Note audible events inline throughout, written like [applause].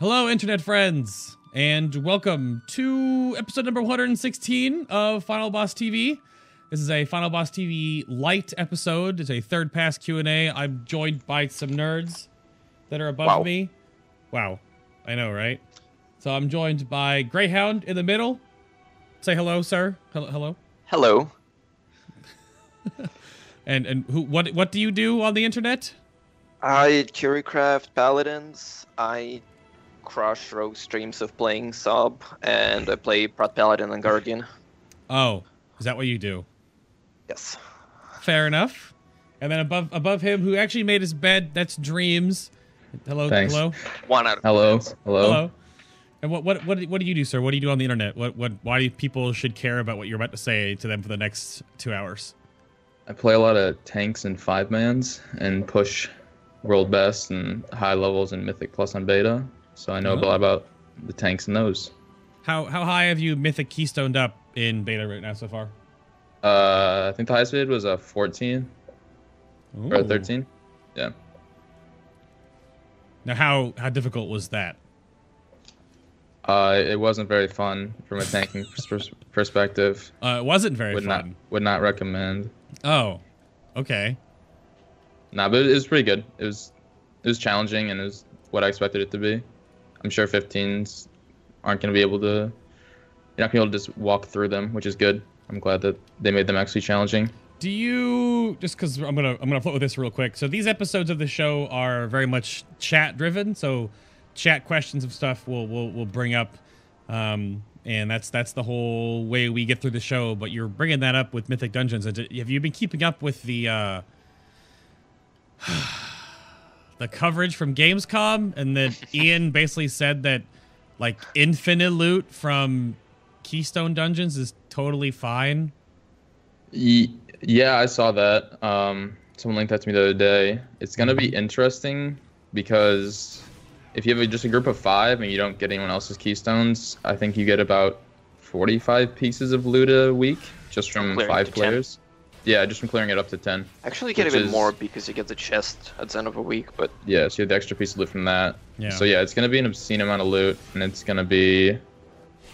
Hello, internet friends, and welcome to episode number 116 of Final Boss TV. This is a Final Boss TV light episode. It's a third pass Q&A. I'm joined by some nerds that are above Wow. me. Wow. I know, right? So I'm joined by Greyhound in the middle. Say hello, sir. Hello. hello. Hello. [laughs] And and who what what do you do on the internet? I Currycraft Paladins. I crush rogue streams of playing sub, and I play Prot Paladin and Guardian. Oh, is that what you do? Yes. Fair enough. And then above above him, who actually made his bed, that's Dreams. Hello, Thanks. hello, One out of Hello. Hello. hello. And what what what what do you do, sir? What do you do on the internet? What what why do people should care about what you're about to say to them for the next two hours? I play a lot of tanks and five mans and push world best and high levels in Mythic Plus on beta. So I know Oh. a lot about the tanks and those. How how high have you mythic keystoned up in beta right now so far? Uh, I think the highest bid was a 14 or a 13. Yeah. Now how how difficult was that? Uh, it wasn't very fun from a tanking pers- perspective. Uh, it wasn't very Would not fun. would not recommend. Oh, okay. Nah, but it was pretty good. It was it was challenging and it was what I expected it to be. I'm sure 15s aren't going to be able to. You're not going to be able to just walk through them, which is good. I'm glad that they made them actually challenging. Do you just because I'm gonna I'm gonna float with this real quick. So these episodes of the show are very much chat driven. So chat questions of stuff we'll we'll we'll bring up, um, and that's that's the whole way we get through the show. But you're bringing that up with Mythic Dungeons. And Have you been keeping up with the uh, [sighs] the coverage from Gamescom? And that [laughs] Ion basically said that like infinite loot from Keystone Dungeons is totally fine. Yeah, I saw that. Um, someone linked that to me the other day. It's gonna be interesting because if you have a, just a group of five and you don't get anyone else's keystones, I think you get about 45 pieces of loot a week just from Clearing five to 10. players. Yeah, just from clearing it up to 10. Actually, you get even is- more because you get the chest at the end of a week. But Yeah, so you have the extra piece of loot from that. Yeah. So yeah, it's gonna be an obscene amount of loot, and it's gonna be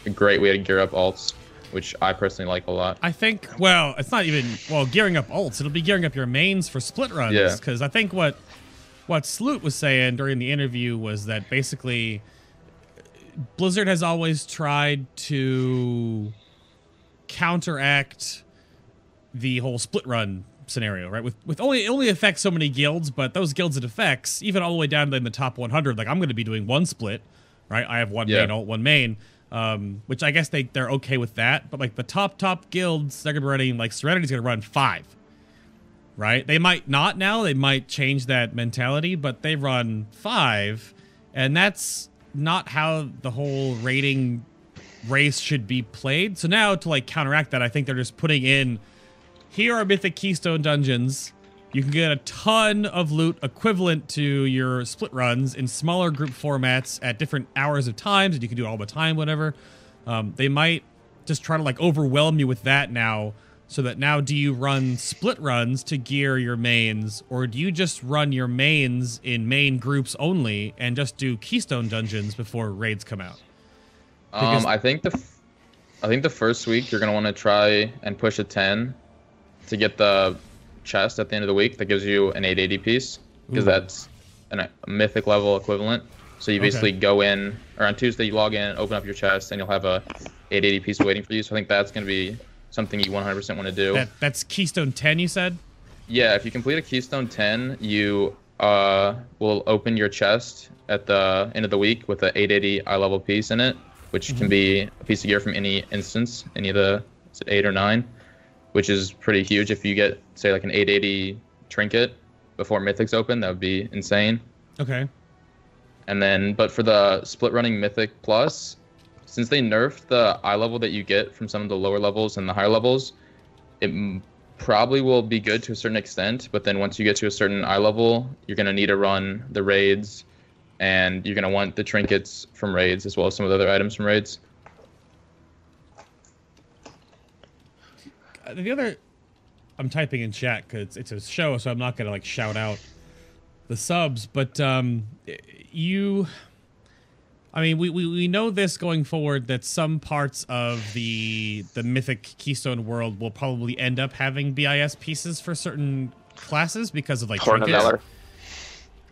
a great way to gear up alts, which I personally like a lot. I think, well, it's not even, well, gearing up ults. It'll be gearing up your mains for split runs. Yeah. Because I think what what Sloot was saying during the interview was that basically Blizzard has always tried to counteract the whole split run scenario, right? With with only it only affects so many guilds, but those guilds it affects, even all the way down to in the top 100. Like I'm going to be doing one split, right? I have one Yeah. main alt, one main, um, which I guess they they're okay with that. But like the top top guilds, they're going to be running like Serenity's going to run five, right? They might not now. They might change that mentality, but they run five, and that's not how the whole rating race should be played. So now to like counteract that, I think they're just putting in here are Mythic Keystone dungeons. You can get a ton of loot equivalent to your split runs in smaller group formats at different hours of times, and you can do it all the time, whatever. Um, they might just try to like overwhelm you with that now, so that now do you run split runs to gear your mains, or do you just run your mains in main groups only and just do Keystone dungeons before raids come out? Because- Um, I think the, f- I think the first week you're gonna want to try and push a 10, to get the chest at the end of the week that gives you an 880 piece because that's an, a mythic level equivalent. So you Okay. basically go in, or on Tuesday you log in, open up your chest, and you'll have a 880 piece waiting for you. So I think that's gonna be something you 100% want to do. That that's Keystone 10, you said? Yeah, if you complete a Keystone 10, you uh, will open your chest at the end of the week with an 880 eye level piece in it, which can be a piece of gear from any instance, any of the is it eight or nine, which is pretty huge. If you get say like an 880 trinket before Mythics open, that would be insane. Okay. And then, but for the split running Mythic Plus, since they nerfed the eye level that you get from some of the lower levels and the higher levels, it m- probably will be good to a certain extent. But then once you get to a certain eye level, you're going to need to run the raids and you're going to want the trinkets from raids as well as some of the other items from raids. The other, I'm typing in chat because it's a show, so I'm not gonna like shout out the subs. But um, you, I mean, we, we, we know this going forward that some parts of the the mythic Keystone world will probably end up having BIS pieces for certain classes because of like trinkets.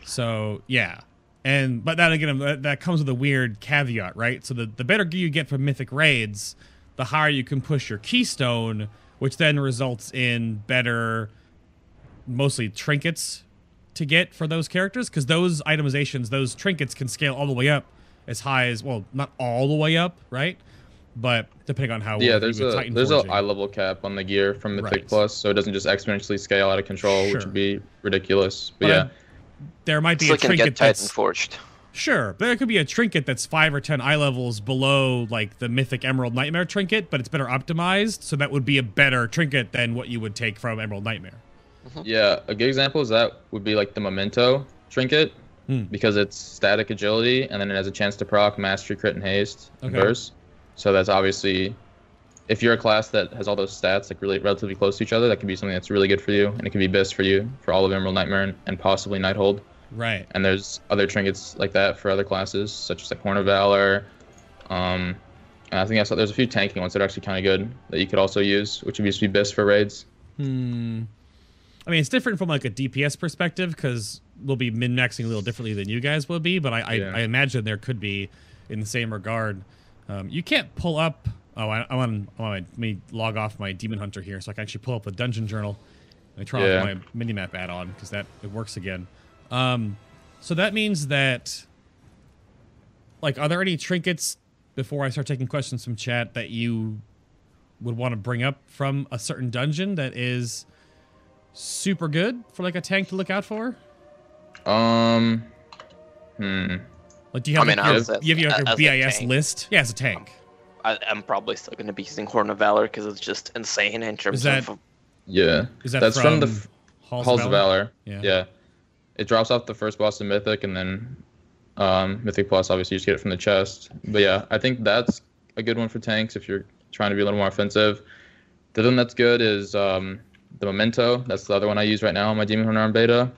So yeah, and but that again that, that comes with a weird caveat, right? So the the better gear you get from mythic raids, the higher you can push your keystone, which then results in better, mostly trinkets to get for those characters because those itemizations, those trinkets can scale all the way up as high as well, not all the way up, right? But depending on how Yeah, there's a Titan there's a forging. eye level cap on the gear from Mythic Right. Plus, so it doesn't just exponentially scale out of control, which would be ridiculous. But, But yeah, I- there might be So a it can trinket get Titan that's forged. Sure, but there could be a trinket that's five or ten eye levels below like the Mythic Emerald Nightmare trinket, but it's better optimized, so that would be a better trinket than what you would take from Emerald Nightmare. yeah. A good example is that would be like the Memento trinket, Hmm. because it's static agility, and then it has a chance to proc mastery, crit, and haste, and Okay. burst. So that's obviously, if you're a class that has all those stats like really relatively close to each other, that could be something that's really good for you, and it could be best for you for all of Emerald Nightmare and, and possibly Nighthold. Right. And there's other trinkets like that for other classes, such as like Horn of Valor. Um, and I think I saw there's a few tanking ones that are actually kind of good that you could also use, which would just be best for raids. Hmm. I mean, it's different from like a DPS perspective because we'll be min maxing a little differently than you guys will be, but I, I, Yeah. I imagine there could be in the same regard. Um, you can't pull up. Oh, I, I want. I want let me log off my Demon Hunter here so I can actually pull up the Dungeon Journal. I turn Yeah. my minimap add-on because that it works again. Um, so that means that, like, are there any trinkets before I start taking questions from chat that you would want to bring up from a certain dungeon that is super good for like a tank to look out for? Um, hmm. Like, do you have I mean, like, your, honestly, you have your, your a BIS list? Yeah, as a tank. I, I'm probably still going to be using Horn of Valor because it's just insane in terms that of. Yeah. Is that That's from, from, the f- Halls, Halls of of Valor? Valor. Yeah. Yeah. It drops off the first boss of Mythic, and then um, Mythic Plus, obviously, you just get it from the chest. But yeah, I think that's a good one for tanks if you're trying to be a little more offensive. The other one that's good is um, the Memento. That's the other one I use right now on my Demon Hunter on beta.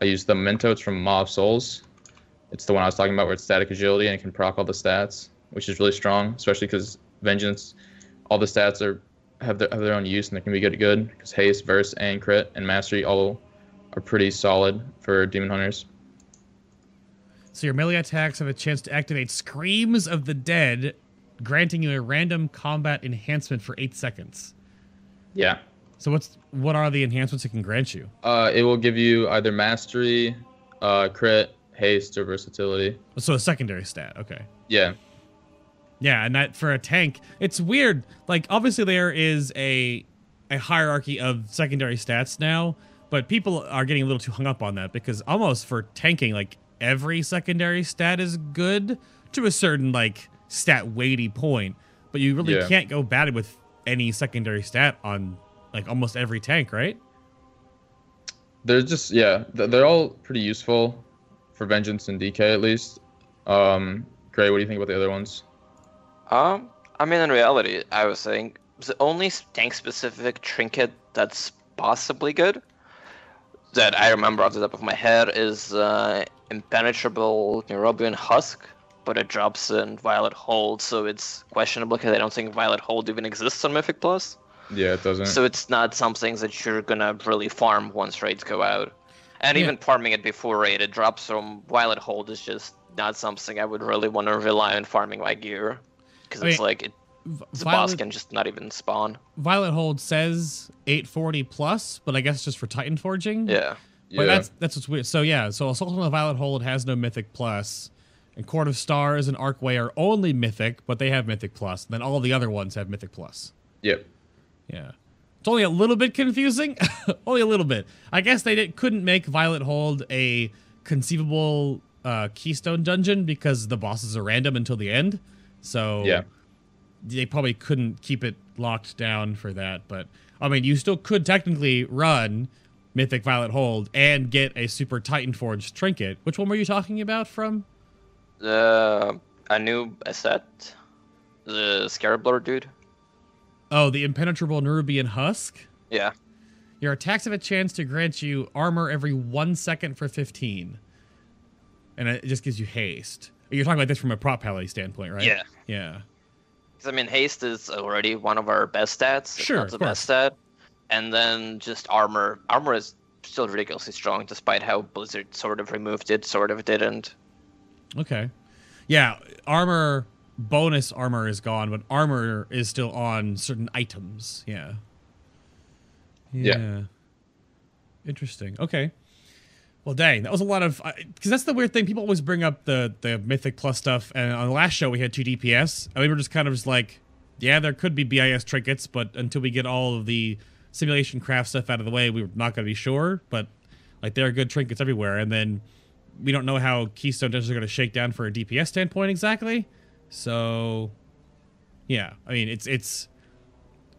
I use the Memento. It's from of Souls. It's the one I was talking about where it's static agility and it can proc all the stats, which is really strong, especially because Vengeance, all the stats are have their, have their own use and they can be good good because haste, verse, and crit and mastery all are pretty solid for demon hunters. So your melee attacks have a chance to activate Screams of the Dead, granting you a random combat enhancement for eight seconds. Yeah. So what's what are the enhancements it can grant you? Uh, it will give you either mastery, uh, crit, haste, or versatility. So a secondary stat. Okay. Yeah. Yeah, and that for a tank, it's weird. Like obviously there is a a hierarchy of secondary stats now, but people are getting a little too hung up on that because almost for tanking, like every secondary stat is good to a certain like stat weighty point, but you really Yeah. can't go bad with any secondary stat on like almost every tank, right? They're just yeah. They're all pretty useful for vengeance and DK at least. Um, Gray, what do you think about the other ones? Um, I mean, in reality, I was saying the only tank-specific trinket that's possibly good that I remember off the top of my head is uh, impenetrable Nerubian husk, but it drops in Violet Hold, so it's questionable because I don't think Violet Hold even exists on Mythic Plus. Yeah, it doesn't. So it's not something that you're gonna really farm once raids go out. And Yeah. even farming it before raid, it drops from Violet Hold is just not something I would really want to rely on farming my gear. Because it's mean, like, it, V- the boss can just not even spawn. Violet Hold says 840 plus, but I guess just for Titan forging. Yeah. But yeah. that's that's what's weird. So yeah, so Assault on the Violet Hold has no Mythic Plus, and Court of Stars and Arcway are only Mythic, but they have Mythic Plus. And then all the other ones have Mythic Plus. Yep. Yeah, it's only a little bit confusing, [laughs] only a little bit. I guess they did, couldn't make Violet Hold a conceivable uh, Keystone dungeon because the bosses are random until the end. So Yeah. They probably couldn't keep it locked down for that. But I mean, you still could technically run Mythic Violet Hold and get a Super Titan Forged trinket. Which one were you talking about from? Uh, a new asset, the Scarab Lord dude. Oh, the Impenetrable Nerubian Husk. Yeah. Your attacks have a chance to grant you armor every one second for 15. And it just gives you haste. You're talking about this from a prot pally standpoint, right? Yeah. Yeah. 'Cause, I mean, haste is already one of our best stats. Sure, not the course. best stat. And then just armor. Armor is still ridiculously strong, despite how Blizzard sort of removed it, sort of didn't. Okay. Yeah, armor bonus armor is gone, but armor is still on certain items. Yeah. Yeah. Interesting. Okay. Well, dang, that was a lot of because that's the weird thing. People always bring up the the Mythic Plus stuff, and on the last show we had two DPS, and we were just kind of just like, yeah, there could be BIS trinkets, but until we get all of the simulation craft stuff out of the way, we are not going to be sure. But like, there are good trinkets everywhere, and then we don't know how Keystone Dungeons are going to shake down for a DPS standpoint exactly. So, yeah, I mean, it's it's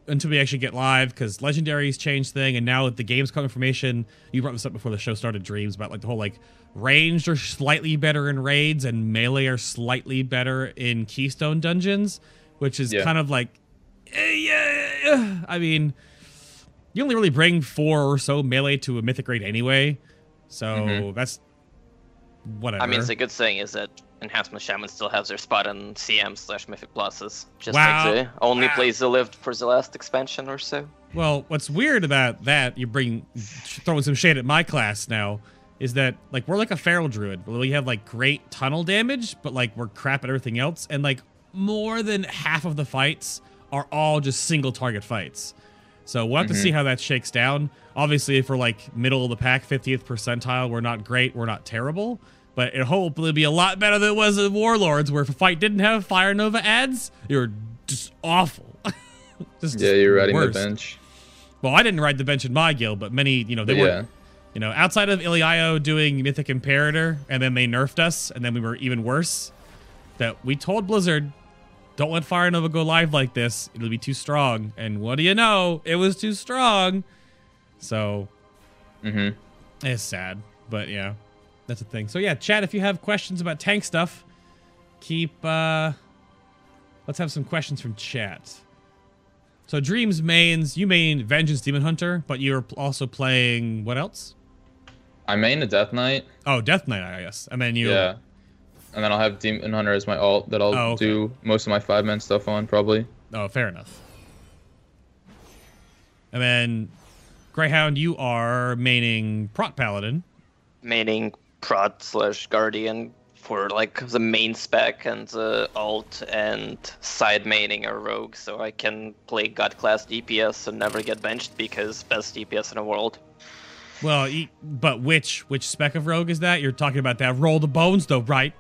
until we actually get live because legendaries changed thing and now with the games confirmation you brought this up before the show started dreams about like the whole like ranged are slightly better in raids and melee are slightly better in keystone dungeons which is Yeah. kind of like eh, yeah i mean you only really bring four or so melee to a mythic raid anyway so Mhm. that's whatever I mean, it's a good thing is that Enhancement Shaman still has their spot in CM slash Mythic Pluses. Just Wow. like the only Wow. place they lived for the last expansion or so. Well, what's weird about that, you bring throwing some shade at my class now, is that like we're like a feral druid. where We have like great tunnel damage, but like we're crap at everything else, and like more than half of the fights are all just single target fights. So we'll have to mm-hmm. see how that shakes down. Obviously, if we're like middle of the pack, 50th percentile, we're not great, we're not terrible. But it'll hopefully be a lot better than it was in Warlords, where if a fight didn't have Fire Nova ads, you're just awful. [laughs] just, Yeah, you're riding worst. the bench. Well, I didn't ride the bench in my guild, but many, you know, they But were, you know, outside of Ilio doing Mythic Imperator, and then they nerfed us, and then we were even worse. That we told Blizzard, don't let Fire Nova go live like this; it'll be too strong. And what do you know? It was too strong. So Mm-hmm. it's sad, but yeah, that's a thing. So yeah, chat if you have questions about tank stuff, keep. uh Let's have some questions from chat. So Dreams mains, you main Vengeance Demon Hunter, but you're also playing what else? I main a Death Knight. Oh, Death Knight, I guess. And then you. Yeah. And then I'll have Demon Hunter as my alt that I'll Oh, okay. do most of my five man stuff on probably. Oh, fair enough. And then Greyhound, you are maining Prot Paladin. Maining prot slash guardian for like the main spec and the alt and side maining a rogue so I can play god class DPS and never get benched because best DPS in the world. Well, but which which spec of rogue is that? You're talking about that roll the bones though, right?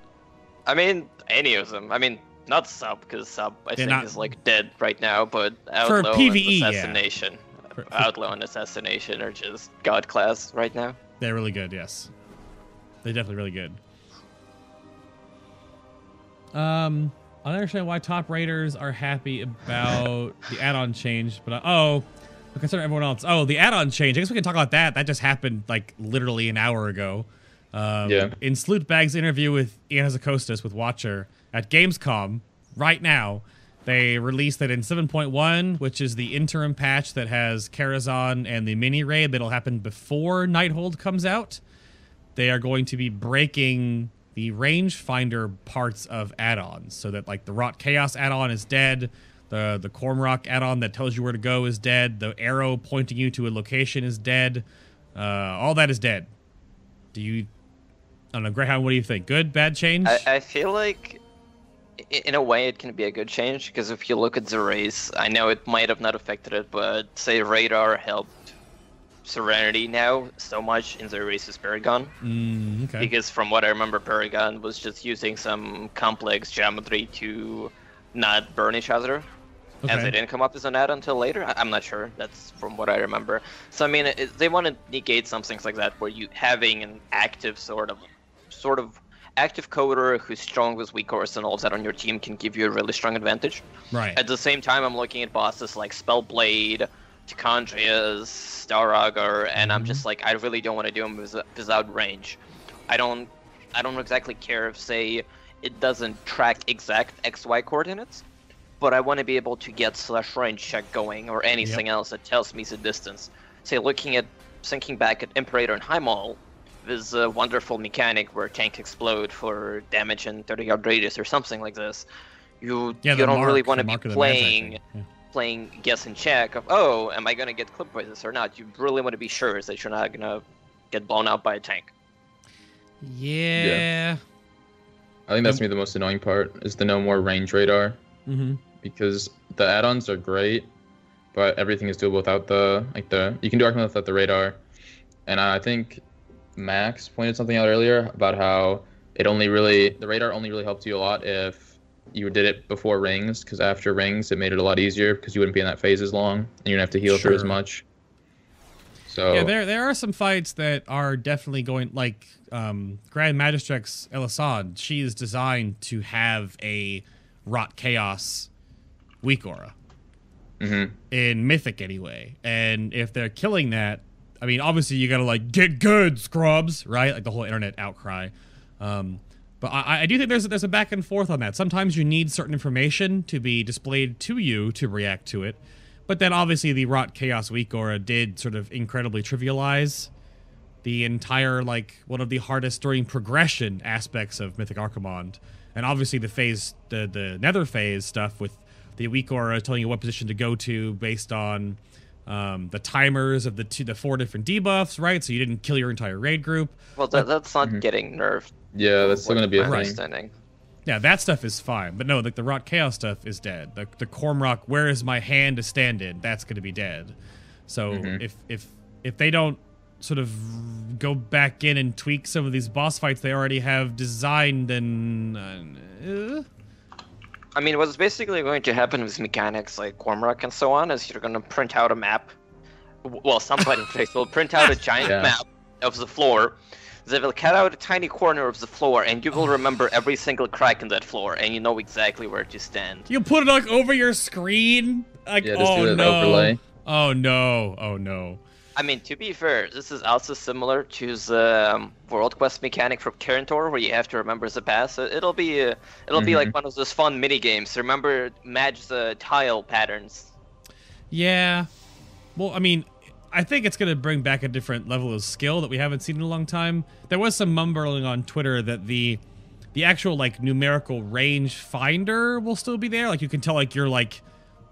I mean, any of them. I mean, not sub because sub I think not- is like dead right now, but For outlaw PvE, yeah. and assassination, For- for- outlaw and assassination are just god class right now. They're really good, yes. They're definitely really good. Um, I don't understand why top raiders are happy about [laughs] the add-on change, but uh, oh, I consider everyone else. Oh, the add-on change. I guess we can talk about that. That just happened like literally an hour ago. Um, Yeah. In Slootbag's interview with Ion Hazzikostas with Watcher at Gamescom right now, they released that in 7.1, which is the interim patch that has Karazhan and the mini raid that'll happen before Nighthold comes out they are going to be breaking the rangefinder parts of add-ons so that like the Wrought Chaos add-on is dead the the Kormrok add-on that tells you where to go is dead the arrow pointing you to a location is dead uh, all that is dead. Do you i don't know greyhound what do you think? Good? Bad change? I, I feel like, in a way, it can be a good change because if you look at the race, I know it might have not affected it, but say radar helped Serenity now so much in the race with Paragon Mm, okay because from what I remember, Paragon was just using some complex geometry to not burn each other. As Okay. they didn't come up as an ad until later. I- I'm not sure. That's from what I remember. So I mean, it, they want to negate some things like that, where you having an active sort of, sort of active coder who's strong with WeakAuras and all of that on your team can give you a really strong advantage. right At the same time, I'm looking at bosses like Spellblade, Tichondrius, Starauger, and I'm just like, I really don't want to do them with, without range. I don't, I don't exactly care if say it doesn't track exact XY coordinates, but I want to be able to get slash range check going or anything else that tells me the distance. Say, looking at, thinking back at Imperator and Highmaul, this uh, wonderful mechanic where tanks explode for damage in 30 yard radius or something like this, you Yeah, you don't really want to be mark playing thing, playing guess and check of oh am I gonna get clip by this or not. You really want to be sure that you're not gonna get blown out by a tank. Yeah. yeah. I think that's me the most annoying part is the no more range radar hmm because the add-ons are great, but everything is doable without the like the you can do Arkham without the radar, and I think Max pointed something out earlier about how it only really the radar only really helps you a lot if you did it before rings because after rings it made it a lot easier because you wouldn't be in that phase as long and you didn't have to heal for as much. So Yeah, there there are some fights that are definitely going like um, Grand Magistrix Elisande. She is designed to have a Wrought Chaos weak aura mhm. in Mythic anyway. And if they're killing that, I mean, obviously you gotta like get good scrubs, right? Like the whole internet outcry. Um, but I, I do think there's there's a back and forth on that. Sometimes you need certain information to be displayed to you to react to it. But then obviously the Wrought Chaos Weak Aura did sort of incredibly trivialize the entire like one of the hardest during progression aspects of Mythic Archimonde. And obviously the phase the the Nether phase stuff with the weak aura telling you what position to go to based on um, the timers of the two the four different debuffs, right? So you didn't kill your entire raid group. Well, that, that's not getting nerfed. yeah, that's still gonna be a my thing. understanding. Yeah, that stuff is fine, but no, like the Wrought Chaos stuff is dead. The the Kormrok, where is my hand to stand in? That's going to be dead. So if if if they don't sort of go back in and tweak some of these boss fights they already have designed, then uh, I mean, what's basically going to happen with mechanics like Kormrok and so on is you're going to print out a map. W- Well, somebody in place will print out a [laughs] giant Yeah. map of the floor. They will cut out a tiny corner of the floor, and you will remember every single crack in that floor, and you know exactly where to stand. you put it like over your screen. Like Yeah, just oh do an no, overlay. oh no, oh no. I mean, to be fair, this is also similar to the um, World Quest mechanic from Kirin Tor, where you have to remember the pass. So It'll be uh, it'll be like one of those fun mini games. Remember, match the tile patterns. Yeah. Well, I mean, I think it's going to bring back a different level of skill that we haven't seen in a long time. There was some mumbling on Twitter that the the actual like numerical range finder will still be there. Like you can tell like you're like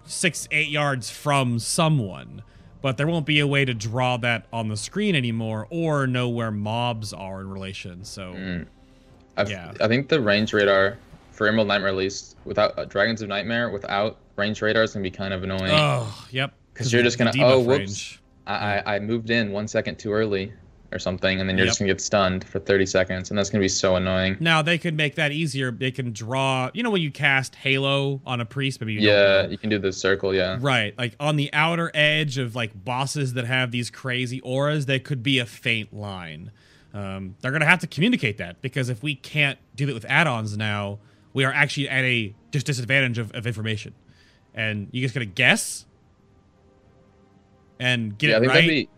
six, eight yards from someone, but there won't be a way to draw that on the screen anymore or know where mobs are in relation. So I've, Yeah. I think the range radar for Emerald Nightmare at least without uh, Dragons of Nightmare without range radar is gonna be kind of annoying. oh, yep. Because you're just gonna- oh, whoops. I, I I moved in one second too early or something, and then you're Yep. just gonna get stunned for 30 seconds, and that's gonna be so annoying. Now they could make that easier. They can draw. You know when you cast Halo on a priest, maybe you Yeah, you can do the circle. Yeah. Right, like on the outer edge of like bosses that have these crazy auras, there could be a faint line. Um, they're gonna have to communicate that because if we can't do that with add-ons now, we are actually at a just disadvantage of, of information, and you just gonna guess and get yeah, I it right.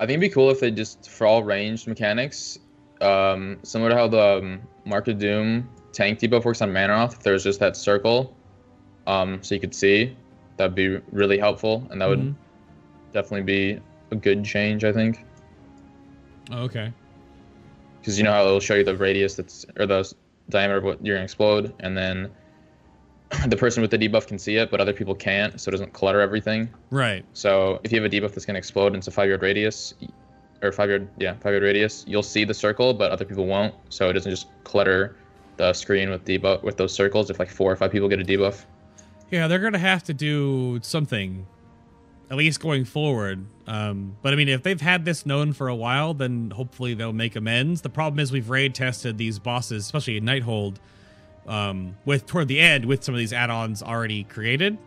I think it'd be cool if they just for all ranged mechanics, um, similar to how the um, Mark of Doom tank debuff works on Mannoroth. If there's just that circle, um, so you could see, that'd be really helpful, and that Mhm. would definitely be a good change. I think. Oh, okay. because you know how it'll show you the radius that's or the diameter of what you're gonna explode, and then [clears throat] the person with the debuff can see it, but other people can't, so it doesn't clutter everything. Right. So if you have a debuff that's gonna explode and it's a five yard radius, or five yard yeah five yard radius, you'll see the circle, but other people won't, so it doesn't just clutter the screen with debuff with those circles. If like four or five people get a debuff, Yeah, they're gonna have to do something, at least going forward. Um, but I mean, if they've had this known for a while, then hopefully they'll make amends. The problem is we've raid tested these bosses, especially in Nighthold, um, with toward the end with some of these add-ons already created,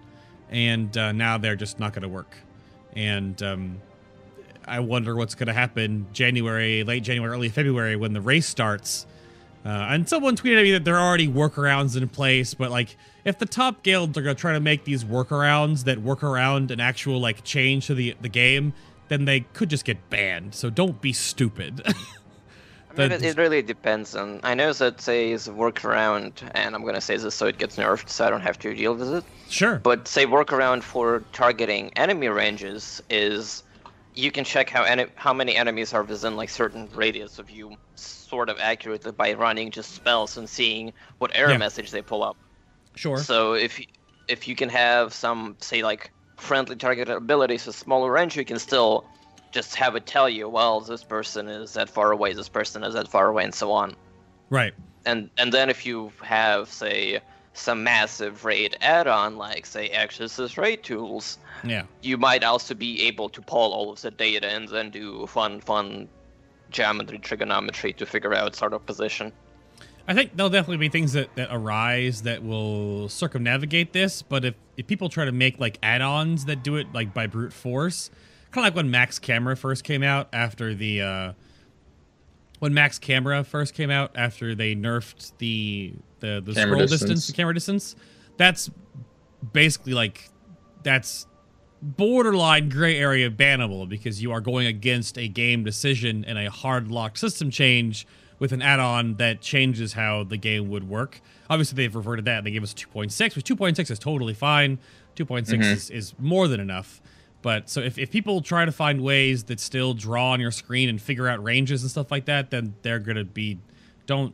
and uh, now they're just not gonna work. And um, I wonder what's gonna happen January, late January, early February when the race starts. Uh, and someone tweeted at me that there are already workarounds in place, but like if the top guilds are gonna try to make these workarounds that work around an actual like change to the the game, then they could just get banned. So don't be stupid. [laughs] The- it, it really depends on. I know that say is a workaround, and I'm gonna say this so it gets nerfed, so I don't have to deal with it. sure. But say workaround for targeting enemy ranges is you can check how how many enemies are within like certain radius of you, sort of accurately by running just spells and seeing what error Yeah. message they pull up. Sure. So if if you can have some say like friendly targeted abilities with smaller range, you can still just have it tell you, well, this person is that far away, this person is that far away, and so on. right. And and then if you have say some massive raid add-on like say Axis raid tools, Yeah. you might also be able to pull all of the data and then do fun fun geometry trigonometry to figure out sort of position. I think there'll definitely be things that, that arise that will circumnavigate this, but if, if people try to make like add-ons that do it like by brute force, kind of like when Max Camera first came out after the uh when Max Camera first came out after they nerfed the the the Camera scroll distance. distance. the camera distance. That's basically like that's borderline gray area bannable because you are going against a game decision and a hard locked system change with an add-on that changes how the game would work. Obviously, they've reverted that and they gave us 2.6, which 2.6 is totally fine. 2.6 is, is more than enough. But so if, if people try to find ways that still draw on your screen and figure out ranges and stuff like that, then they're gonna be don't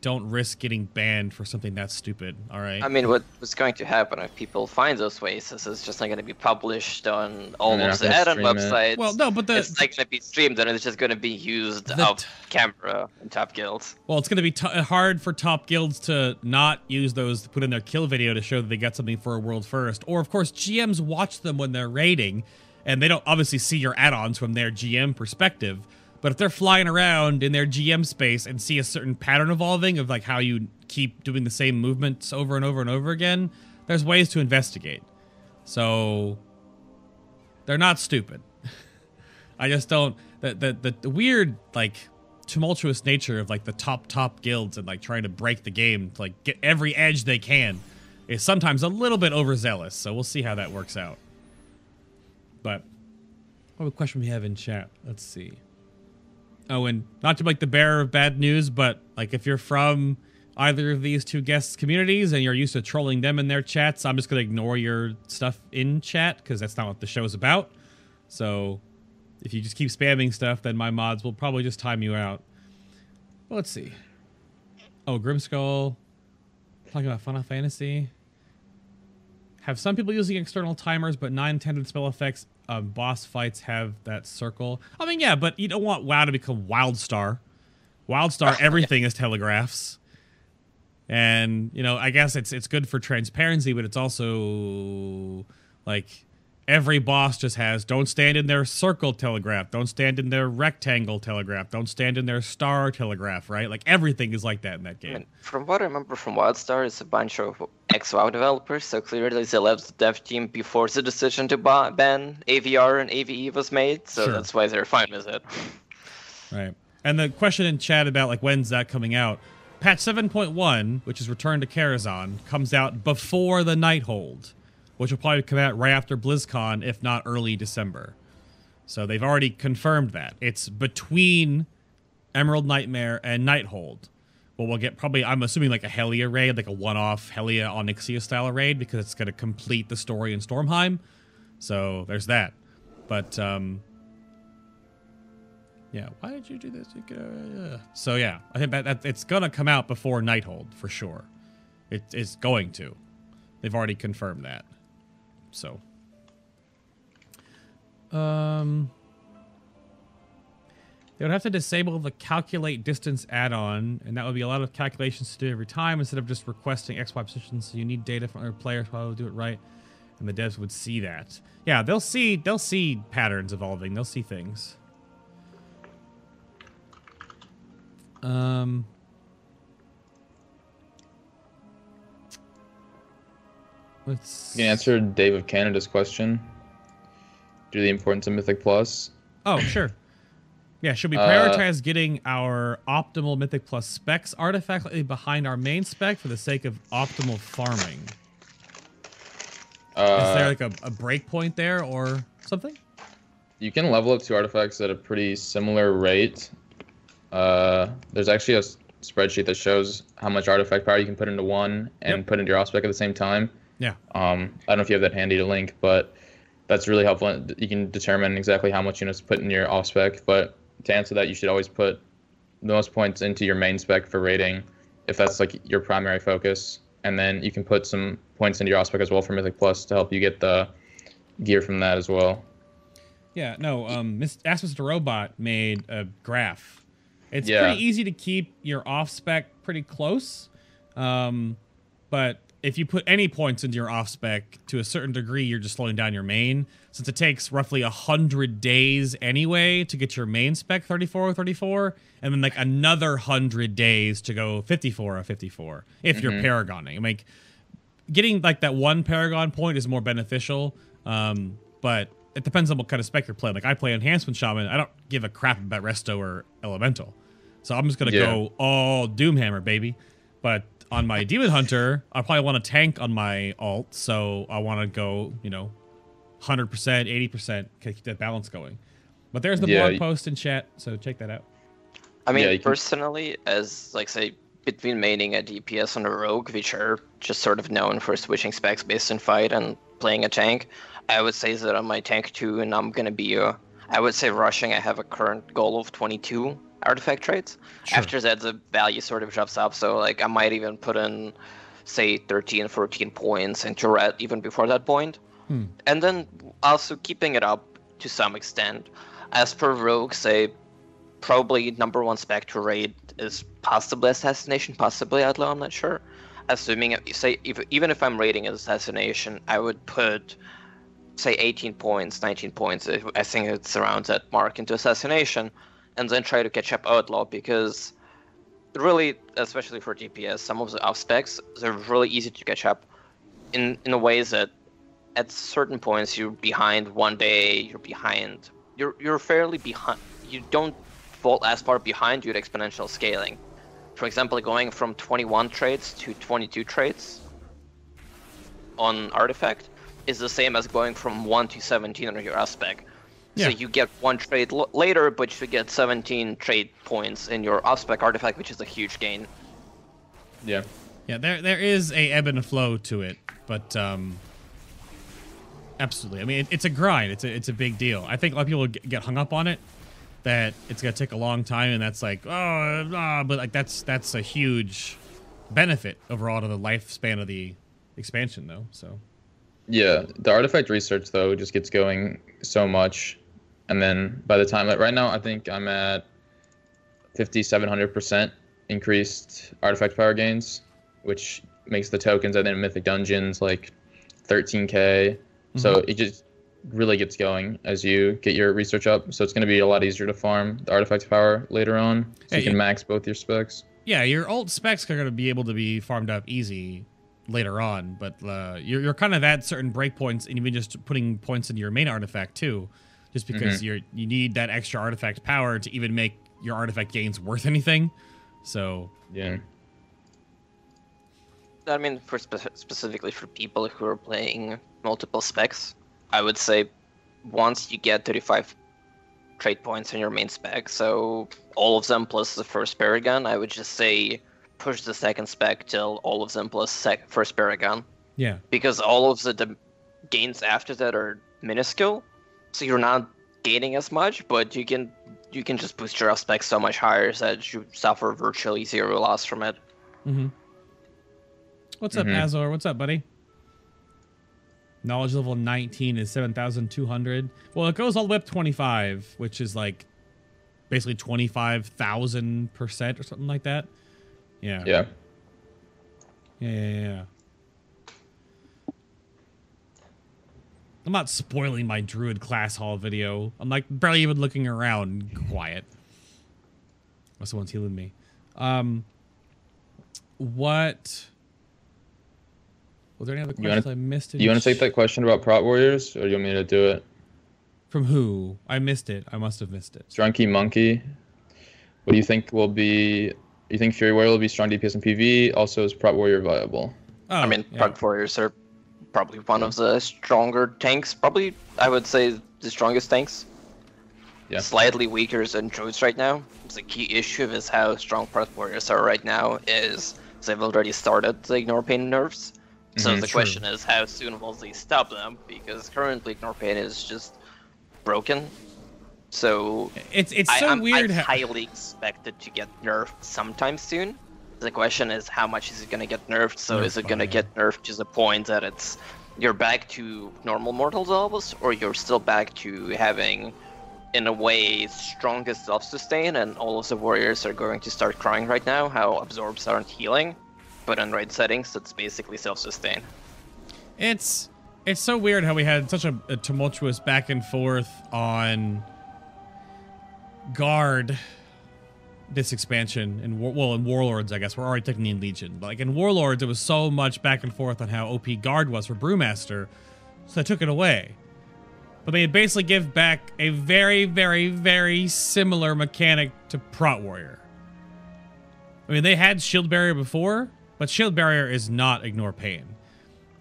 don't risk getting banned for something that's stupid. All right. I mean, what, what's going to happen if people find those ways This is it's just not going to be published on all they're of the gonna add-on stream it. websites. Well, no, but the- it's not going to be streamed, and it's just going to be used The off camera in top guilds. Well, it's going to be t- hard for top guilds to not use those to put in their kill video to show that they got something for a world first. Or, of course, GMs watch them when they're raiding, and they don't obviously see your add-ons from their GM perspective. But if they're flying around in their GM space and see a certain pattern evolving of like how you keep doing the same movements over and over and over again, there's ways to investigate. So they're not stupid. [laughs] I just don't the, the the the weird like tumultuous nature of like the top top guilds and like trying to break the game to like get every edge they can is sometimes a little bit overzealous. So we'll see how that works out. But what question we have in chat. Let's see. Oh, and not to like the bearer of bad news, but like if you're from either of these two guests' communities and you're used to trolling them in their chats, I'm just gonna ignore your stuff in chat because that's not what the show's about. So if you just keep spamming stuff, then my mods will probably just time you out. But let's see. Oh, Grimskull. Talking about Final Fantasy. Have some people using external timers, but non-intended spell effects um, boss fights have that circle. I mean, yeah, but you don't want WoW to become WildStar. WildStar, [laughs] everything is telegraphs. And you know, I guess it's it's good for transparency, but it's also like every boss just has don't stand in their circle telegraph, don't stand in their rectangle telegraph, don't stand in their star telegraph, right? Like everything is like that in that I game. mean, from what I remember from WildStar, it's a bunch of ex-WoW developers, so clearly they left the dev team before the decision to ban AVR and AVE was made, so Sure. that's why they're fine with it. Right. And the question in chat about like when's that coming out? Patch 7.1, which is Return to Karazhan, comes out before the Nighthold, which will probably come out right after BlizzCon, if not early December. So they've already confirmed that. It's between Emerald Nightmare and Nighthold. But we'll get probably, I'm assuming like a Helya raid, like a one off Helya Onyxia style raid, because it's going to complete the story in Stormheim. So there's that. But, um, yeah, why did you do this? Uh, So yeah, I think that, that it's gonna come out before Nighthold for sure. It's going to. They've already confirmed that. So. Um. They would have to disable the calculate distance add-on, and that would be a lot of calculations to do every time instead of just requesting XY positions. So you need data from other players while do it right, and the devs would see that. Yeah, they'll see they'll see patterns evolving. They'll see things. Um. Let's. You can answer Dave of Canada's question. Do the importance of Mythic Plus. Oh, sure. Yeah, should we Uh, prioritize getting our optimal Mythic Plus specs artifact behind our main spec for the sake of optimal farming? Uh, Is there like a, a break point there or something? you can level up two artifacts at a pretty similar rate. Uh, there's actually a spreadsheet that shows how much artifact power you can put into one and Yep. put into your off spec at the same time. Yeah. Um, I don't know if you have that handy to link, but that's really helpful. You can determine exactly how much units to put in your off spec. But to answer that, you should always put the most points into your main spec for rating, if that's like your primary focus. And then you can put some points into your off spec as well for Mythic Plus to help you get the gear from that as well. Yeah, no, um, Ask Mr. Robot made a graph. It's Yeah. pretty easy to keep your off spec pretty close, um, but if you put any points into your off spec to a certain degree, you're just slowing down your main. Since it takes roughly a hundred days anyway to get your main spec 34 or 34, and then like another hundred days to go 54 or 54 if you're paragoning. Like getting like that one paragon point is more beneficial um but it depends on what kind of spec you're playing like i play enhancement shaman i don't give a crap about resto or elemental so i'm just gonna Yeah. go all doomhammer baby but on my demon hunter i probably want to tank on my alt so i want to go you know 100% 80% keep that balance going but there's the Yeah, blog post in chat so check that out I mean, Yeah, you can- personally, as like say between maining a DPS and a rogue, which are just sort of known for switching specs based on fight and playing a tank, I would say that on my tank too, and I'm gonna be uh, I would say rushing. I have a current goal of 22 artifact traits. Sure. After that, the value sort of drops up. So like I might even put in, say, 13, 14 points into red even before that point, Hmm. and then also keeping it up to some extent. As per rogue, say probably number one spec to raid is possibly assassination, possibly outlaw. I'm not sure. Assuming say if, even if I'm raiding as assassination, I would put say 18 points, 19 points. I think it's around that mark into assassination, and then try to catch up outlaw because really, especially for DPS, some of the off specs they're really easy to catch up in in a way that at certain points you're behind one day, you're behind. You're you're fairly behind. You don't fall as far behind due to exponential scaling. For example, going from 21 traits to 22 traits on artifact is the same as going from 1 to 17 on your aspect. Yeah. So you get one trade l- later, but you get 17 trade points in your off-spec artifact, which is a huge gain. Yeah. Yeah, there there is a ebb and flow to it, but um, absolutely. I mean, it, it's a grind. It's a it's a big deal. I think a lot of people get get hung up on it that it's gonna take a long time, and that's like oh, ah, but like that's that's a huge benefit overall to the lifespan of the expansion, though. So Yeah, the artifact research though just gets going so much, and then by the time like right now, I think I'm at fifty seven hundred percent increased artifact power gains, which makes the tokens I think in Mythic Dungeons like thirteen k. So it just really gets going as you get your research up. So it's going to be a lot easier to farm the artifact power later on, so Hey, you can max both your specs. yeah, your alt specs are gonna be able to be farmed up easy later on, but uh, you're you're kind of at certain breakpoints, and even just putting points into your main artifact too, just mm-hmm. because you're you need that extra artifact power to even make your artifact gains worth anything. So Yeah. Mm-hmm. I mean, for spe- specifically for people who are playing multiple specs, I would say once you get 35 trade points in your main spec, so all of them plus the first Paragon, I would just say push the second spec till all of them plus sec- first Paragon. yeah, Because all of the d- gains after that are minuscule, so you're not gaining as much, but you can you can just boost your spec so much higher that you suffer virtually zero loss from it. Mm-hmm. What's up, Mhm. Azor? What's up, buddy? Knowledge level 19 is 7,200. Well, it goes all the way up to 25, which is like basically 25,000% or something like that. Yeah. Yeah. Yeah, yeah, yeah. I'm not spoiling my Druid class hall video. I'm like barely even looking around. Quiet. Oh, someone's healing me. Um, what? Was there any other You wanna- questions I missed? in You want to ch- take that question about prot warriors, or do you want me to do it? From who? I missed it. I must have missed it. Drunky Monkey. What do you think will be? You think Fury Warrior will be strong DPS and PV? Also, is Prot Warrior viable? Oh, I mean, yeah. Prot Warriors are probably one of the stronger tanks. Probably, I would say, the strongest tanks. Yeah. Slightly weaker than Druids right now. The key issue is how strong Prot Warriors are right now is they've already started to ignore pain nerves. So Mhm. the True. question is, how soon will they stop them? Because currently, Ignore Pain is just broken. So It's it's I, so I'm, weird. I how- highly expect it to get nerfed sometime soon. The question is, how much is it gonna get nerfed? So is it gonna by- get nerfed to the point that it's you're back to normal mortal levels, or you're still back to having, in a way, strongest self-sustain, and all of the warriors are going to start crying right now how absorbs aren't healing, but in raid settings, it's basically self-sustain. It's it's so weird how we had such a, a tumultuous back and forth on guard this expansion War- well in warlords I guess we're already technically in Legion but like in warlords it was so much back and forth on how OP guard was for Brewmaster so I took it away. But they basically give back a very very very similar mechanic to Prot Warrior. I mean they had shield barrier before but shield barrier is not ignore pain.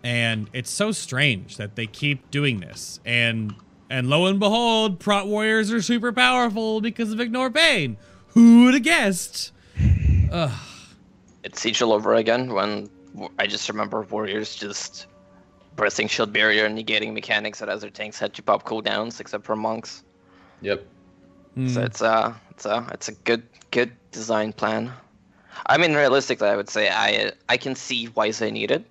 And it's so strange that they keep doing this. And and lo and behold prot warriors are super powerful because of ignore pain who would have guessed It's Siege all over again when I just remember warriors just pressing shield barrier and negating mechanics that other tanks had to pop cooldowns except for monks. Yep. Hmm. So it's a it's a it's a good good design plan. I mean, realistically, I would say I I can see why they need it,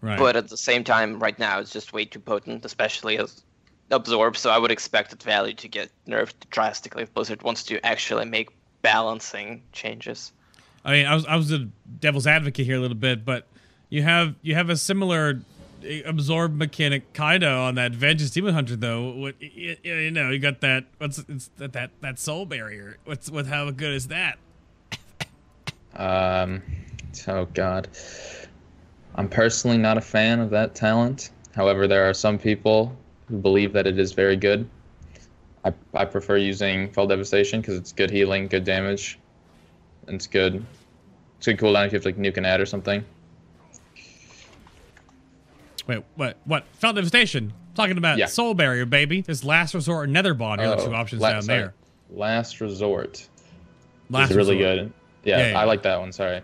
right but at the same time, right now it's just way too potent, especially as absorb. So I would expect that value to get nerfed drastically if Blizzard wants to actually make balancing changes. I mean I was I was a devil's advocate here a little bit but you have you have a similar eh, absorb mechanic kind of on that Vengeance Demon Hunter though what you, you know you got that what's it's that that, that soul barrier what's what how good is that Um, oh God, I'm personally not a fan of that talent. However, there are some people who believe that it is very good. I, I prefer using Fel Devastation because it's good healing, good damage, and it's good. It's good cooldown if you have to like nuke an ad or something. Wait, what? What? Fel Devastation. Talking about Yeah. soul barrier, baby. There's last resort or nether bond. Here are the Oh, two options la- down sorry. there. Last Resort Last is really resort. good. Yeah, Yeah, yeah. I like that one. Sorry, I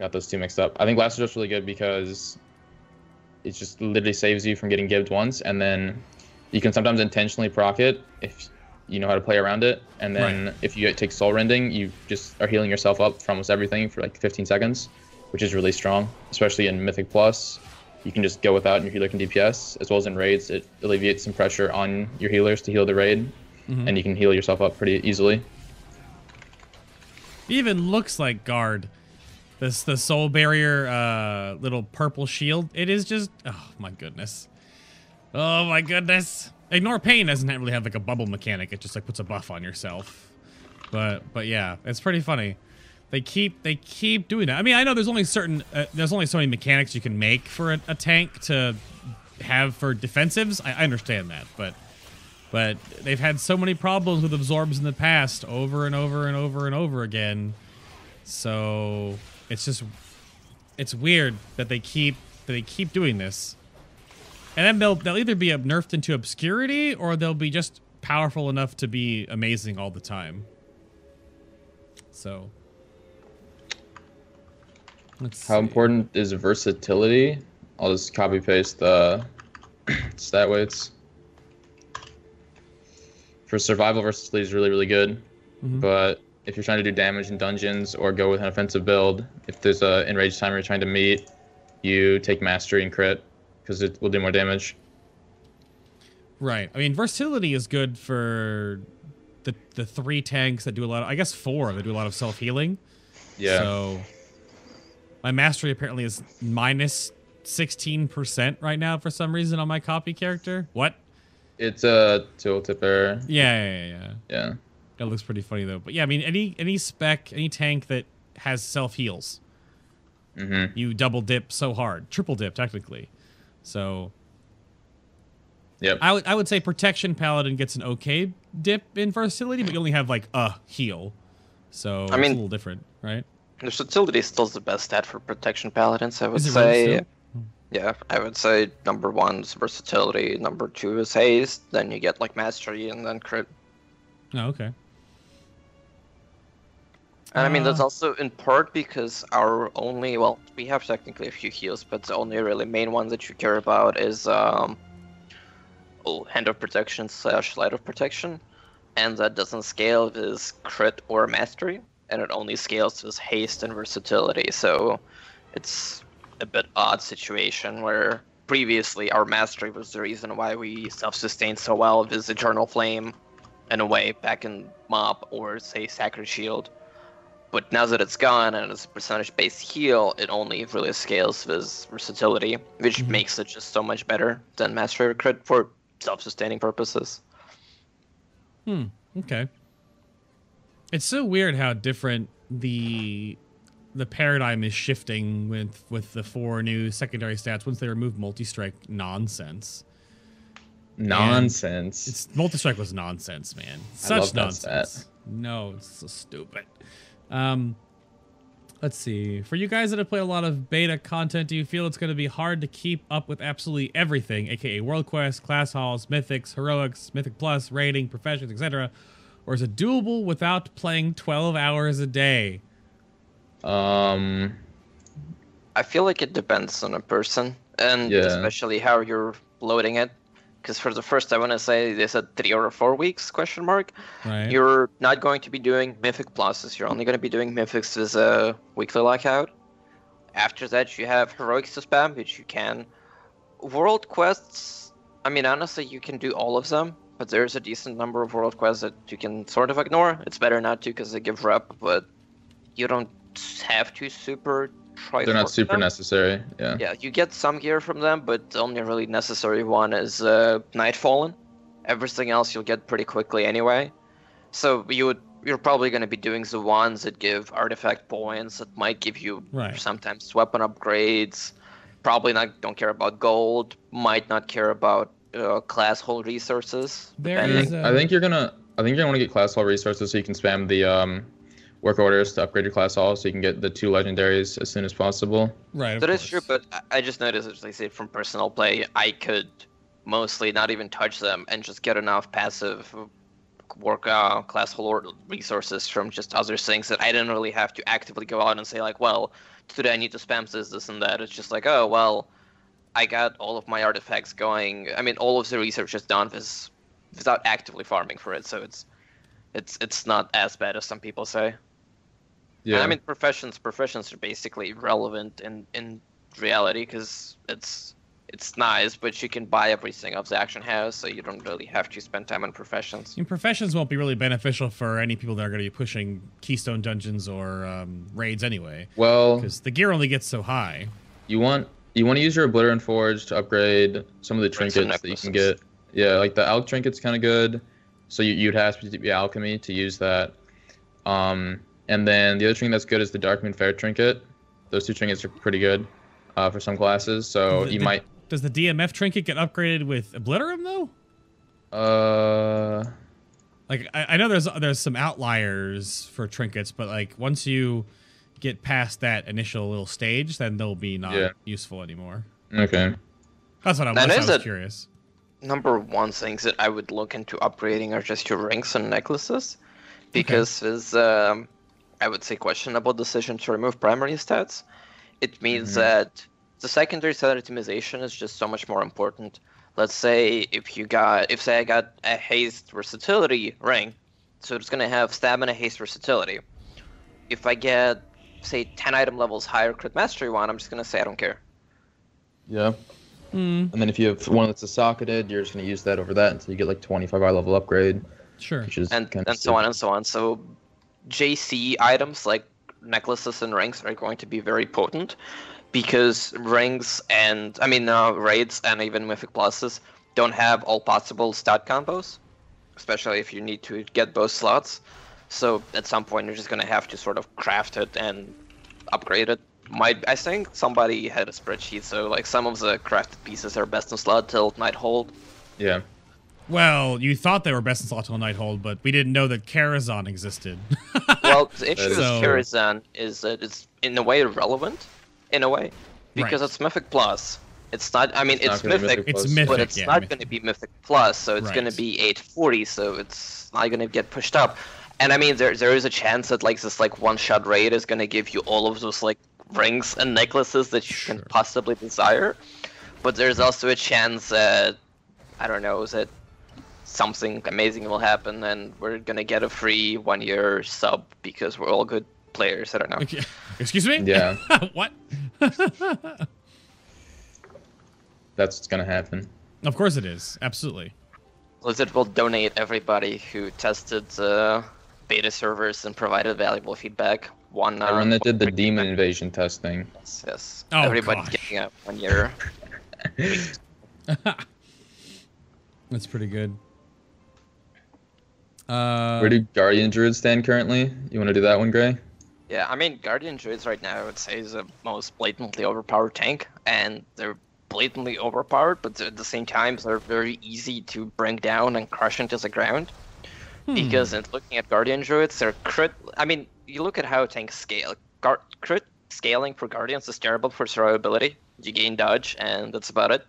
got those two mixed up. I think Last Resort's really good because it just literally saves you from getting gibbed once, and then you can sometimes intentionally proc it if you know how to play around it. And then Right. if you take Soul Rending, you just are healing yourself up for almost everything for like 15 seconds, which is really strong, especially in Mythic Plus. You can just go without, and your healer can DPS, as well as in raids. It alleviates some pressure on your healers to heal the raid, Mm-hmm. and you can heal yourself up pretty easily. Even looks like guard. This the soul barrier uh little purple shield. It is just oh my goodness. Oh my goodness. Ignore pain doesn't really have like a bubble mechanic. It just like puts a buff on yourself. But but yeah, it's pretty funny. They keep they keep doing that. I mean, I know there's only certain uh, there's only so many mechanics you can make for a, a tank to have for defensives. I, I understand that, but but they've had so many problems with absorbs in the past over and over and over and over again. So it's just it's weird that they keep that they keep doing this. And then they'll they'll either be nerfed into obscurity or they'll be just powerful enough to be amazing all the time. So let's How see. important is versatility? I'll just copy paste the [clears throat] stat weights. For survival, versatility is really, really good. Mhm. But if you're trying to do damage in dungeons or go with an offensive build, if there's a enraged timer you're trying to meet, you take mastery and crit because it will do more damage. Right. I mean, versatility is good for the the three tanks that do a lot. Of, I guess four that do a lot of self healing. Yeah. So my mastery apparently is minus sixteen percent right now for some reason on my copy character. What? It's a tooltip error. Yeah, yeah, yeah. yeah. Yeah. That looks pretty funny though. But yeah, I mean, any any spec, any tank that has self heals, Mm-hmm. you double dip so hard, triple dip technically. So Yep. I would I would say protection paladin gets an okay dip in versatility, but you only have like a heal. So it's mean- a little different, right? Versatility is still the best stat for protection paladins, I would say. Yeah, I would say number one is versatility, number two is haste, then you get like mastery and then crit. Oh, okay. And I mean, that's Uh, also in part because our only, well, we have technically a few heals, but the only really main one that you care about is, um, oh, Hand of Protection slash Light of Protection. And that doesn't scale with crit or mastery, and it only scales with haste and versatility. So it's a bit odd situation where previously our mastery was the reason why we self-sustained so well with Eternal Flame in a way back in MoP or say Sacred Shield. But now that it's gone and it's a percentage-based heal, it only really scales with versatility, which Mhm. makes it just so much better than Mastery or Crit for self-sustaining purposes. Hmm. Okay. It's so weird how different the the paradigm is shifting with with the four new secondary stats once they remove multi-strike nonsense. Nonsense. It's multi-strike was nonsense, man. I Such love that nonsense. No, it's so stupid. Um let's see. For you guys that have played a lot of beta content, do you feel it's going to be hard to keep up with absolutely everything, aka World Quest, Class Halls, Mythics, Heroics, Mythic Plus, Raiding, Professions, etc.? Or is it doable without playing 12 hours a day? um, I feel like it depends on a person, and Yeah. especially how you're loading it. Because for the first, I want to say they said three or four weeks question mark. Right. You're not going to be doing Mythic Pluses. You're only going to be doing Mythics as a weekly lockout. After that, you have Heroics to spam, which you can. World Quests, I mean, honestly, you can do all of them, but there's a decent number of World Quests that you can sort of ignore. It's better not to because they give rep, but you don't have to super try they're not super them. necessary. Yeah. Yeah, you get some gear from them, but the only really necessary one is uh, Nightfallen. Everything else you'll get pretty quickly anyway. So you would you're probably going to be doing the ones that give artifact points that might give you Right. sometimes weapon upgrades. Probably not don't care about gold. Might not care about uh, class hall resources. There depending. is a- I think you're gonna. I think you're gonna want to get class hall resources so you can spam the um, work orders to upgrade your class hall, so you can get the two legendaries as soon as possible. right. of That is true, but I- I just noticed, as I say, from personal play, I could mostly not even touch them and just get enough passive work uh, class hall resources from just other things that I didn't really have to actively go out and say like, well, today I need to spam this, this, and that. It's just like, oh well, I got all of my artifacts going. I mean, all of the research is done with, without actively farming for it, so it's it's it's not as bad as some people say. Yeah. And I mean, professions professions are basically irrelevant in in reality because it's it's nice, but you can buy everything of the action house, so you don't really have to spend time on professions. I mean, professions won't be really beneficial for any people that are going to be pushing keystone dungeons or um, raids anyway, well, because the gear only gets so high. you want you want to use your Obliterum Forge to upgrade some of the trinkets that you can get. Yeah, like the Alch trinket's kind of good. So you, you'd have to be alchemy to use that. Um, and then the other trinket that's good is the Darkmoon Faire trinket. Those two trinkets are pretty good uh, for some classes. So The- you the- might. Does the DMF trinket get upgraded with Obliterum though? Uh, Like I, I know there's there's some outliers for trinkets, but like once you get past that initial little stage, then they'll be not Yeah. useful anymore. okay. That's what I'm. That that's is I was a- curious. Number one things that I would look into upgrading are just your rings and necklaces, because it's um, I would say questionable decision to remove primary stats. It means Mhm. that the secondary stat optimization is just so much more important. Let's say if you got, if say I got a haste versatility ring, so it's gonna have stamina, haste, versatility. If I get, say, 10 item levels higher crit mastery one, I'm just gonna say I don't care. Yeah. Hmm. And then if you have one that's a socketed, you're just gonna use that over that until you get like 25 eye level upgrade, Sure. which is and and so on and so on. So JC items like necklaces and rings are going to be very potent because rings and I mean uh, raids and even mythic pluses don't have all possible stat combos, especially if you need to get both slots. So at some point you're just gonna have to sort of craft it and upgrade it. Might I think somebody had a spreadsheet, so like some of the crafted pieces are best in slot till Nighthold, Yeah. Well, you thought they were best in slot till Nighthold, but we didn't know that Karazhan existed. [laughs] well, the issue That with is- So- Karazhan is that it's in a way irrelevant, in a way, because Right. it's Mythic Plus. It's not. I mean, It's not it's, Mythic, Mythic it's mythic, but it's yeah. not going to be Mythic Plus, so it's going to be 840, so it's not going to get pushed up. And I mean, there there is a chance that like this like one shot raid is gonna give you all of those like rings and necklaces that you Sure. can possibly desire, but there's also a chance that I don't know that something amazing will happen and we're gonna get a free one year sub because we're all good players. I don't know. Okay. Excuse me? Yeah. [laughs] what? [laughs] That's what's gonna happen. Of course it is. Absolutely. Blizzard will donate everybody who tested the beta servers and provided valuable feedback. One. Uh, Everyone that did the one- demon invasion testing. Yes, yes. Oh, Everybody's gosh. getting a one year. [laughs] That's pretty good. Uh, Where do guardian druids stand currently? You want to do that one, Gray? Yeah, I mean, Guardian Druids right now, I would say, is the most blatantly overpowered tank, and they're blatantly overpowered, but at the same time, they're very easy to bring down and crush into the ground. hmm. Because in looking at Guardian Druids, they're crit. I mean, you look at how tanks scale. Gar- crit scaling for Guardians is terrible for survivability. You gain dodge, and that's about it.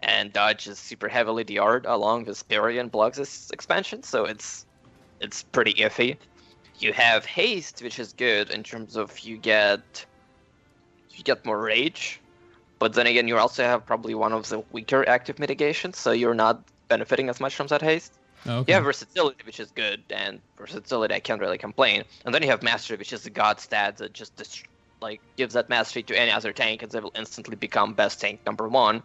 And dodge is super heavily DR'd along with Spirit and Blox's expansion, so it's it's pretty iffy. You have haste, which is good in terms of you get you get more rage, but then again, you also have probably one of the weaker active mitigations, so you're not benefiting as much from that haste. Oh, okay. You have versatility, which is good, and versatility I can't really complain. And then you have mastery, which is the god stat that just dist- like gives that mastery to any other tank, and they will instantly become best tank number one,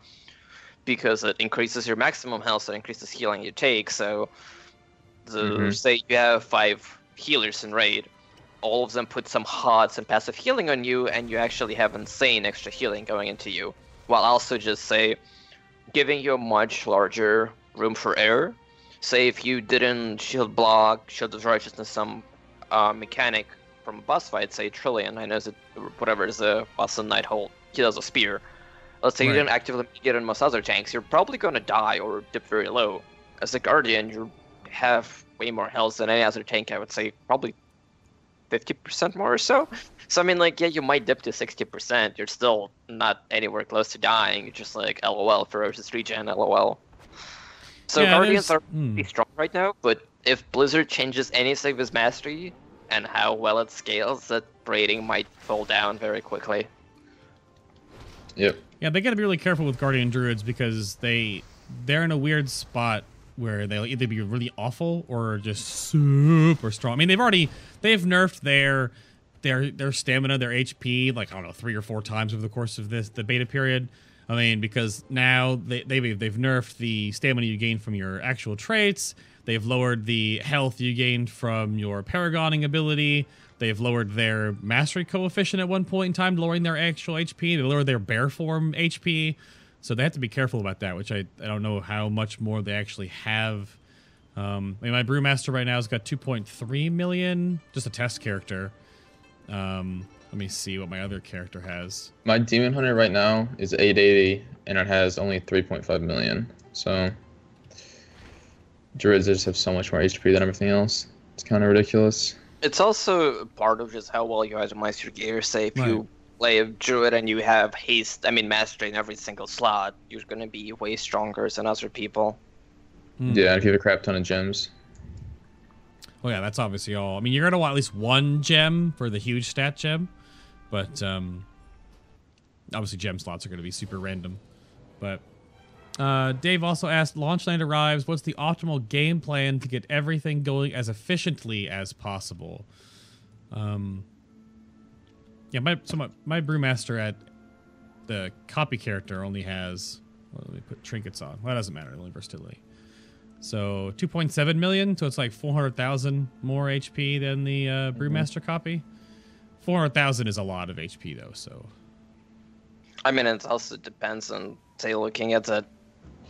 because it increases your maximum health and increases healing you take. So, the Mhm. say you have five healers in raid, all of them put some HOTS and passive healing on you, and you actually have insane extra healing going into you, while also just say giving you a much larger room for error. Say if you didn't shield block, shield of righteousness, some uh, mechanic from a boss fight, say Trilliax, I know that whatever is a boss in Nighthold, he does a spear. Let's say Right. you didn't actively get in most other tanks, you're probably gonna die or dip very low. As a Guardian, you have way more health than any other tank, I would say probably 50% more or so. So I mean, like, yeah, you might dip to 60%. You're still not anywhere close to dying. You're just like, LOL, ferocious regen, LOL. So Yeah, Guardians there's- are hmm. pretty strong right now, but if Blizzard changes anything with mastery and how well it scales, that rating might fall down very quickly. Yep. Yeah, they got to be really careful with Guardian Druids because they they're in a weird spot where they'll either be really awful or just super strong. I mean, they've already they've nerfed their their their stamina, their HP, like I don't know, three or four times over the course of this the beta period. I mean, because now they they've they've nerfed the stamina you gain from your actual traits. They've lowered the health you gained from your paragoning ability. They've lowered their mastery coefficient at one point in time, lowering their actual HP. They lowered their bear form HP. So they have to be careful about that, which I, I don't know how much more they actually have. Um, I mean, my Brewmaster right now has got 2.3 million, just a test character. Um, let me see what my other character has. My demon hunter right now is 880, and it has only 3.5 million. So druids just have so much more HP than everything else. It's kind of ridiculous. It's also part of just how well you itemize your gear. Say if Right. you play a druid and you have haste, I mean mastery in every single slot, you're gonna be way stronger than other people. Hmm. Yeah, if you have a crap ton of gems. Oh yeah, that's obviously all. I mean, you're gonna want at least one gem for the huge stat gem, but um, obviously gem slots are gonna be super random. But uh, Dave also asked, launch night arrives. What's the optimal game plan to get everything going as efficiently as possible? Um, yeah, my so my, my brewmaster at the copy character only has. Well, let me put trinkets on. Well, that doesn't matter. Only versatility. So 2.7 million, so it's like 400,000 more HP than the uh, Brewmaster copy. 400,000 is a lot of HP though, so I mean, it also depends on say looking at the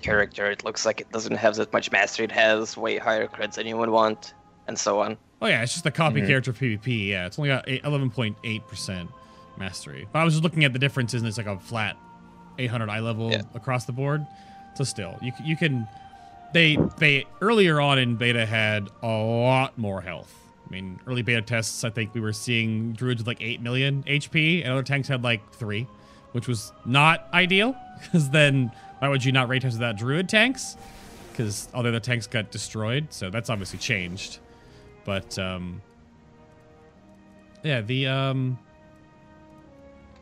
character. It looks like it doesn't have that much mastery. It has way higher crits than you would want, and so on. Oh yeah, it's just a copy Mhm. character PvP. Yeah, it's only got 11.8% mastery. But I was just looking at the differences, and it's like a flat 800 eye level Yeah. across the board. So still, you you can they they earlier on in beta had a lot more health. I mean, early beta tests, I think we were seeing druids with like 8 million HP, and other tanks had like 3, which was not ideal. [laughs] Because then, why would you not rate test without druid tanks? Because all the other tanks got destroyed, so that's obviously changed. But um, yeah, the um,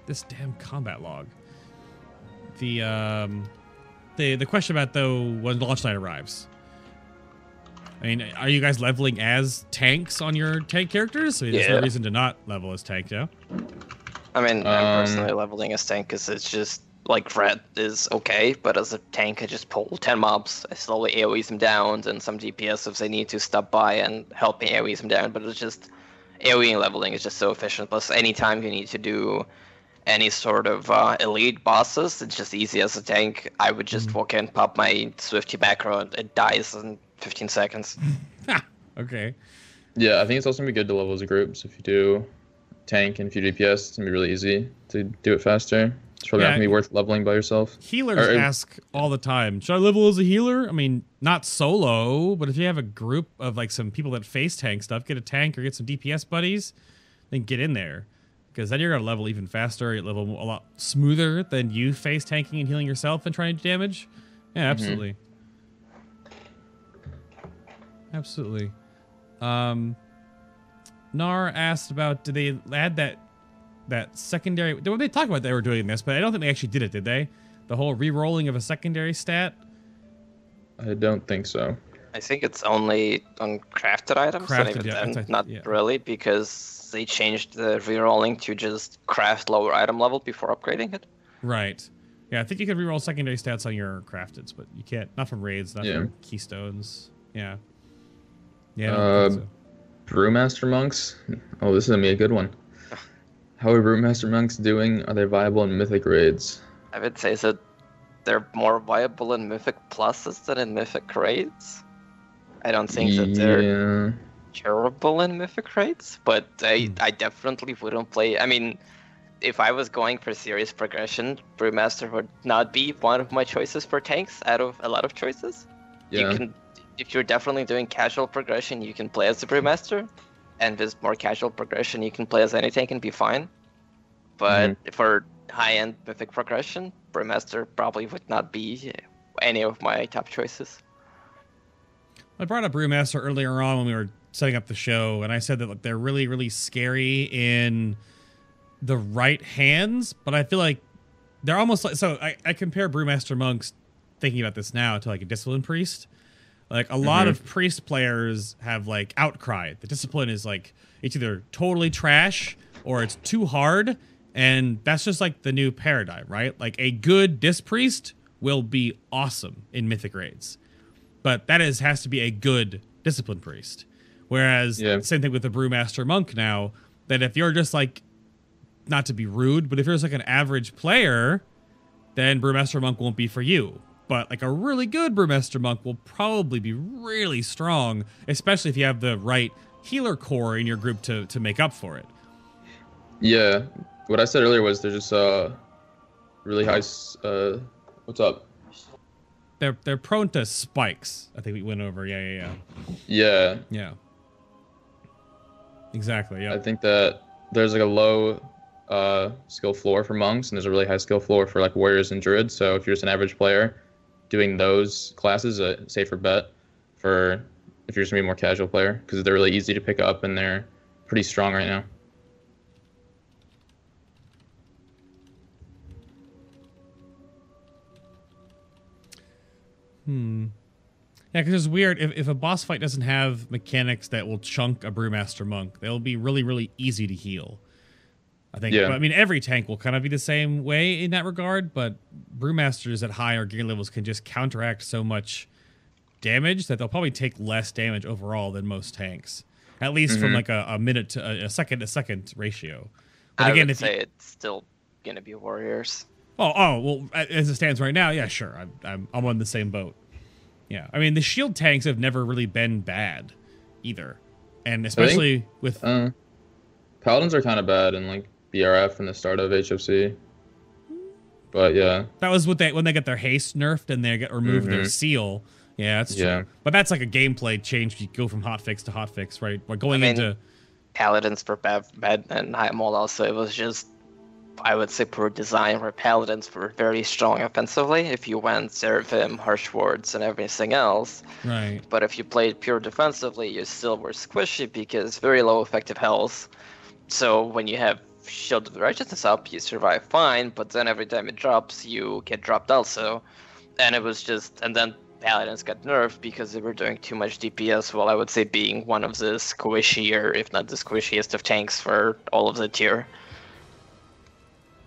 this damn combat log. The um, the the question about though when launch night arrives. I mean, are you guys leveling as tanks on your tank characters? I mean, There's no reason to not level as tank, yeah. I mean, I'm Um, personally leveling as tank because it's just like red is okay, but as a tank, I just pull 10 mobs. I slowly AoE them down, and some DPS if they need to stop by and help me AoE them down. But it's just AoE and leveling is just so efficient. Plus, anytime you need to do any sort of uh, elite bosses, it's just easy as a tank. I would just walk in, pop my Swifty macro, and it dies in 15 seconds. [laughs] Okay. Yeah, I think it's also gonna be good to level as a group. So if you do tank and if you do DPS, it's gonna be really easy to do it faster. It's probably Yeah. not gonna be worth leveling by yourself. Healers Or- ask all the time, should I level as a healer? I mean, not solo, but if you have a group of like some people that face tank stuff, get a tank or get some DPS buddies, then get in there. Because then you're gonna level even faster, you level a lot smoother than you face tanking and healing yourself and trying to damage. Yeah, absolutely. Absolutely. Um Nar asked about did they add that that secondary they, they talked about they were doing this, but I don't think they actually did it, did they? The whole re-rolling of a secondary stat? I don't think so. I think it's only on crafted items, Crafted, and even yeah, then, not yeah. really, because they changed the rerolling to just craft lower item level before upgrading it. Right. Yeah, I think you can re-roll secondary stats on your crafteds, but you can't not from raids, not Yeah. from keystones. Yeah. Yeah. Uh, so. Brewmaster monks. Oh, this is gonna be a good one. How are Brewmaster monks doing? Are they viable in mythic raids? I would say that they're more viable in Mythic Pluses than in Mythic Raids. I don't think that they're Yeah. durable in Mythic Raids, but I, Hmm. I definitely wouldn't play. I mean, if I was going for serious progression, Brewmaster would not be one of my choices for tanks out of a lot of choices. Yeah. You can, if you're definitely doing casual progression, you can play as the Brewmaster, and with more casual progression, you can play as any tank and be fine. But mm-hmm. for high-end mythic progression, Brewmaster probably would not be any of my top choices. I brought up Brewmaster earlier on when we were setting up the show, and I said that like, they're really, really scary in the right hands, but I feel like they're almost like so. I, I compare Brewmaster monks, thinking about this now, to like a discipline priest. Like a lot mm-hmm. of priest players have like outcry. The discipline is like it's either totally trash or it's too hard, and that's just like the new paradigm, right? Like a good disc priest will be awesome in mythic raids but that is has to be a good discipline priest. Whereas Yeah. same thing with the brewmaster monk now, that if you're just like not to be rude, but if you're just like an average player, then brewmaster monk won't be for you. But like a really good brewmaster monk will probably be really strong, especially if you have the right healer core in your group to to make up for it. Yeah. What I said earlier was they're just uh really high. Uh, what's up? They're they're prone to spikes. I think we went over. Yeah, yeah, yeah. Yeah. Yeah. Exactly. Yeah. I think that there's like a low uh, skill floor for monks, and there's a really high skill floor for like warriors and druids. So if you're just an average player, doing those classes a safer bet for if you're just gonna be a more casual player because they're really easy to pick up and they're pretty strong right now. Hmm. Yeah, because it's weird. If, if a boss fight doesn't have mechanics that will chunk a Brewmaster Monk, they'll be really, really easy to heal. I think. Yeah. But, I mean, every tank will kind of be the same way in that regard, but Brewmasters at higher gear levels can just counteract so much damage that they'll probably take less damage overall than most tanks. At least from Mhm. like a, a minute to a, a second to second ratio. But I again, would if you- say it's still gonna be warriors. Oh, oh, well, as it stands right now, yeah, sure. I'm, I'm, I'm on the same boat. Yeah. I mean, the shield tanks have never really been bad either. And especially with. Uh, paladins are kind of bad and like BRF and the start of HFC. But yeah, That was what they when they get their haste nerfed and they get removed their Mhm. seal. Yeah, that's true. Yeah. But that's like a gameplay change. You go from hotfix to hotfix, right? We're going I mean- into. Paladins for bad, bad and Highmaul also. It was just I would say poor design where paladins were very strong offensively if you went Seraphim, Harsh Words, and everything else. Right. But if you played pure defensively, you still were squishy because very low effective health. So when you have Shield of the Righteousness up, you survive fine, but then every time it drops, you get dropped also. And it was just, and then Paladins got nerfed because they were doing too much DPS, while I would say being one of the squishier, if not the squishiest of tanks for all of the tier.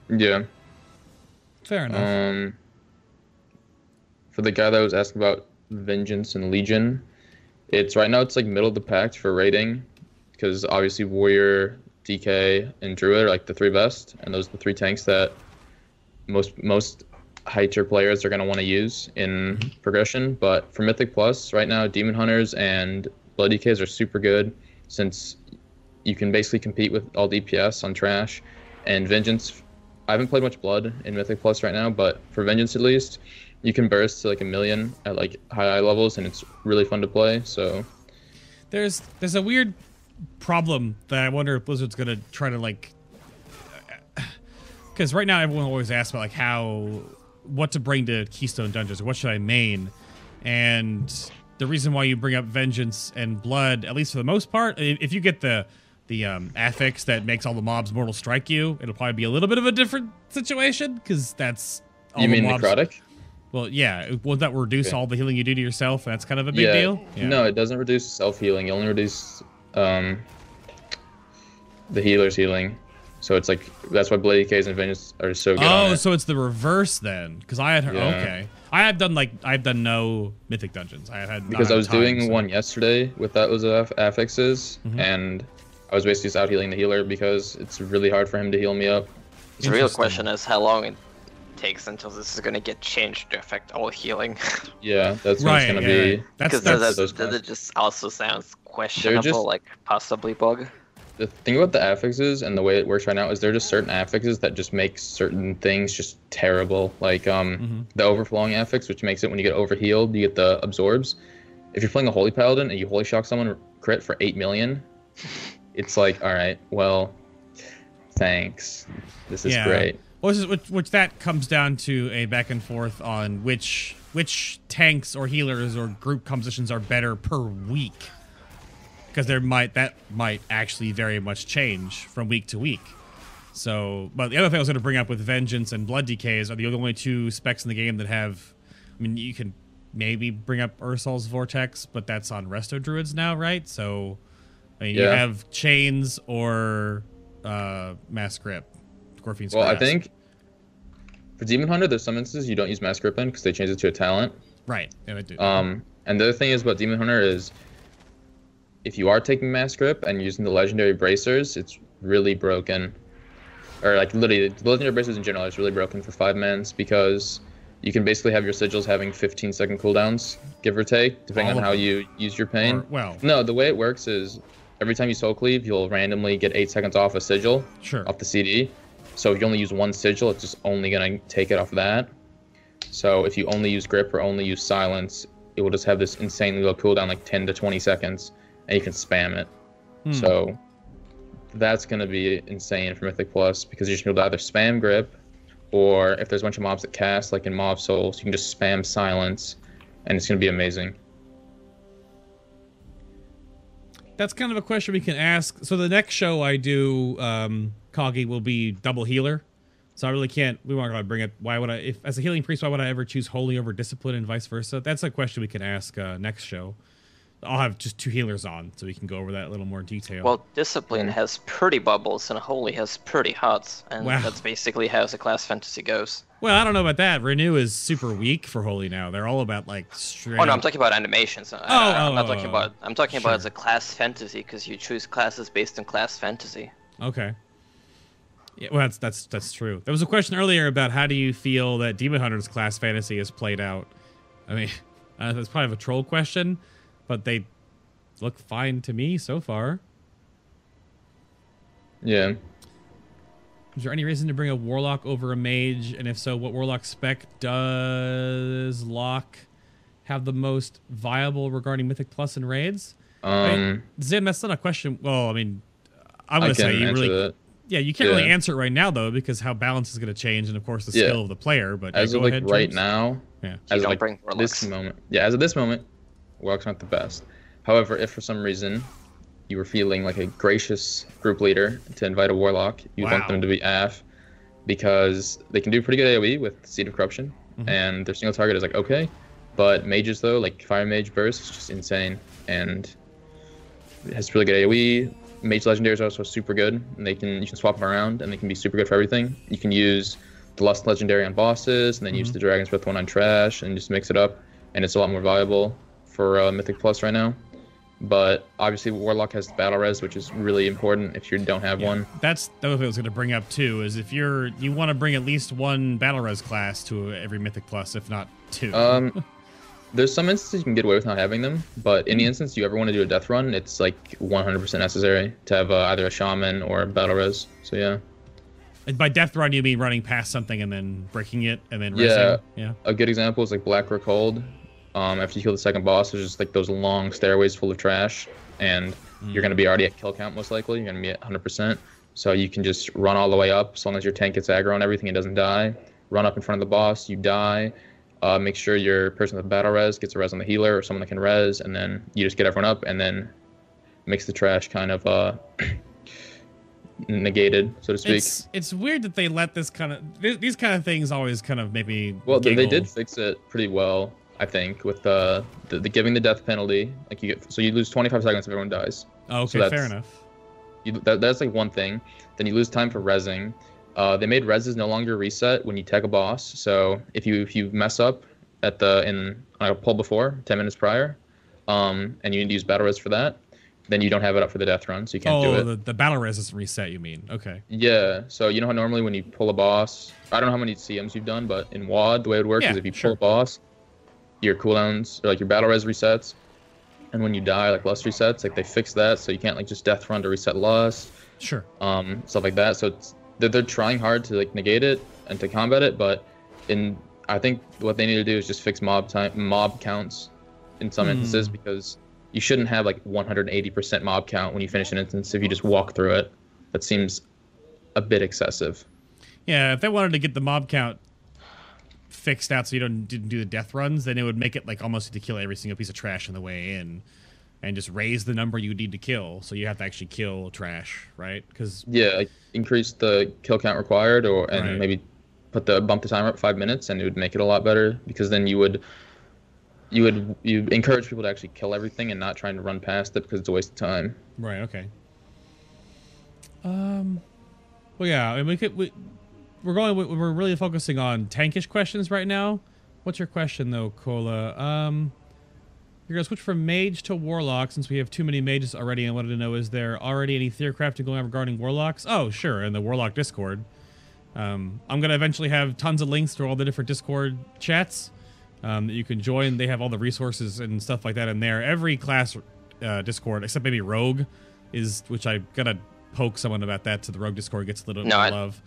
Yeah. Fair enough. Um, for the guy that was asking about Vengeance and Legion, it's right now it's like middle of the pack for rating, because obviously Warrior, DK, and Druid are like the three best, and those are the three tanks that most most high tier players are gonna want to use in mm-hmm. progression. But for Mythic Plus, right now Demon Hunters and Blood DKs are super good, since you can basically compete with all DPS on trash, and Vengeance I haven't played much Blood in Mythic Plus right now, but for Vengeance at least, you can burst to like a million at like high eye levels, and it's really fun to play. So there's there's a weird problem that I wonder if Blizzard's gonna try to like, because right now everyone always asks about like how what to bring to Keystone Dungeons or what should I main, and the reason why you bring up Vengeance and Blood, at least for the most part, if you get the the um, affix that makes all the mobs mortal strike you, it'll probably be a little bit of a different situation because that's all you the mean mobs- necrotic? Well, yeah, will that reduce Okay. all the healing you do to yourself? That's kind of a big yeah. deal. No, it doesn't reduce self healing. It only reduces um, the healer's healing. So it's like that's why Blood DKs and Vengeance are so good. on Oh, it. so it's the reverse then? Because I had heard. Yeah. Okay, I have done like I've done no mythic dungeons. I had because I was time, doing so- one yesterday with that was aff- affixes, Mhm. and I was basically just out healing the healer because it's really hard for him to heal me up. The real question is how long it takes until this is going to get changed to affect all healing. [laughs] Yeah, that's Right. it's gonna yeah, be. yeah. That's Because that's that, that, just also sounds questionable, just- like possibly bug. the thing about the affixes and the way it works right now is there are just certain affixes that just make certain things just terrible. Like um, Mhm. the overflowing affix, which makes it when you get overhealed, you get the absorbs. If you're playing a holy paladin and you holy shock someone crit for eight million, [laughs] it's like, all right, well, thanks. This is Yeah. great. Which, is, which, which that comes down to a back and forth on which which tanks or healers or group compositions are better per week, because there might that might actually very much change from week to week. So, but the other thing I was going to bring up with Vengeance and Blood DKs are the only two specs in the game that have. I mean, you can maybe bring up Ursol's Vortex, but that's on Resto Druids now, right? So, I mean, you have Chains or uh, Mass Grip. Well, I think for Demon Hunter, there's some instances you don't use Mass Grip in because they changed it to a talent. Right. Yeah, they do. Um, and the other thing is about Demon Hunter is if you are taking Mass Grip and using the legendary bracers, it's really broken. Or like literally, the legendary bracers in general is really broken for five mans because you can basically have your sigils having 15 second cooldowns, give or take, depending All on how you use your pain. Or- well, No, the way it works is every time you soul cleave, you'll randomly get eight seconds off a sigil sure. off the CD. So if you only use one sigil, it's just only gonna take it off that. So if you only use grip or only use silence, it will just have this insanely low cooldown, like 10 to 20 seconds, and you can spam it. Hmm. So that's gonna be insane for Mythic Plus because you're just able to either spam grip, or if there's a bunch of mobs that cast, like in Maw of Souls, you can just spam silence, and it's gonna be amazing. That's kind of a question we can ask. So the next show I do, um, Kagi will be double healer. So I really can't. We weren't going to bring it. Why would I, if as a healing priest, why would I ever choose holy over discipline and vice versa? That's a question we can ask uh, next show. I'll have just two healers on, so we can go over that a little more in detail. Well, Discipline has pretty bubbles and Holy has pretty hots, and Wow. that's basically how the class fantasy goes. Well, I don't know about that. Renew is super weak for holy now. They're all about like straight. Oh no, I'm talking about animations. Oh, oh, I'm not oh, talking oh. about. I'm talking Sure. about as a class fantasy because you choose classes based on class fantasy. Okay. Yeah, well, that's that's that's true. There was a question earlier about how do you feel that Demon Hunter's class fantasy is played out. I mean, [laughs] uh, that's probably a troll question, but they look fine to me so far. Yeah. Is there any reason to bring a warlock over a mage? And if so, what warlock spec does lock have the most viable regarding Mythic Plus and raids? Um, Zim, that's not a question. Well, I mean, I'm gonna can say you really that. Yeah, you can't really answer it right now though because how balance is going to change, and of course the Yeah. skill of the player. But As yeah, of go like ahead, right James. now, Yeah. As of like this moment, yeah, as of this moment, Warlock's not the best. However, if for some reason you were feeling like a gracious group leader to invite a Warlock, you Wow. want them to be AF because they can do pretty good AoE with Seed of Corruption, Mhm. and their single target is like okay, but mages though, like Fire Mage Burst, is just insane, and it has really good AoE. Mage legendaries are also super good, and they can you can swap them around, and they can be super good for everything. You can use the Lust legendary on bosses, and then use Mhm. the Dragon's Breath one on trash, and just mix it up, and it's a lot more viable for uh, Mythic Plus right now. But obviously, Warlock has battle res, which is really important if you don't have Yeah. one. That's the other thing I was going to bring up too. Is if you're you want to bring at least one battle res class to every Mythic Plus, if not two. Um, [laughs] there's some instances you can get away with not having them, but in the instance you ever want to do a death run, it's like 100% necessary to have uh, either a shaman or a battle res. So yeah, And By death run, you mean running past something and then breaking it and then Yeah. resing? Yeah. a good example is like Black Rook Hold. Um, after you kill the second boss, there's just like those long stairways full of trash, and you're gonna be already at kill count most likely. You're gonna be at 100%. So you can just run all the way up as long as your tank gets aggro and everything, it doesn't die. Run up in front of the boss, you die. Uh, make sure your person with battle res gets a res on the healer or someone that can res, and then you just get everyone up, and then makes the trash kind of uh, [clears throat] negated, so to speak. It's it's weird that they let this kind of th- these kind of things always kind of make me Well, they, they did fix it pretty well, I think, with the, the the giving the death penalty. Like you get, so you lose 25 seconds if everyone dies. Oh, so okay, fair that's- enough. You, that, that's like one thing. Then you lose time for resing. Uh, they made reses no longer reset when you tag a boss. So if you if you mess up at the in on a pull before 10 minutes prior, um, and you need to use battle res for that, then you don't have it up for the death run, so you can't do Oh, it. the, the battle res doesn't reset. You mean? Okay. Yeah, so you know how normally when you pull a boss, I don't know how many CMs you've done, but in WoD, the way it would work Yeah, is if you sure. pull a boss, your cooldowns or like your battle res resets, and when you die, like lust resets. Like they fixed that, so you can't like just death run to reset lust, Sure. um, stuff like that. So it's they're, they're trying hard to like negate it and to combat it, but in I think what they need to do is just fix mob time mob counts in some Hmm. instances because you shouldn't have like 180% mob count when you finish an instance if you just walk through it. That seems a bit excessive. Yeah, if they wanted to get the mob count fixed out so you don't didn't do the death runs, then it would make it like almost to kill every single piece of trash on the way in, and just raise the number you need to kill. So you have to actually kill trash, right? Because Yeah, like increase the kill count required, or and Right. maybe put the bump the timer up five minutes, and it would make it a lot better because then you would you would you encourage people to actually kill everything and not trying to run past it because it's a waste of time. right, okay. Um, well, yeah, I mean, we could we we're going we- we're really focusing on tankish questions right now. What's your question though, Cola? Um. You're gonna switch from mage to warlock since we have too many mages already. I wanted to know is there already any theory crafting going on regarding warlocks? Oh, sure, in the warlock Discord. Um, I'm gonna eventually have tons of links to all the different Discord chats um, that you can join. They have all the resources and stuff like that in there. Every class uh, Discord, except maybe Rogue, is which I gotta poke someone about that. To the Rogue Discord gets a little No, more I- love.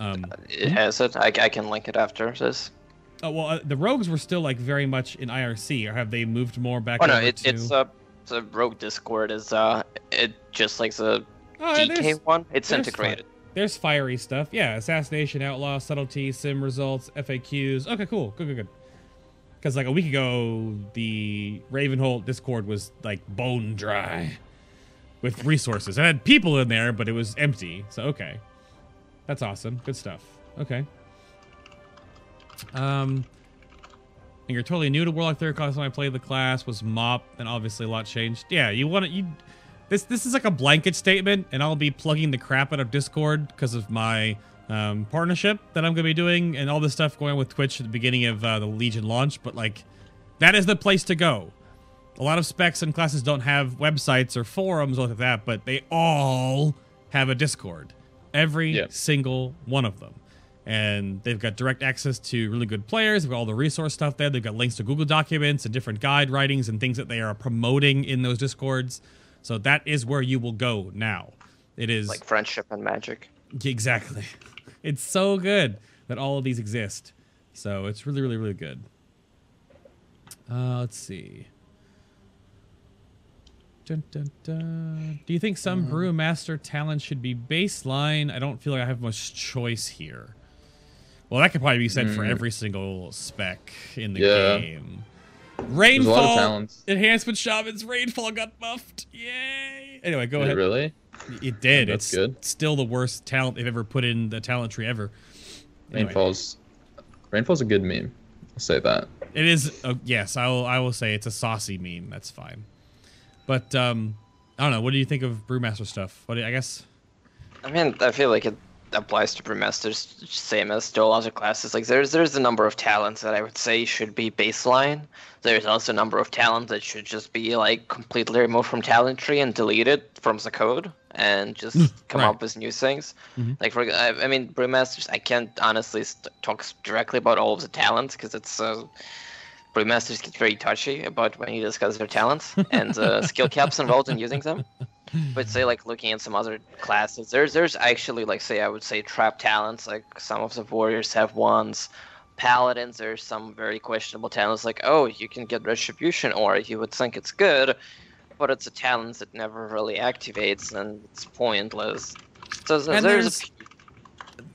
Um, It has it. I, I can link it after this. oh well, uh, the Rogues were still like very much in IRC, or have they moved more back? Oh no, it, to... it's uh, the Rogue Discord is uh, it just like the Oh, DK one. It's integrated. There's fiery stuff. Yeah, assassination, outlaw, subtlety, sim results, FAQs. Okay, cool. Good, good, good. Because like a week ago, the Ravenholt Discord was like bone dry with resources. It had people in there, but it was empty. So okay, that's awesome. Good stuff. Okay. Um, and you're totally new to Warlock Third class. When I played the class, was MoP, and obviously a lot changed. Yeah, you want to you. This this is like a blanket statement, and I'll be plugging the crap out of Discord because of my um, partnership that I'm going to be doing, and all this stuff going on with Twitch at the beginning of uh, the Legion launch. But like, that is the place to go. A lot of specs and classes don't have websites or forums or like that, but they all have a Discord. Every Yeah. single one of them. And they've got direct access to really good players. They've got all the resource stuff there. They've got links to Google documents and different guide writings and things that they are promoting in those Discords. So that is where you will go now. It is Like friendship and magic. [laughs] Exactly. It's so good that all of these exist. So it's really, really, really good. Uh, let's see. Dun, dun, dun. Do you think some Mm-hmm. brewmaster talent should be baseline? I don't feel like I have much choice here. Well, that could probably be said for Mm. every single spec in the Yeah. game. Rainfall enhancement shamans. Rainfall got buffed. Yay! Anyway, go Did it ahead. really? It did. That's it's good. still the worst talent they've ever put in the talent tree ever. Anyway, Rainfall's Rainfall's a good meme. I'll say that. It is. Uh, yes, I will. I will say it's a saucy meme. That's fine. But um, I don't know. What do you think of brewmaster stuff? What do you- I guess. I mean, I feel like it applies to brewmasters same as to a lot of classes. Like there's there's a number of talents that I would say should be baseline. There's also a number of talents that should just be like completely removed from talent tree and deleted from the code and just come Right. up with new things. Mhm. Like for I, I mean brewmasters, I can't honestly st- talk directly about all of the talents because it's. Uh, Brewmasters get very touchy about when you discuss their talents and uh, [laughs] skill caps involved in using them but say like looking at some other classes there's there's actually like say i would say trap talents like some of the warriors have ones paladins there's some very questionable talents like oh you can get retribution or you would think it's good but it's a talent that never really activates and it's pointless so there's, there's-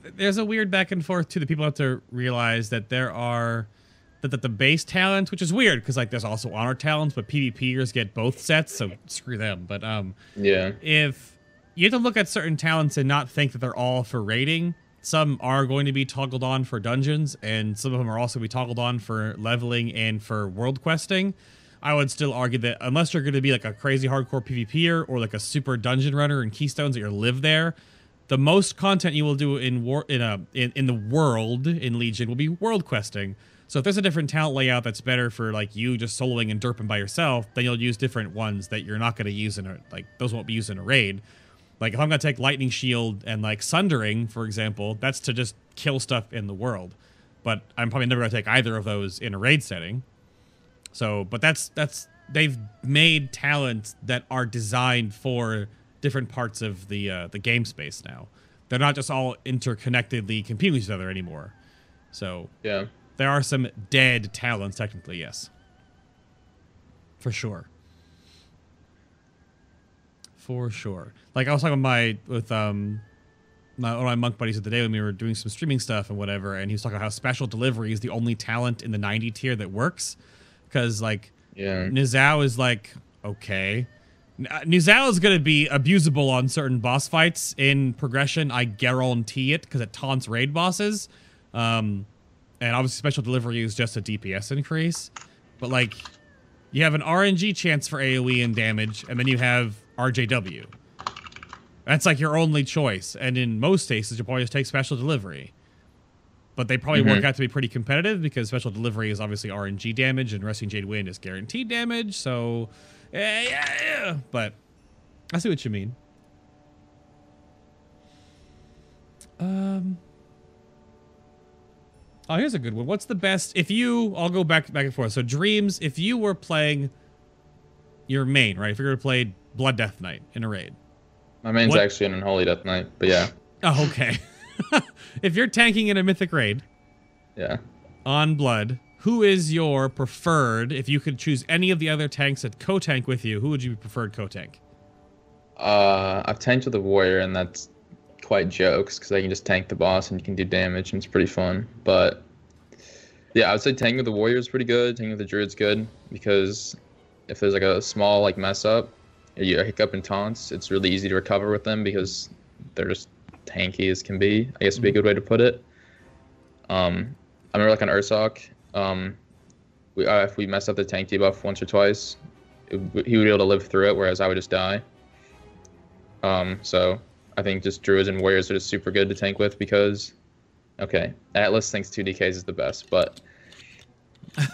There's a weird back and forth too. That people have to realize that there are that, that the base talents, which is weird because like there's also honor talents, but PvPers get both sets, so screw them. But um, Yeah. if you have to look at certain talents and not think that they're all for raiding. Some are going to be toggled on for dungeons, and some of them are also be toggled on for leveling and for world questing. I would still argue that unless you're going to be like a crazy hardcore PvPer or like a super dungeon runner in Keystones that you live there, the most content you will do in war in a in, in the world in Legion will be world questing. So if there's a different talent layout that's better for like you just soloing and derping by yourself, then you'll use different ones that you're not going to use in a like those won't be used in a raid. Like if I'm going to take lightning shield and like sundering, for example, that's to just kill stuff in the world. But I'm probably never going to take either of those in a raid setting. So, but that's that's they've made talents that are designed for different parts of the uh, the game space now. They're not just all interconnectedly competing with each other anymore. So Yeah. There are some dead talents, technically, yes, for sure, for sure. Like I was talking with my with um my, one of my monk buddies the other day when we were doing some streaming stuff and whatever, and he was talking about how special delivery is the only talent in the 90 tier that works, because like Yeah. Niuzao is like okay. Uh, Niuzao is going to be abusable on certain boss fights in progression. I guarantee it because it taunts raid bosses. Um, and obviously, special delivery is just a DPS increase. But like, you have an RNG chance for AoE and damage, and then you have RJW. That's like your only choice. And in most cases, you'll probably just take special delivery. But they probably work Mhm. out to be pretty competitive because special delivery is obviously RNG damage and Resting Jade Wind is guaranteed damage. So, yeah, yeah, yeah. But I see what you mean. Um. Oh, here's a good one. What's the best if you? I'll go back back and forth. So, dreams. If you were playing your main, right? If you were to play Blood Death Knight in a raid. My main's What- actually an Unholy Death Knight, but yeah. Oh, okay. [laughs] if you're tanking in a mythic raid Yeah. on Blood, who is your preferred? If you could choose any of the other tanks that co-tank with you, who would you preferred co-tank? Uh, I've tanked with a warrior, and that's quite jokes because I can just tank the boss and you can do damage, and it's pretty fun. But yeah, I would say tanking with the warrior is pretty good. Tanking with the druid's good because if there's like a small like mess up, you hiccup and taunts, it's really easy to recover with them because they're just tanky as can be. I guess would be a good way to put it. Um, I remember like on Ursoc, um, we uh, if we messed up the tank debuff once or twice, it, he would be able to live through it, whereas I would just die. Um, so I think just druids and warriors are just super good to tank with because, okay, Atlas thinks 2DKs is the best, but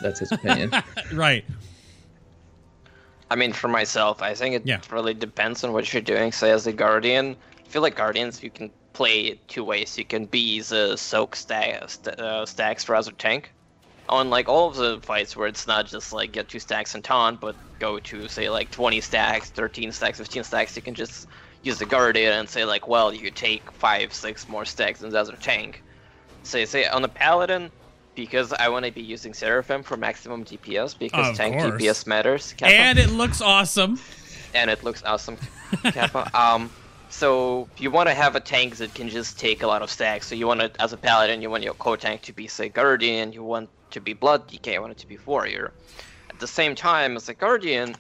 that's his opinion. [laughs] right. I mean, for myself, I think it Yeah. really depends on what you're doing. Say, as a guardian, I feel like guardians you can play it two ways. You can be the soak sta- st- uh, stacks for other tank. On like all of the fights where it's not just like get two stacks and taunt, but go to say like 20 stacks, 13 stacks, 15 stacks, you can just use the guardian and say like, well, you take five, six more stacks than the other tank. Say, say on the paladin, because I want to be using Seraphim for maximum DPS because Of tank course. DPS matters. And it looks awesome. and it looks awesome. Kappa. [laughs] Um, so you want to have a tank that can just take a lot of stacks. So you want to, as a paladin, you want your core tank to be say guardian. You want to be blood DK. You want it to be warrior. At the same time, as a guardian,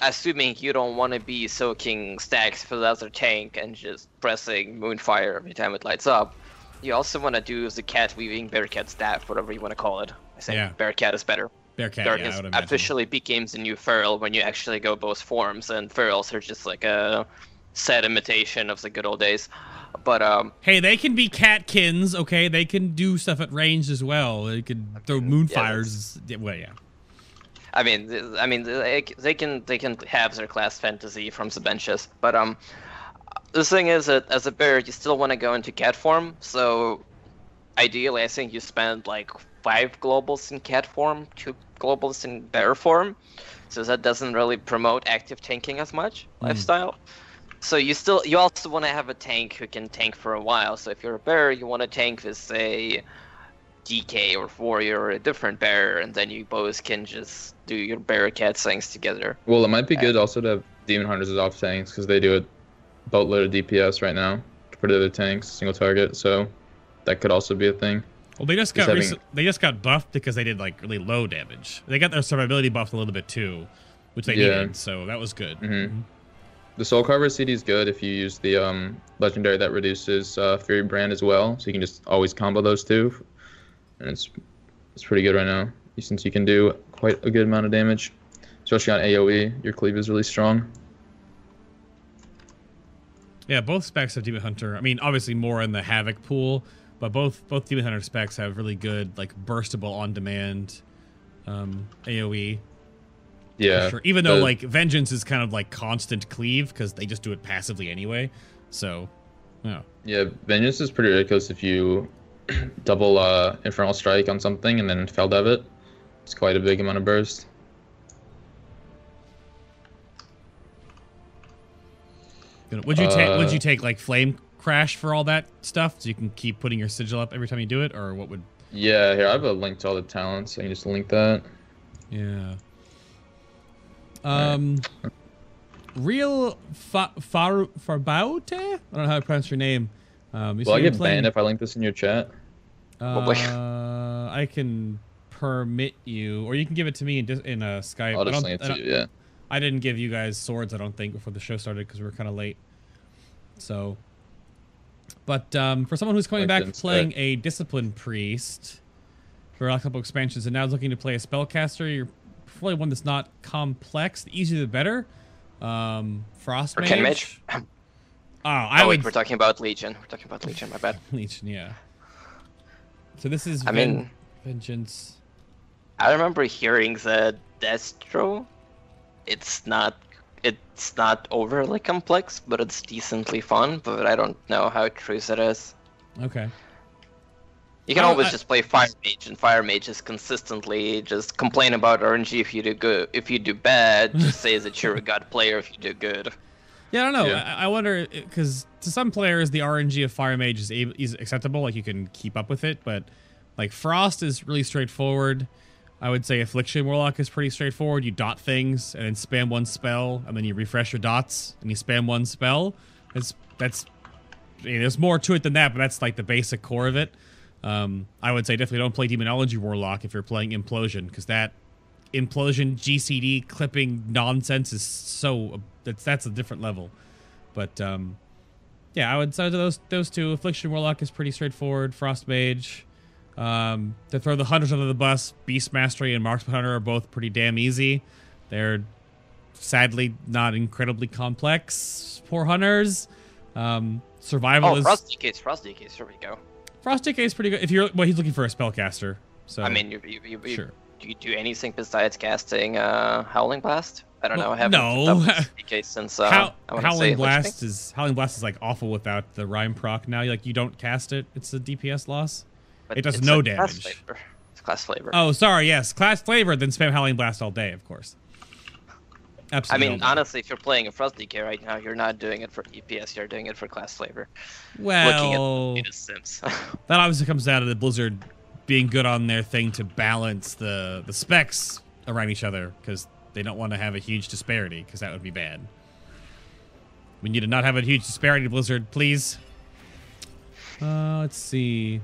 assuming you don't want to be soaking stacks for the other tank and just pressing moonfire every time it lights up, you also want to do the cat weaving bearcat staff, whatever you want to call it. I think Yeah. bearcat is better. Bearcat, Dark yeah, officially became the new feral when you actually go both forms, and ferals are just like a sad imitation of the good old days. But um, Hey, they can be catkins, okay? They can do stuff at range as well. They could throw moonfires. Yeah, well, yeah. I mean, I mean, they, they can they can have their class fantasy from the benches, but um, the thing is that as a bear, you still want to go into cat form. So, ideally, I think you spend like five globals in cat form, two globals in bear form. So that doesn't really promote active tanking as much lifestyle. So you still you also want to have a tank who can tank for a while. So if you're a bear, you want to tank with say DK or warrior or a different bear, and then you both can just do your bear cat things together. Well, it might be good also to have demon hunters as off tanks because they do a boatload of DPS right now for the other tanks, single target. So that could also be a thing. Well, they just got Just having- recent- they just got buffed because they did like really low damage. They got their survivability buffed a little bit too, which they Yeah. needed. So that was good. Mhm. The Soul Carver CD is good if you use the um, legendary that reduces uh, Fiery Brand as well, so you can just always combo those two, and it's it's pretty good right now since you can do quite a good amount of damage, especially on AOE. Your cleave is really strong. Yeah, both specs have Demon Hunter. I mean, obviously more in the Havoc pool, but both both Demon Hunter specs have really good like burstable on demand um, AOE. Yeah, sure. Even though the- like Vengeance is kind of like constant cleave because they just do it passively anyway. So, yeah. yeah, Vengeance is pretty ridiculous if you [clears throat] double uh, Infernal Strike on something and then Fel Dev it. It's quite a big amount of burst. Good. Would you take? Would Uh, you take like Flame Crash for all that stuff, so you can keep putting your sigil up every time you do it, or what would? Yeah, here I have a link to all the talents. I can just link that. Yeah. Um. Real fa- far farbaute? I don't know how to pronounce your name. Um, you Will I get playing- banned if I link this in your chat? [laughs] Uh, I can permit you, or you can give it to me in, in a Skype. I'll just link it to you. Yeah. I didn't give you guys swords. I don't think before the show started because we were kind of late. So, but um, for someone who's coming Like back playing said. a discipline priest for a couple expansions and now is looking to play a spellcaster, you're probably one that's not complex. The easier the better. Um, frost Or mage. Ken Mage? Oh, I oh, would wait, we're talking about Legion. We're talking about Legion. My bad. [laughs] Legion, yeah. So this is I Ven- mean- vengeance. I remember hearing that Destro. It's not. It's not overly complex, but it's decently fun. But I don't know how true that is. Okay. You can always I- just play Fire Mage, and Fire Mage is consistently just complain about RNG if you do good. If you do bad, just say that you're a [laughs] god player if you do good. Yeah, I don't know. Yeah. I, I wonder because to some players the RNG of Fire Mage is, able, is acceptable, like you can keep up with it. But like Frost is really straightforward. I would say Affliction Warlock is pretty straightforward. You dot things and then spam one spell, and then you refresh your dots and you spam one spell. That's that's. I mean, there's more to it than that, but that's like the basic core of it. Um, I would say definitely don't play Demonology Warlock if you're playing Implosion because that implosion GCD clipping nonsense is so that's that's a different level. But um, yeah, I would say those those two. Affliction Warlock is pretty straightforward. Frost Mage. Um, to throw the hunters under the bus, Beast Mastery and Marksman Hunter are both pretty damn easy. They're sadly not incredibly complex. Poor hunters. Um, survival Oh, is Frost DKs, Frost DKs. Here we go. Frost DK is pretty good if you're well. He's looking for a spellcaster. So I mean, you, you, you- sure. do you do anything besides casting uh, Howling Blast? I don't Well, know. I haven't no. done [laughs] since uh, How, I Howling Blast is Howling Blast is like awful without the Rime proc. Now, like you don't cast it, it's a DPS loss. But it does no a class damage. flavor. It's class flavor. Oh, sorry. Yes, class flavor. Then spam Howling Blast all day, of course. Absolutely. I mean, honestly, if you're playing a Frost DK right now, you're not doing it for DPS. You're doing it for class flavor. well, Looking at Sims. [laughs] that obviously comes out of the Blizzard being good on their thing to balance the the specs around each other because they don't want to have a huge disparity because that would be bad. We need to not have a huge disparity, Blizzard, please. Uh, let's see.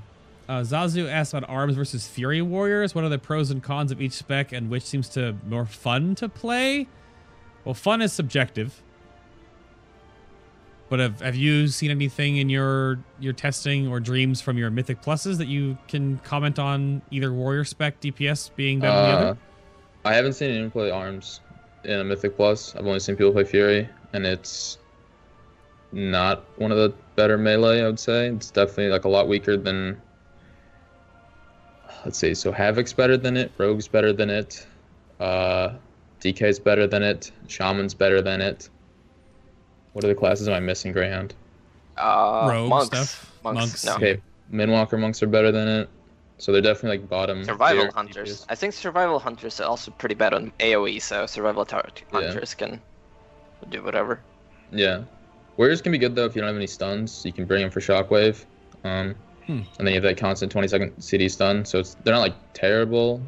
Uh, Zazu asked about Arms versus Fury Warriors. What are the pros and cons of each spec, and which seems to more fun to play? Well, fun is subjective. But have, have you seen anything in your your testing or dreams from your Mythic Pluses that you can comment on either Warrior spec DPS being better than the Uh, other? I haven't seen anyone play Arms in a Mythic Plus. I've only seen people play Fury, and it's not one of the better melee. I would say it's definitely like a lot weaker than. Let's see. So Havoc's better than it. Rogue's better than it. Uh, DK's better than it. Shaman's better than it. What other classes am I missing, Greyhound? Uh, Rogue monks. stuff. Monks. Monks. No. Okay, Windwalker monks are better than it. So they're definitely like bottom. Survival tier hunters. DPS. I think survival hunters are also pretty bad on AoE, so survival tar- hunters can do whatever. Yeah. Warriors can be good though if you don't have any stuns. You can bring them for shockwave. Um, Hmm. and then you have that constant 20 second CD stun. So it's they're not like terrible.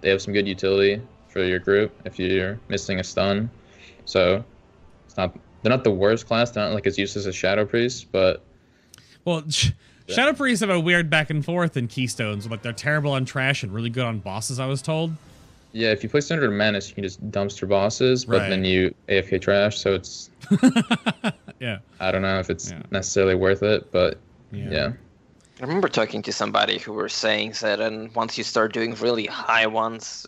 They have some good utility for your group if you're missing a stun. So it's not they're not the worst class. They're not like as useless as Shadow Priest, but Well, [laughs] sh- Shadow Priests have a weird back and forth in Keystones. Like they're terrible on trash and really good on bosses. I was told. yeah, if you play Standard Menace, you can just dumpster bosses, but Right. then you AFK trash. So it's [laughs] Yeah. I don't know if it's Yeah. necessarily worth it, but Yeah. yeah. I remember talking to somebody who were saying that, and once you start doing really high ones,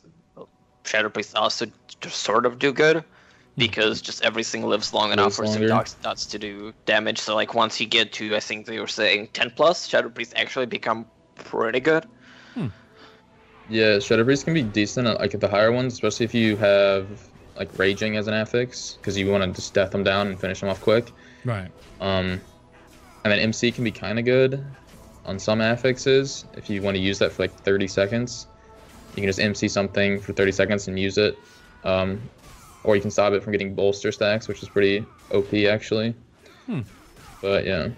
Shadow Priest also just sort of do good because just everything lives long enough for some longer. dots to do damage. So like once you get to, I think they were saying 10 plus, Shadow Priest actually become pretty good. Yeah, Shadow Priest can be decent at, like at the higher ones, especially if you have like raging as an affix, because you want to just death them down and finish them off quick. Right. Um, and then MC can be kind of good on some affixes if you want to use that for like 30 seconds. You can just MC something for 30 seconds and use it, um, or you can stop it from getting bolster stacks, which is pretty OP actually. Hmm. But yeah.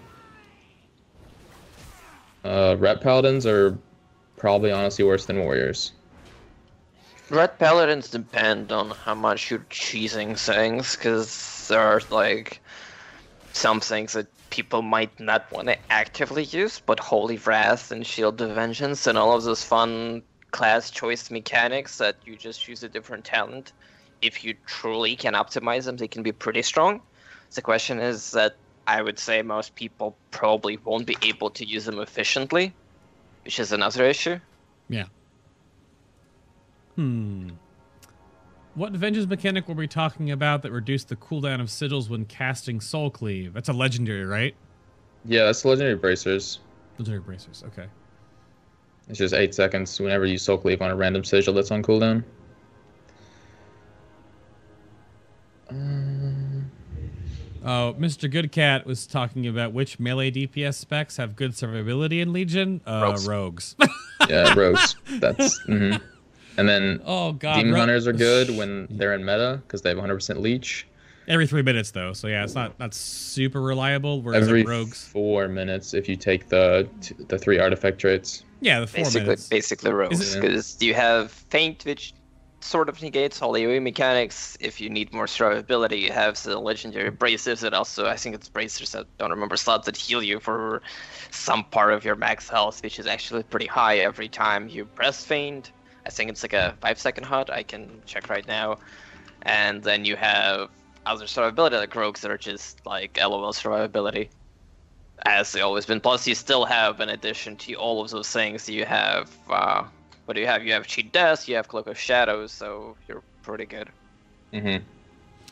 Uh, Ret Paladins are probably honestly worse than Warriors. Ret Paladins depend on how much you're cheesing things, because there are like some things that people might not want to actively use, but Holy Wrath and Shield of Vengeance and all of those fun class choice mechanics that you just use a different talent. If you truly can optimize them, they can be pretty strong. The question is that I would say most people probably won't be able to use them efficiently, which is another issue. Yeah. Hmm. What vengeance mechanic were we talking about that reduced the cooldown of sigils when casting Soul Cleave? That's a legendary, right? Yeah, that's legendary bracers. Legendary bracers. Okay. It's just eight seconds whenever you soul cleave on a random sigil that's on cooldown. Um, Oh, Mr. Goodcat was talking about which melee DPS specs have good survivability in Legion. Uh, Rogues. rogues. [laughs] yeah, rogues. That's [laughs] Mm-hmm. and then oh God. demon ro- hunters are good when [sighs] they're in meta because they have 100% leech. every three minutes though. So yeah, it's not not super reliable. Whereas Every rogues, four minutes if you take the the three artifact traits. yeah, the four basically minutes. basically rogues it- because you have feint, which sort of negates all AoE mechanics. If you need more survivability, you have the legendary bracers that also I think it's bracers I don't remember slots that heal you for some part of your max health, which is actually pretty high every time you press feint. I think it's like a five second HoT. I can check right now. And then you have other survivability like rogues that are just like LOL survivability as they always been. Plus, you still have, in addition to all of those things, you have uh, what do you have? You have cheat death, you have cloak of shadows, so you're pretty good. Mm-hmm.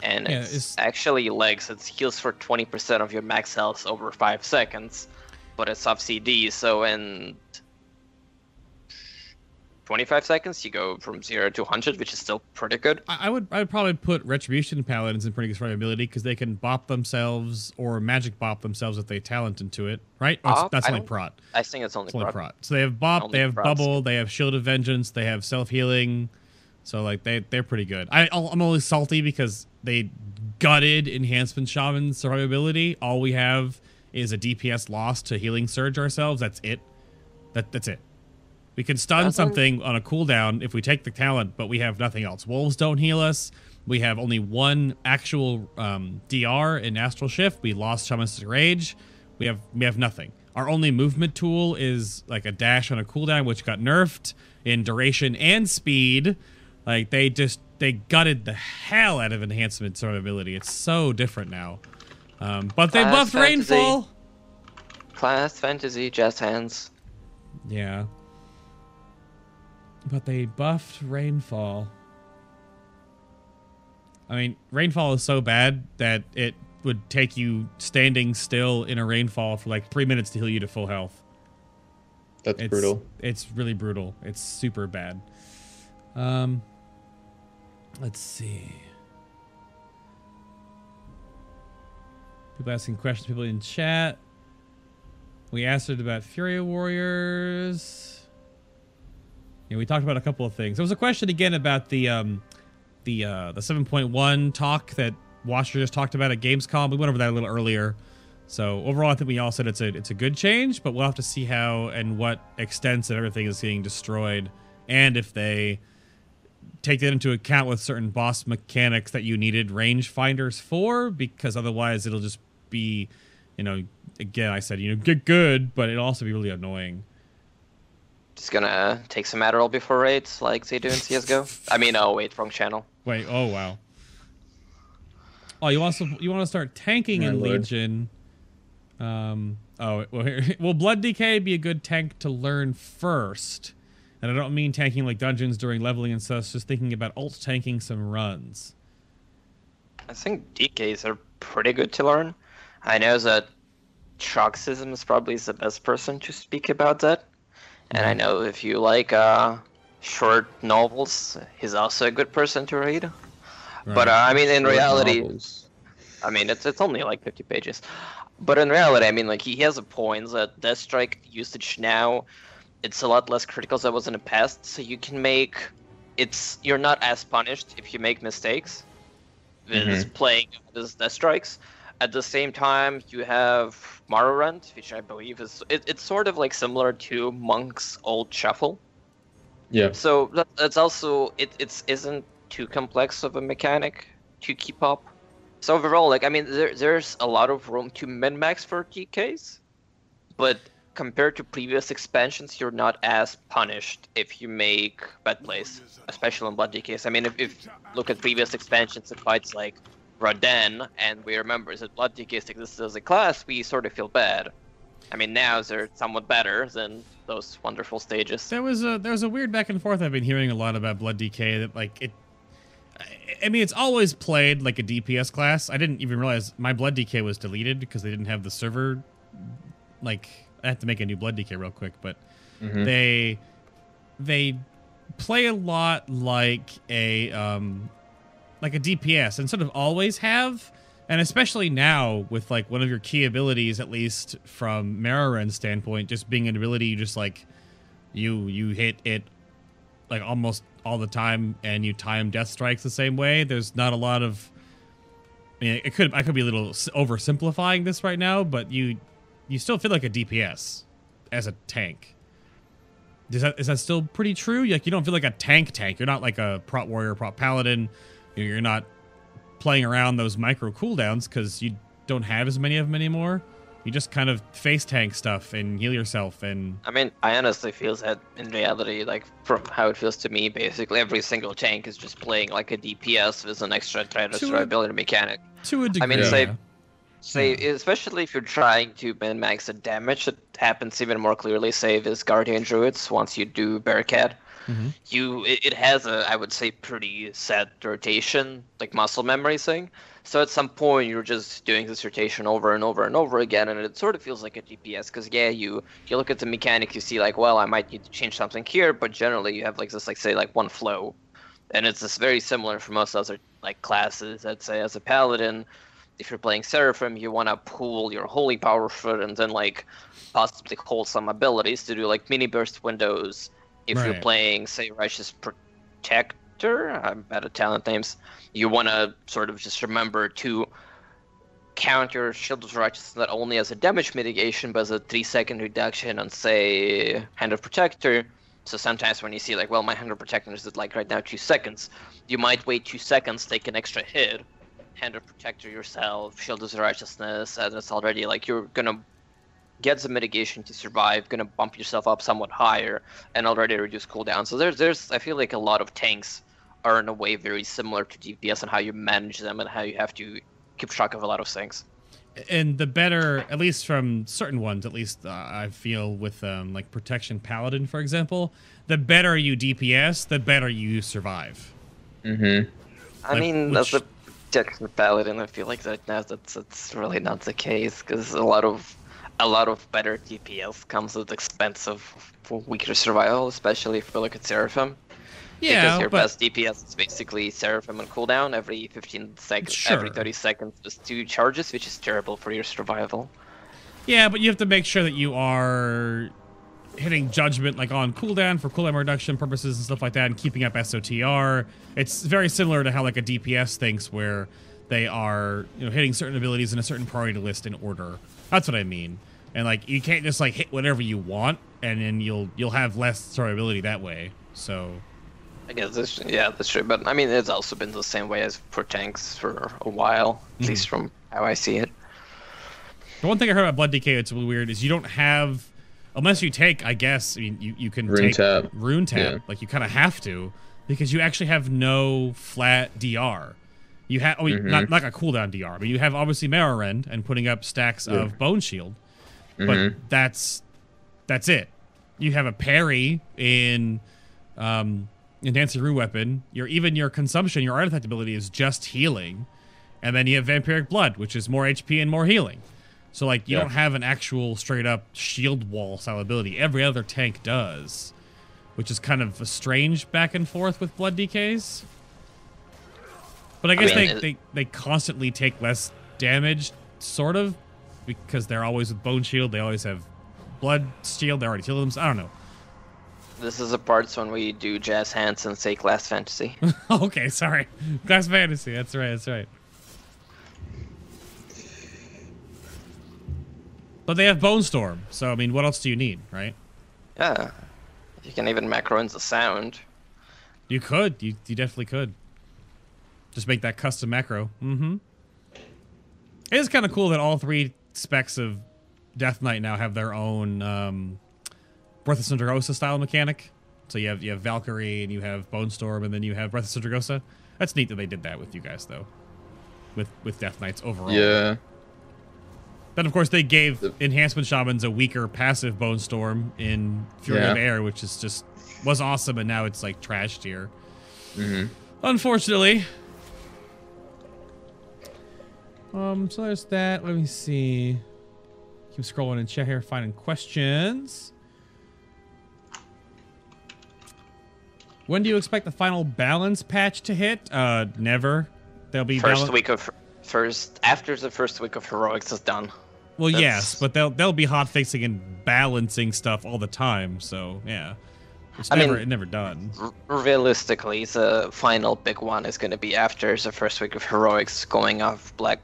And Yeah, it's, it's- actually legs. It heals for 20% of your max health over five seconds, but it's off CD, so in 25 seconds you go from zero to 100, which is still pretty good. I I would I would probably put Retribution Paladins in pretty good survivability because they can bop themselves or magic bop themselves if they talent into it, right? Or it's- Bop? that's I only prot. I think it's only, It's only prot. prot. So they have bop, Only they have prots. bubble, they have shield of vengeance, they have self healing. So like they they're pretty good. I I'm only salty because they gutted enhancement shaman survivability. All we have is a DPS loss to healing surge ourselves. That's it. That that's it. We can stun That's something on a cooldown if we take the talent, but we have nothing else. Wolves don't heal us. We have only one actual um, DR in Astral Shift. We lost Shamanistic Rage. We have we have nothing. Our only movement tool is like a dash on a cooldown, which got nerfed in duration and speed. Like they just they gutted the hell out of enhancement survivability. It's so different now. Um, but they Class buffed fantasy. Rainfall. Class fantasy, jazz hands. Yeah. But they buffed Rainfall. I mean, Rainfall is so bad that it would take you standing still in a rainfall for like three minutes to heal you to full health. That's It's brutal. It's really brutal. It's super bad. Um, let's see. People asking questions. People in chat. We asked it about Fury Warriors. We talked about a couple of things. There was a question again about the um, the uh, the 7.1 talk that Watcher just talked about at Gamescom. We went over that a little earlier. So overall, I think we all said it's a it's a good change, but we'll have to see how and what extents of everything is getting destroyed, and if they take that into account with certain boss mechanics that you needed range finders for, because otherwise it'll just be, you know, again I said you know get good, but it'll also be really annoying. Just gonna take some Adderall before raids, like they do in CS:GO. I mean, oh wait, wrong channel. Wait, oh wow. Oh, you also you want to start tanking My in lord. Legion? Um. Oh [laughs] well, here, will Blood DK be a good tank to learn first? And I don't mean tanking like dungeons during leveling and stuff. Just thinking about alt tanking some runs. I think DKs are pretty good to learn. I know that Troxism is probably the best person to speak about that. And I know if you like uh, short novels, he's also a good person to read. But uh, I mean, in Short reality, novels. I mean, it's it's only like 50 pages. But in reality, I mean, like he has a point that Death Strike usage now, it's a lot less critical than it was in the past. So you can make, it's you're not as punished if you make mistakes. With playing this Death Strikes. At the same time, you have Marrow Rend, which I believe is it, it's sort of like similar to Monk's old shuffle. Yeah. So that, that's also it. It's isn't too complex of a mechanic to keep up. So overall, like I mean, there, there's a lot of room to min max for DKs, but compared to previous expansions, you're not as punished if you make bad plays, especially in Blood DKs. I mean, if, if look at previous expansions and fights like Ra-den, and we remember that Blood DKs existed as a class, we sort of feel bad. I mean, now they're somewhat better than those wonderful stages. There was a there was a weird back and forth. I've been hearing a lot about Blood DK. That like it. I- I mean, it's always played like a DPS class. I didn't even realize my Blood DK was deleted because they didn't have the server. Like, I have to make a new Blood DK real quick, but Mhm. they they play a lot like a um like a DPS and sort of always have and especially now with like one of your key abilities at least from Marrow Rend's standpoint just being an ability you just like you you hit it like almost all the time and you time death strikes the same way there's not a lot of I mean, it could I could be a little oversimplifying this right now but you you still feel like a DPS as a tank is that is that still pretty true? Like you don't feel like a tank tank. You're not like a prot warrior, prot paladin. You're not playing around those micro cooldowns because you don't have as many of them anymore. You just kind of face tank stuff and heal yourself and I mean, I honestly feel that in reality, like from how it feels to me, basically every single tank is just playing like a DPS with an extra threat or To a- survivability mechanic. to a degree. I mean, Yeah. say, yeah. say, especially if you're trying to min max the damage, that happens even more clearly. Say with Guardian Druids, once you do Bearcat, Mhm. you it, it has a I would say pretty set rotation, like muscle memory thing. So at some point you're just doing this rotation over and over and over again, and it sort of feels like a DPS Because yeah, you you look at the mechanic, you see like, well, I might need to change something here, but generally you have like this like say like one flow, and it's just very similar for most other like classes. I'd say as a paladin, if you're playing Seraphim, you want to pool your holy power foot and then like possibly hold some abilities to do like mini burst windows. If you're playing, say, Righteous Protector, I'm bad at talent names, you want to sort of just remember to counter Shield of Righteousness not only as a damage mitigation, but as a 3 second reduction on, say, Hand of Protector. So sometimes when you see like, well, my Hand of protector is at like right now two seconds, you might wait two seconds, take an extra hit, hand of protector yourself, shield of righteousness, and it's already like you're gonna get the mitigation to survive, gonna bump yourself up somewhat higher, and already reduce cooldown. So there's there's I feel like a lot of tanks are in a way very similar to DPS and how you manage them and how you have to keep track of a lot of things. and the better, at least from certain ones, at least uh, I feel with um, like protection paladin, for example, the better you DPS, the better you survive. Mm-hmm. I Like, mean, which- as a protection paladin, I feel like that now that's that's really not the case because a lot of a lot of better DPS comes at the expense of weaker survival, especially if we look at Seraphim. Yeah, because your but best DPS is basically Seraphim on cooldown every 15 seconds, every 30 seconds, just two charges, which is terrible for your survival. yeah, but you have to make sure that you are hitting judgment like on cooldown for cooldown reduction purposes and stuff like that, and keeping up SOTR. It's very similar to how like a DPS thinks, where they are you know hitting certain abilities in a certain priority list in order. That's what I mean. And like you can't just like hit whatever you want, and then you'll you'll have less survivability that way. So I guess that's, yeah, that's true. But I mean, it's also been the same way as for tanks for a while, Mm-hmm. at least from how I see it. The one thing I heard about Blood DK that's really weird is you don't have, unless you take, I guess, I mean, you, you can Rune take tap. rune tap, Yeah. like you kind of have to, because you actually have no flat DR. You have, oh, Mhm. not not a cooldown DR, but you have obviously Marrow Rend and putting up stacks Yeah. of Bone Shield, but Mhm. that's that's it. You have a parry in um, in Dancing Rune Weapon. Your even your consumption, your artifact ability is just healing, and then you have Vampiric Blood, which is more HP and more healing. So like you Yeah. don't have an actual straight up shield wall style ability. Every other tank does, which is kind of a strange back and forth with Blood DKs. But I guess mean, they, it- they they constantly take less damage, sort of, because they're always with Bone Shield. They always have Blood Shield. They already healed them. So I don't know. This is the parts when we do jazz hands and say Glass Fantasy. [laughs] okay, sorry. Glass Fantasy. That's right. That's right. But they have Bone Storm, so I mean, what else do you need, right? yeah. You can even macro in the sound. You could. You, you definitely could. Just make that custom macro. Mm-hmm. It is kind of cool that all three specs of Death Knight now have their own um, Breath of Sindragosa style mechanic. So you have you have Valkyrie and you have Bone Storm and then you have Breath of Sindragosa. That's neat that they did that with you guys though. With with Death Knights overall. Yeah. Then of course they gave The- enhancement shamans a weaker passive Bone Storm in Fury Yeah. of Air, which is just was awesome, and now it's like trashed here. Mm-hmm. Unfortunately. Um, so there's that. Let me see. Keep scrolling in chat here, finding questions. When do you expect the final balance patch to hit? Uh, never. They'll be First week of first after the first week of heroics is done. Well, that's- yes, but they'll they'll be hot fixing and balancing stuff all the time. So yeah, it's I never mean- it never done. Realistically, the final big one is going to be after the first week of heroics, going off Black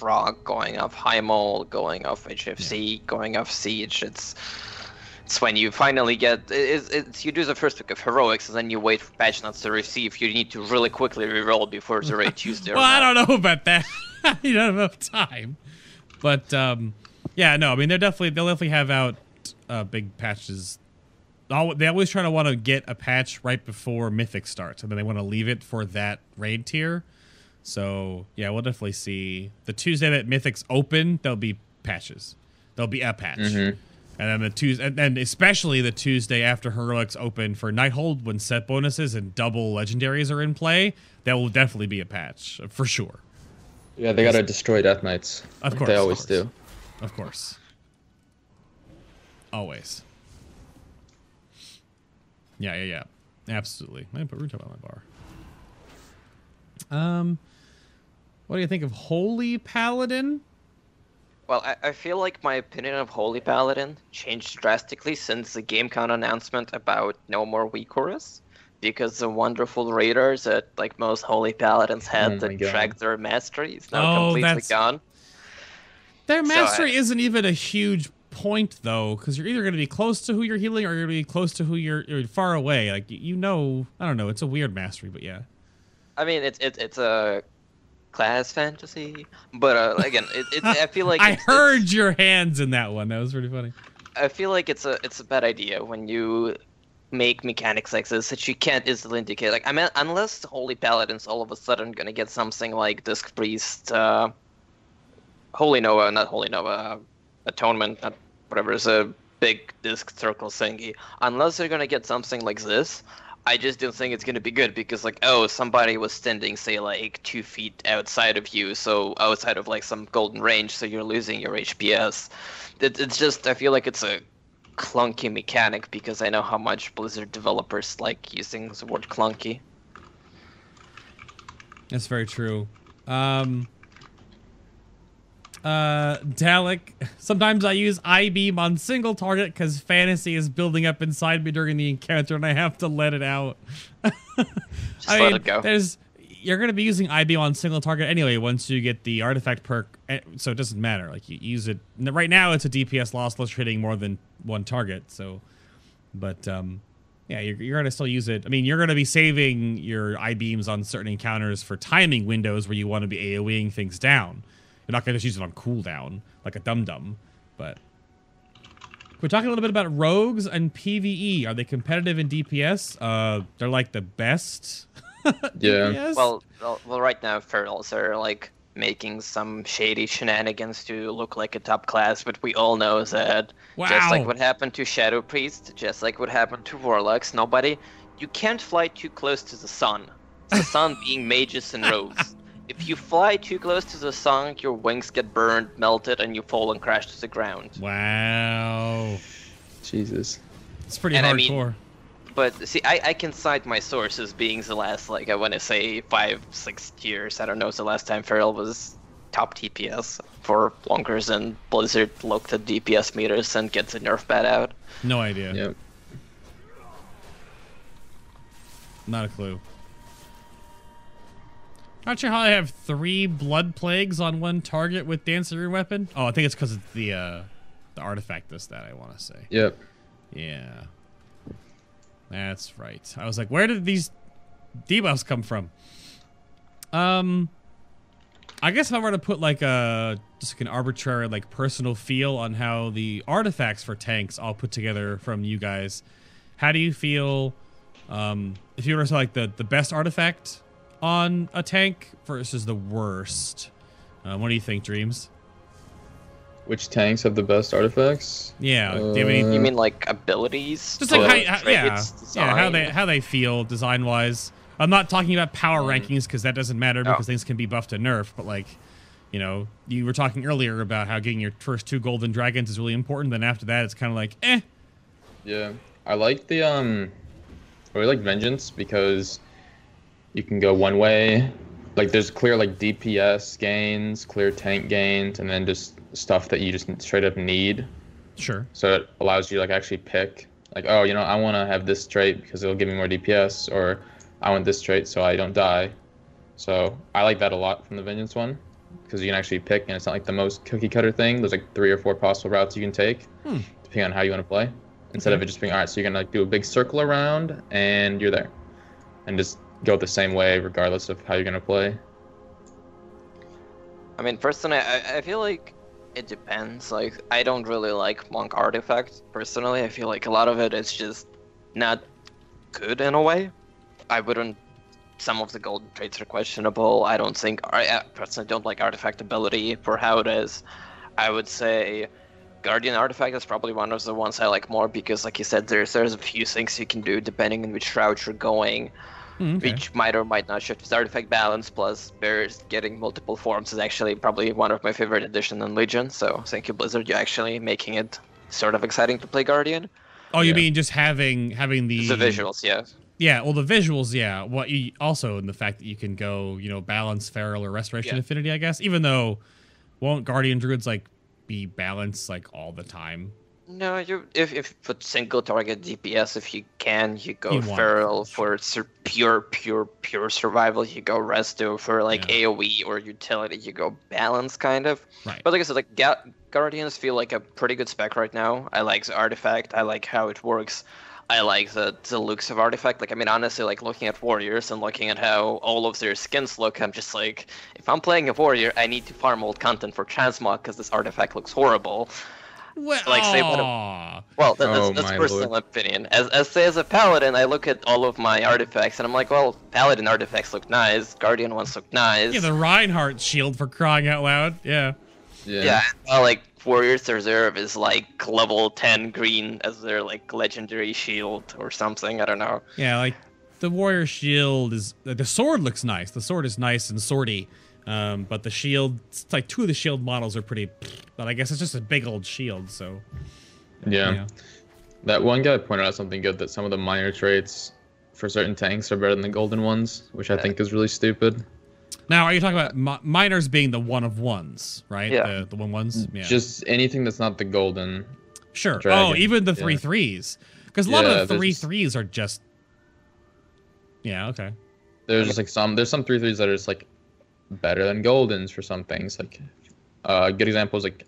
Rock, going off Highmaul, going off HFC, going off Siege. It's it's when you finally get it's, it's you do the first pick of heroics and then you wait for patch notes to receive. You need to really quickly reroll before the raid [laughs] Tuesday. Well, I don't know about that. [laughs] you don't have enough time. But um, yeah, no, I mean they're definitely they'll definitely have out uh, big patches. They always try to want to get a patch right before Mythic starts, and then they want to leave it for that raid tier. So yeah, we'll definitely see the Tuesday that Mythic's open. There'll be patches. There'll be a patch, Mhm. and then the Tuesday, and then especially the Tuesday after Heroics open for Nighthold when set bonuses and double legendaries are in play. that will definitely be a patch for sure. Yeah, they gotta destroy Death Knights. Of course, They of always course. do. Of course. Always. Yeah, yeah, yeah. Absolutely. I put rooftop on my bar. Um, what do you think of Holy Paladin? Well, I, I feel like my opinion of Holy Paladin changed drastically since the Gamescom announcement about no more WeakAuras. Because the wonderful raiders that like most Holy Paladins had Oh that God. tracked their mastery is now Oh, completely that's- gone. Their So mastery I- isn't even a huge point though? Because you're either going to be close to who you're healing, or you're going to be close to who you're, you're far away. Like you know, I don't know. It's a weird mastery, but yeah. I mean, it's it's it's a class fantasy, but uh, again, it, it, I feel like [laughs] I heard your hands in that one. That was pretty funny. I feel like it's a it's a bad idea when you make mechanics like this that you can't easily indicate. Like I mean, unless the Holy Paladin's all of a sudden gonna get something like Disc Priest, uh, Holy Nova, not Holy Nova, uh, Atonement, not whatever is a big disc circle thingy. Unless they're gonna get something like this, I just don't think it's gonna be good because like oh somebody was standing say like two feet outside of you, so outside of like some golden range, so you're losing your HPS. It, it's just I feel like it's a clunky mechanic because I know how much Blizzard developers like using the word clunky. That's very true. Um, uh, Dalek. Sometimes I use Eye Beam on single target because fantasy is building up inside me during the encounter, and I have to let it out. [laughs] Just I let mean, it go. there's you're gonna be using Eye Beam on single target anyway once you get the artifact perk, eh, so it doesn't matter. Like you use it right now, it's a DPS lossless hitting more than one target. So, but um, yeah, you're, you're gonna still use it. I mean, you're gonna be saving your Eye Beams on certain encounters for timing windows where you want to be AOEing things down. You're not gonna just use it on cooldown like a dum dum. But we're talking a little bit about rogues and PVE. Are they competitive in DPS? Uh, they're like the best. [laughs] Yeah. DPS? Well, well, well, right now Ferals are like making some shady shenanigans to look like a top class, but we all know that just like what happened to Shadow Priest, just like what happened to Warlocks, nobody, you can't fly too close to the sun. The sun being mages and rogues. If you fly too close to the sun, your wings get burned, melted, and you fall and crash to the ground. Wow. Jesus. It's pretty And I mean- But see, I, I can cite my sources being the last, like, I want to say five, six years. I don't know, the last time Feral was top DPS for longer than Blizzard looked at DPS meters and gets a nerf bat out. no idea. Yep. Not a clue. Not sure how I have three blood plagues on one target with Dancer weapon. Oh, I think it's because it's the uh, the artifact this that I want to say. Yep. Yeah. That's right. I was like, where did these debuffs come from? Um I guess if I were to put like a just like an arbitrary like personal feel on how the artifacts for tanks all put together from you guys, how do you feel um if you were to say like the the best artifact on a tank versus the worst? Uh, what do you think, Dreams? Which tanks have the best artifacts? Yeah. do you have any Uh, You mean like abilities? just like how, how- yeah, yeah, how they how they feel design wise. I'm not talking about power rankings because that doesn't matter Oh. because things can be buffed and nerfed. But like, you know, you were talking earlier about how getting your first two golden dragons is really important. Then after that, it's kind of like, eh. Yeah, I like the um, I really like Vengeance because you can go one way. Like there's clear like DPS gains, clear tank gains, and then just stuff that you just straight up need. Sure. So it allows you to like actually pick like oh you know I want to have this trait because it'll give me more DPS, or I want this trait so I don't die. So I like that a lot from the Vengeance one because you can actually pick, and it's not like the most cookie cutter thing. There's like three or four possible routes you can take Hmm. depending on how you want to play. Instead of it just being all right, so you're gonna like do a big circle around and you're there, and just go the same way regardless of how you're gonna play. I mean, personally, I, I feel like it depends. Like, I don't really like Monk Artifact, personally. I feel like a lot of it is just not good in a way. I wouldn't. Some of the golden traits are questionable. I don't think. I I personally don't like Artifact ability for how it is. I would say Guardian Artifact is probably one of the ones I like more because, like you said, there's there's a few things you can do depending on which route you're going Hmm, okay. which might or might not shift his artifact balance. Plus, Bears getting multiple forms is actually probably one of my favorite additions in Legion. So thank you, Blizzard. You're actually making it sort of exciting to play Guardian. Oh, you Yeah. mean just having having the The visuals, yeah. Yeah, well, the visuals, yeah. What you also in the fact that you can go, you know, balance feral or restoration Yeah. affinity, I guess. Even though won't guardian druids like be balanced like all the time? No, you if if you put single target DPS, if you can, you go You feral for sur- pure, pure, pure survival. You go resto for like Yeah. AOE or utility. You go balance kind of. Right. But like I said, like Ga- Guardians feel like a pretty good spec right now. I like the artifact. I like how it works. I like the, the looks of artifact. Like I mean, honestly, like looking at warriors and looking at how all of their skins look, I'm just like, if I'm playing a warrior, I need to farm old content for transmog because this artifact looks horrible. Well, like, say what a- Well, that, Oh, that's, that's personal lord. opinion. As, as say as a paladin, I look at all of my artifacts and I'm like, well, paladin artifacts look nice, guardian ones look nice. yeah, the Reinhardt shield for crying out loud. Yeah. Yeah. yeah, well, like warriors reserve is like level 10 green as their like legendary shield or something. I don't know. Yeah, like the warrior shield is the sword looks nice. The sword is nice and swordy. Um, but the shield, it's like two of the shield models are pretty, but I guess it's just a big old shield. So Yeah. yeah. That one guy pointed out something good that some of the minor traits for certain tanks are better than the golden ones, which I think is really stupid. Now, are you talking about mi- miners being the one of ones, right? Yeah. The, the one ones. Yeah. Just anything that's not the golden. sure. dragon, Oh, even the three yeah. threes, because a lot Yeah, of the three there's- threes are just. Yeah. Okay. There's just like some there's some three threes that are just like better than goldens for some things. Like uh, a good example is like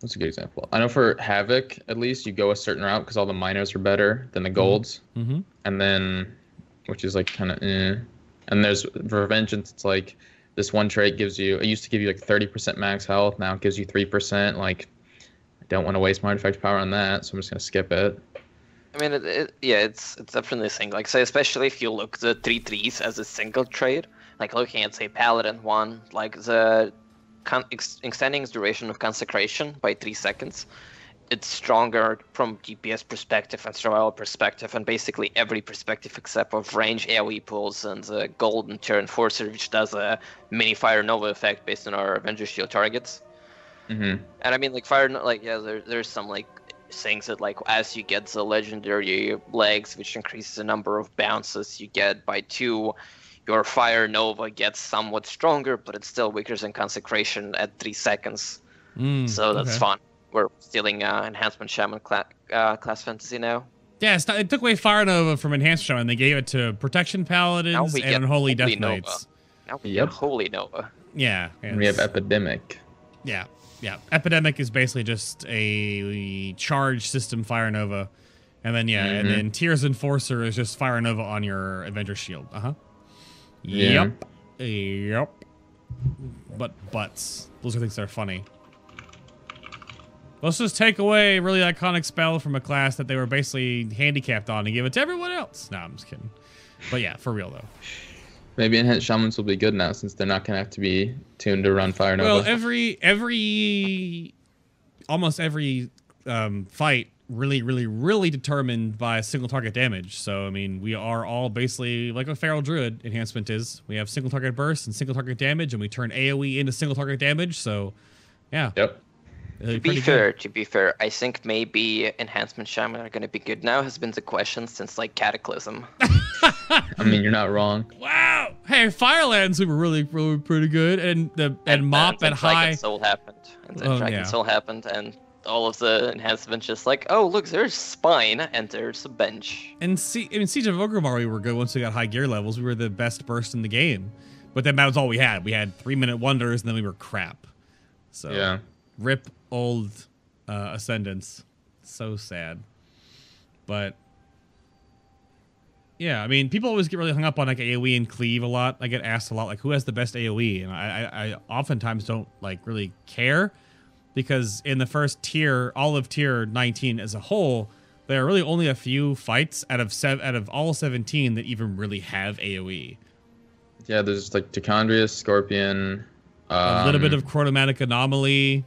what's a good example? I know for Havoc at least you go a certain route because all the minors are better than the golds, Mm-hmm. and then which is like kind of eh. And there's for Vengeance it's like this one trait gives you it used to give you like 30% max health now it gives you 3% like I don't want to waste my artifact power on that so I'm just gonna skip it. I mean, it, it, yeah, it's it's definitely a thing. Like, say, especially if you look the three threes as a single trade, like looking at say Paladin one, like the con- ex- extending its duration of consecration by three seconds. It's stronger from DPS perspective and survival perspective, and basically every perspective except of range AoE pulls and the golden Tyr's Enforcer, which does a mini fire nova effect based on our Avenger Shield targets. hmm And I mean, like fire, like yeah, there, there's some like things that like as you get the legendary legs, which increases the number of bounces you get by two, your fire nova gets somewhat stronger, but it's still weaker than consecration at three seconds. Mm, so that's okay. fun. We're stealing uh, enhancement shaman cla- uh, class fantasy now. Yeah, it's not, it took away Fire Nova from Enhancement Shaman. They gave it to Protection Paladins we and get Unholy Holy Death Nova. Knights. Now we Yep. get holy nova. Yeah. And we have Epidemic. Yeah, yeah. Epidemic is basically just a charge system Fire Nova, and then yeah, and Mhm. then Tyr's Enforcer is just Fire Nova on your Avenger Shield. Uh huh. Yeah. Yep. Yep. But butts. Those are things that are funny. Let's just take away a really iconic spell from a class that they were basically handicapped on and give it to everyone else. No, I'm just kidding. But yeah, for real though. Maybe enhanced shamans will be good now since they're not gonna have to be tuned to run Fire Nova. Well, every every almost every um, fight really, really, really determined by single target damage. So I mean, we are all basically like a feral druid enhancement is. We have single target burst and single target damage, and we turn AOE into single target damage. So yeah, yep. really To pretty be good. fair, to be fair, I think maybe enhancement shaman are going to be good now. Has been the question since like Cataclysm. [laughs] I mean, you're not wrong. Wow. Hey, Firelands we were really, really pretty good, and the and, uh, mop and, at Dragon high. Soul happened, and then Oh, Dragon yeah. Soul happened, and all of the enhancements just like, oh look, there's spine and there's a bench. And see, I mean, Siege of Orgrimmar, we were good once we got high gear levels. We were the best burst in the game, but then that was all we had. We had three minute wonders, and then we were crap. So Yeah. rip old uh, ascendants. So sad. But yeah, I mean, people always get really hung up on like AOE and cleave a lot. I get asked a lot, like, who has the best AOE, and I, I, I oftentimes don't like really care because in the first tier, all of tier 19 as a whole, there are really only a few fights out of seven out of all 17 that even really have AOE. Yeah, there's like Tichondrius, Skorpyron. Um, a little bit of chromatic anomaly.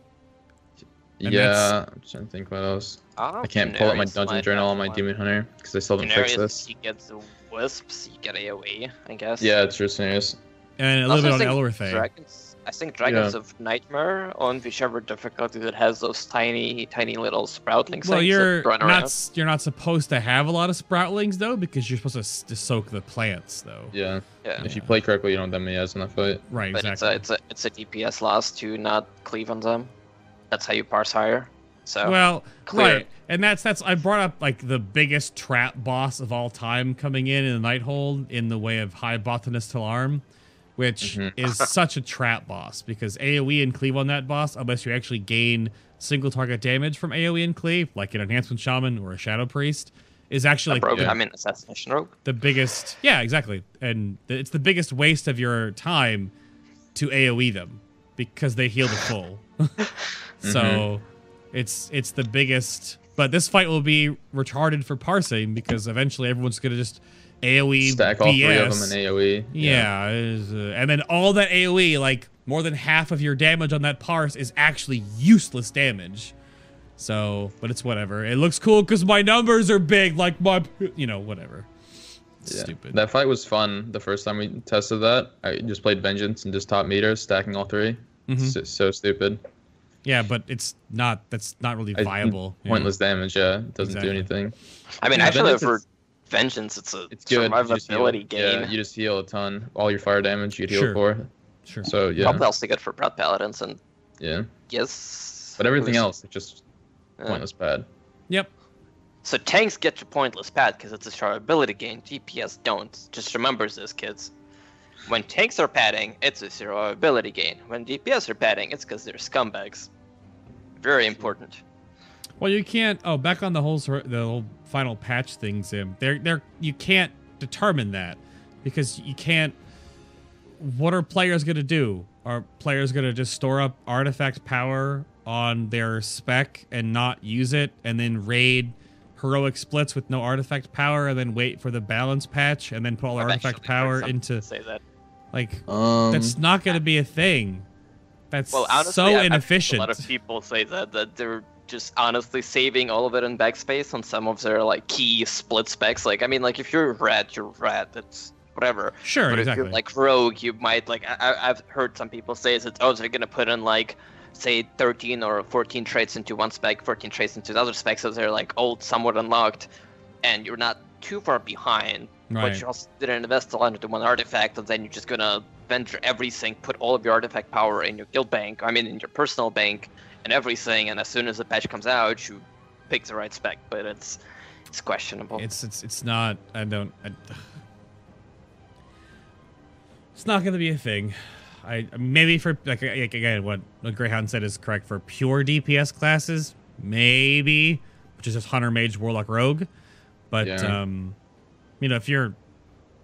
Yeah, I'm trying to think what else. I can't pull up my dungeon journal on my Demon Hunter because I still didn't fix Daenerys, this. you get the wisps, you get AoE, I guess. Yeah, it's true, serious. And a little bit I on think Elerethe. Dragons, I think Dragons of Nightmare on whichever difficulty that has those tiny, tiny little sproutlings. Well, you're that run not around. you're not supposed to have a lot of sproutlings though, because you're supposed to, s- to soak the plants though. Yeah. Yeah, If you play correctly, you don't have that many as in that fight. Right, but exactly. it's a it's a it's a DPS loss to not cleave on them. That's how you parse higher. So well, clear. right, and that's that's I brought up like the biggest trap boss of all time coming in in the Nighthold in the way of High Botanist Tel'arn, which Mhm. is [laughs] such a trap boss because AOE and cleave on that boss unless you actually gain single target damage from AOE and cleave, like an enhancement shaman or a shadow priest, is actually like yeah. I mean assassination rogue. the biggest. Yeah, exactly, and th- it's the biggest waste of your time to AOE them because they heal the [laughs] full. so it's it's the biggest. But this fight will be retarded for parsing because eventually everyone's gonna just AOE Stack all BS. three of them in AOE. Yeah, it is, uh, and then all that AOE, like more than half of your damage on that parse, is actually useless damage. So, but it's whatever. It looks cool because my numbers are big, like my, you know, whatever. Yeah. Stupid. That fight was fun the first time we tested that. I just played Vengeance and just top meters, stacking all 3 Mhm. So, so stupid. yeah, but it's not. That's not really I- viable. Yeah. Pointless damage, yeah. It doesn't Exactly. do anything. I mean Yeah, actually Vengeance for is- vengeance it's a It's good. you just heal. survivability gain. Yeah, you just heal a ton. All your fire damage you heal Sure. for. Sure. So yeah, Probably also good for Blood Paladins and yeah. yes. But everything else is just uh, pointless pad. Yep. So tanks get your pointless pad because it's a survivability gain. DPS don't. Just remember this, kids. When tanks are padding, it's a survivability gain. When DPS are padding, it's because they're scumbags. Very important. Well, you can't. Oh, back on the whole sor- the whole final patch things. Um, there, there, you can't determine that because you can't. What are players gonna do? Are players gonna just store up artifact power on their spec and not use it, and then raid heroic splits with no artifact power, and then wait for the balance patch, and then put all I've artifact power into say that. like Um, that's not gonna be a thing. That's Well, honestly, so I've- I've heard inefficient. A lot of people say that that they're just honestly saving all of it in backspace on some of their like key split specs. Like, I mean, like if you're red, you're red. That's whatever. sure, but exactly. if you're like rogue, you might like. I, I've heard some people say that oh, they're gonna put in like say 13 or 14 traits into one spec, 14 traits into another spec, so they're like old, somewhat unlocked, and you're not too far behind. right. But you also didn't invest a lot into one artifact, and then you're just gonna venture everything, put all of your artifact power in your guild bank, I mean in your personal bank, and everything, and as soon as the patch comes out, you pick the right spec. But it's it's questionable. It's it's it's not. I don't. I, [sighs] it's not going to be a thing. I maybe for like like, again, what what Greyhound said is correct for pure DPS classes, maybe, which is just Hunter, Mage, Warlock, Rogue. But Yeah. um, you know, if you're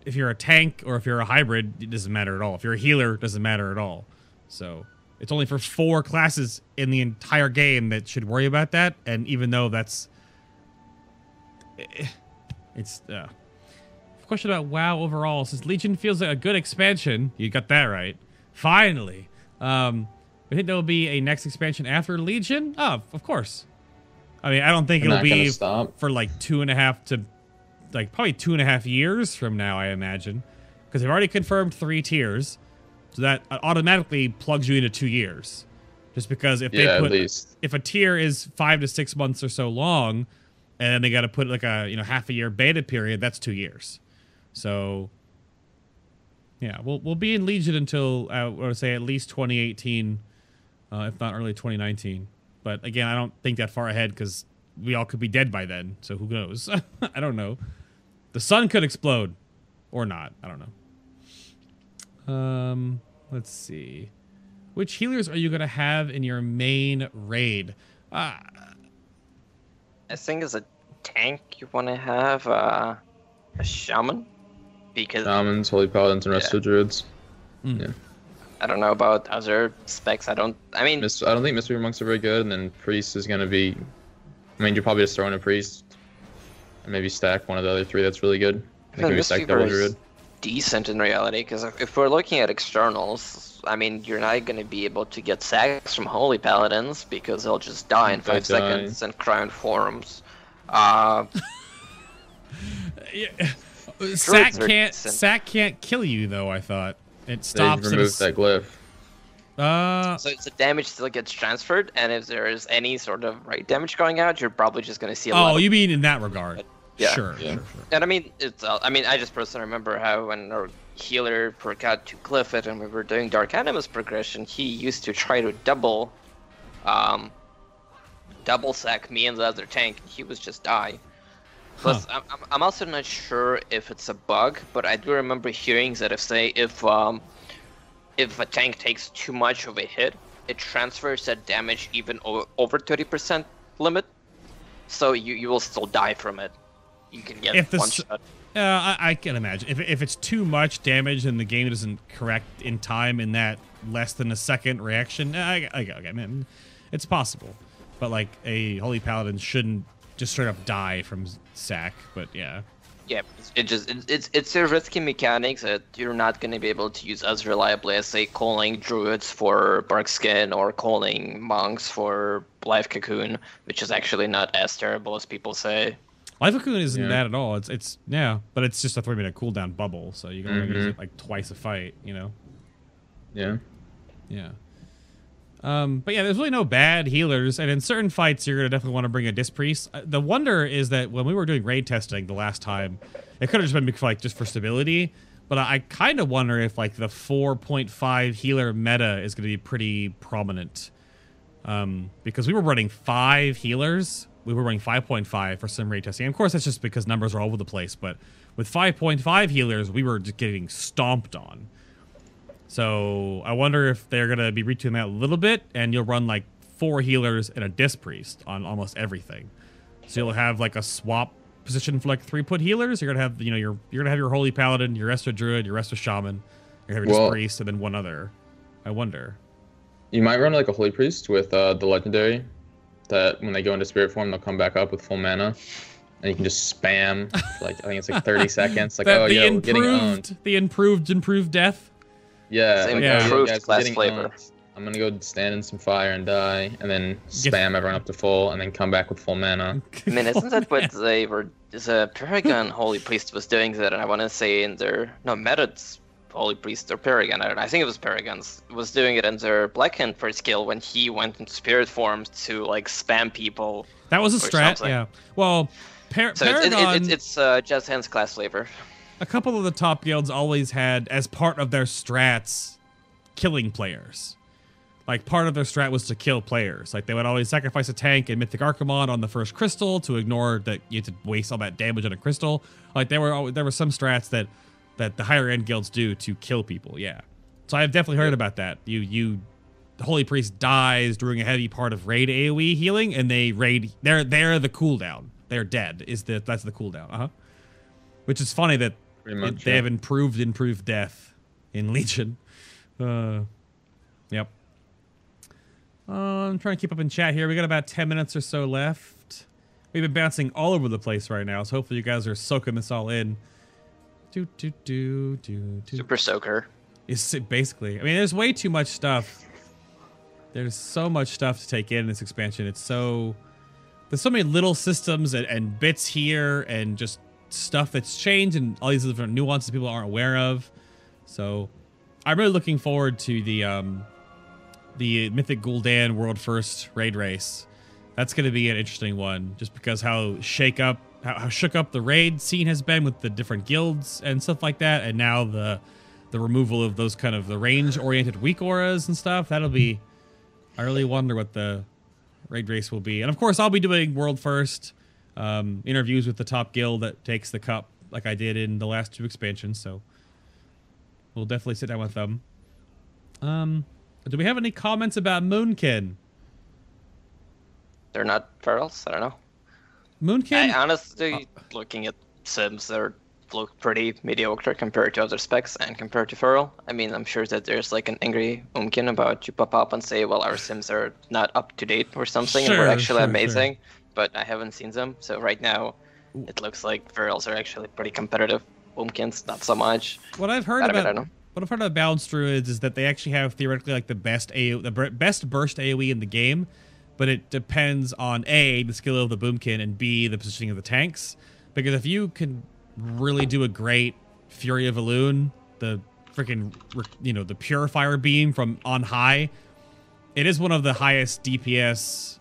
if you're a tank or if you're a hybrid, it doesn't matter at all. If you're a healer, it doesn't matter at all. So it's only for four classes in the entire game that should worry about that. And even though that's it's uh question about WoW overall since Legion feels like a good expansion. You got that right. Finally. Um I think there'll be a next expansion after Legion. Oh, of course. I mean, I don't think They're it'll be stop. for like two and a half to like probably two and a half years from now, I imagine, because they've already confirmed three tiers, so that automatically plugs you into two years. Just because if Yeah, they put if a tier is five to six months or so long, and then they got to put like a you know half a year beta period, that's two years. So yeah, we'll we'll be in Legion until uh, I would say at least 2018, uh, if not early 2019. But again, I don't think that far ahead because we all could be dead by then. So who knows? [laughs] I don't know. The sun could explode, or not. I don't know. Um, let's see. Which healers are you gonna have in your main raid? Uh, I think as a tank, you want to have uh, a shaman, because Shamans, Holy Paladins, and Resto Druids. Yeah. I don't know about other specs. I don't. I mean, Mis- I don't think Mistweaver Monks are very good, and then Priest is gonna be. I mean, you're probably just throwing a Priest, and maybe stack one of the other three. That's really good. I think maybe stack Mistweaver double Druid. Decent in reality because if, if we're looking at externals, I mean, you're not going to be able to get sacks from Holy Paladins because they'll just die in They five die. seconds and cry in forums. Uh, [laughs] yeah. Sack can't decent. Sack can't kill you though. I thought it stops. at a removed s- that glyph. Uh, so it's the damage still gets transferred, and if there is any sort of right damage going out, you're probably just going to see a lot oh, of you mean in that regard? Yeah. Sure, Yeah. sure, sure. And I mean, it's. Uh, I mean, I just personally remember how when our healer forgot to glyph it, and we were doing Dark Animus progression, he used to try to double, um, double sack me and the other tank, And he was just die. Plus, I'm, I'm- I'm also not sure if it's a bug, but I do remember hearing that if say if um if a tank takes too much of a hit, it transfers that damage even o- over 30% limit. So you, you will still die from it. You can get If the one s- shot. Uh, I, I can imagine if if it's too much damage and the game doesn't correct in time in that less than a second reaction, I, I, I, I mean, it's possible. But like a holy paladin shouldn't just straight up die from sack. But yeah, Yeah, it just it, it's it's a risky mechanic that you're not going to be able to use as reliably as say calling druids for bark skin or calling monks for life cocoon, which is actually not as terrible as people say. Life cocoon isn't Yeah. that at all. It's it's yeah, but it's just a three minute cooldown bubble, so you can only use Mhm. it like twice a fight. You know. Yeah. Yeah. Um, but yeah, there's really no bad healers, and in certain fights, you're gonna definitely want to bring a disc priest. Uh, The wonder is that when we were doing raid testing the last time, it could have just been because, like just for stability. But I, I kind of wonder if like the 4.5 healer meta is gonna be pretty prominent, um, because we were running five healers. We were running 5.5 for some raid testing. And of course, that's just because numbers are all over the place. But with 5.5 healers, we were just getting stomped on. So I wonder if they're gonna be retooling that a little bit, and you'll run like four healers and a disc priest on almost everything. So you'll have like a swap position for like three put healers. You're gonna have you know your you're gonna have your holy paladin, your resto druid, your resto shaman, you're gonna have your Well- priest, and then one other. I wonder. You might run like a holy priest with uh, the legendary. That when they go into spirit form, they'll come back up with full mana, and you can just spam. like I think it's like 30 [laughs] seconds. Like That- oh the yo, we're getting owned. the improved, improved death. Yeah, Same like, Yeah. oh, improved guys, we're class getting flavor. owned. I'm gonna go stand in some fire and die, and then Get- spam everyone up to full, and then come back with full mana. [laughs] I mean, isn't that what they were? The Paragon Holy Priest was doing that, and I want to say in their no Method's Holy Priest or Paragon. I don't know. I think it was Paragon's was doing it in their Black Hand first skill when he went into spirit form to like spam people. That was a strat, something. yeah. Well, Par- So it's, it, Paragon. it, it's uh, Just Hands class flavor. a couple of the top guilds always had as part of their strats killing players. Like part of their strat was to kill players. Like they would always sacrifice a tank and Mythic Archimonde on the first crystal to ignore that you had to waste all that damage on a crystal. Like there were always, there were some strats that that the higher end guilds do to kill people. Yeah. So I've definitely heard about that. You you the Holy Priest dies during a heavy part of raid AoE healing, and they raid. They're they're the cooldown. They're dead. Is the that's the cooldown? Uh huh. Which is funny that Pretty it- they yeah. have improved improved death in Legion. Uh, yep. Uh, I'm trying to keep up in chat here. We got about ten minutes or so left. We've been bouncing all over the place right now, so hopefully you guys are soaking this all in. Do do do do do. Super Soaker. Is basically? I mean, there's way too much stuff. There's so much stuff to take in in this expansion. It's so there's so many little systems and, and bits here and just stuff that's changed and all these different nuances people aren't aware of. So I'm really looking forward to the um the Mythic Gul'dan World First raid race. That's going to be an interesting one, just because how shake up, how, how shook up the raid scene has been with the different guilds and stuff like that, and now the the removal of those kind of the range oriented WeakAuras and stuff. That'll be. I really wonder what the raid race will be, and of course I'll be doing World First um, interviews with the top guild that takes the cup, like I did in the last two expansions. So we'll definitely sit down with them. Um, do we have any comments about Moonkin? They're not ferals. I don't know. Moonkin? I honestly, looking at Sims, they look pretty mediocre compared to other specs and compared to Feral. I mean, I'm sure that there's like an angry Boomkin about you pop up and say, well, our Sims are not up to date or something, and Sure, we're actually sure, amazing. But I haven't seen them, so right now, it looks like Ferals are actually pretty competitive. Boomkins, not so much. what I've heard about don't what I've heard about balanced druids is that they actually have theoretically like the best AO, the best burst AOE in the game, but it depends on a the skill of the boomkin and b the positioning of the tanks. Because if you can really do a great Fury of Elune, the freaking you know the purifier beam from on high, it is one of the highest DPS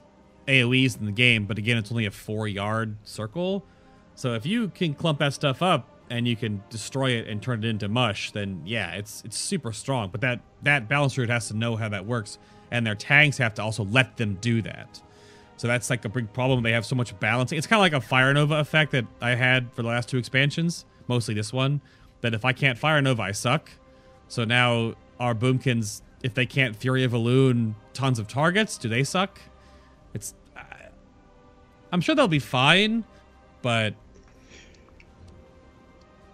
AoEs in the game. But again, it's only a four yard circle. So if you can clump that stuff up and you can destroy it and turn it into mush, then yeah, it's it's super strong. But that that balance root has to know how that works, and their tanks have to also let them do that. So that's like a big problem. They have so much balancing. It's kind of like a Fire Nova effect that I had for the last two expansions, mostly this one. That if I can't Fire Nova, I suck. So now our Boomkins, if they can't Fury of Elune tons of targets, do they suck? It's. I'm sure they'll be fine, but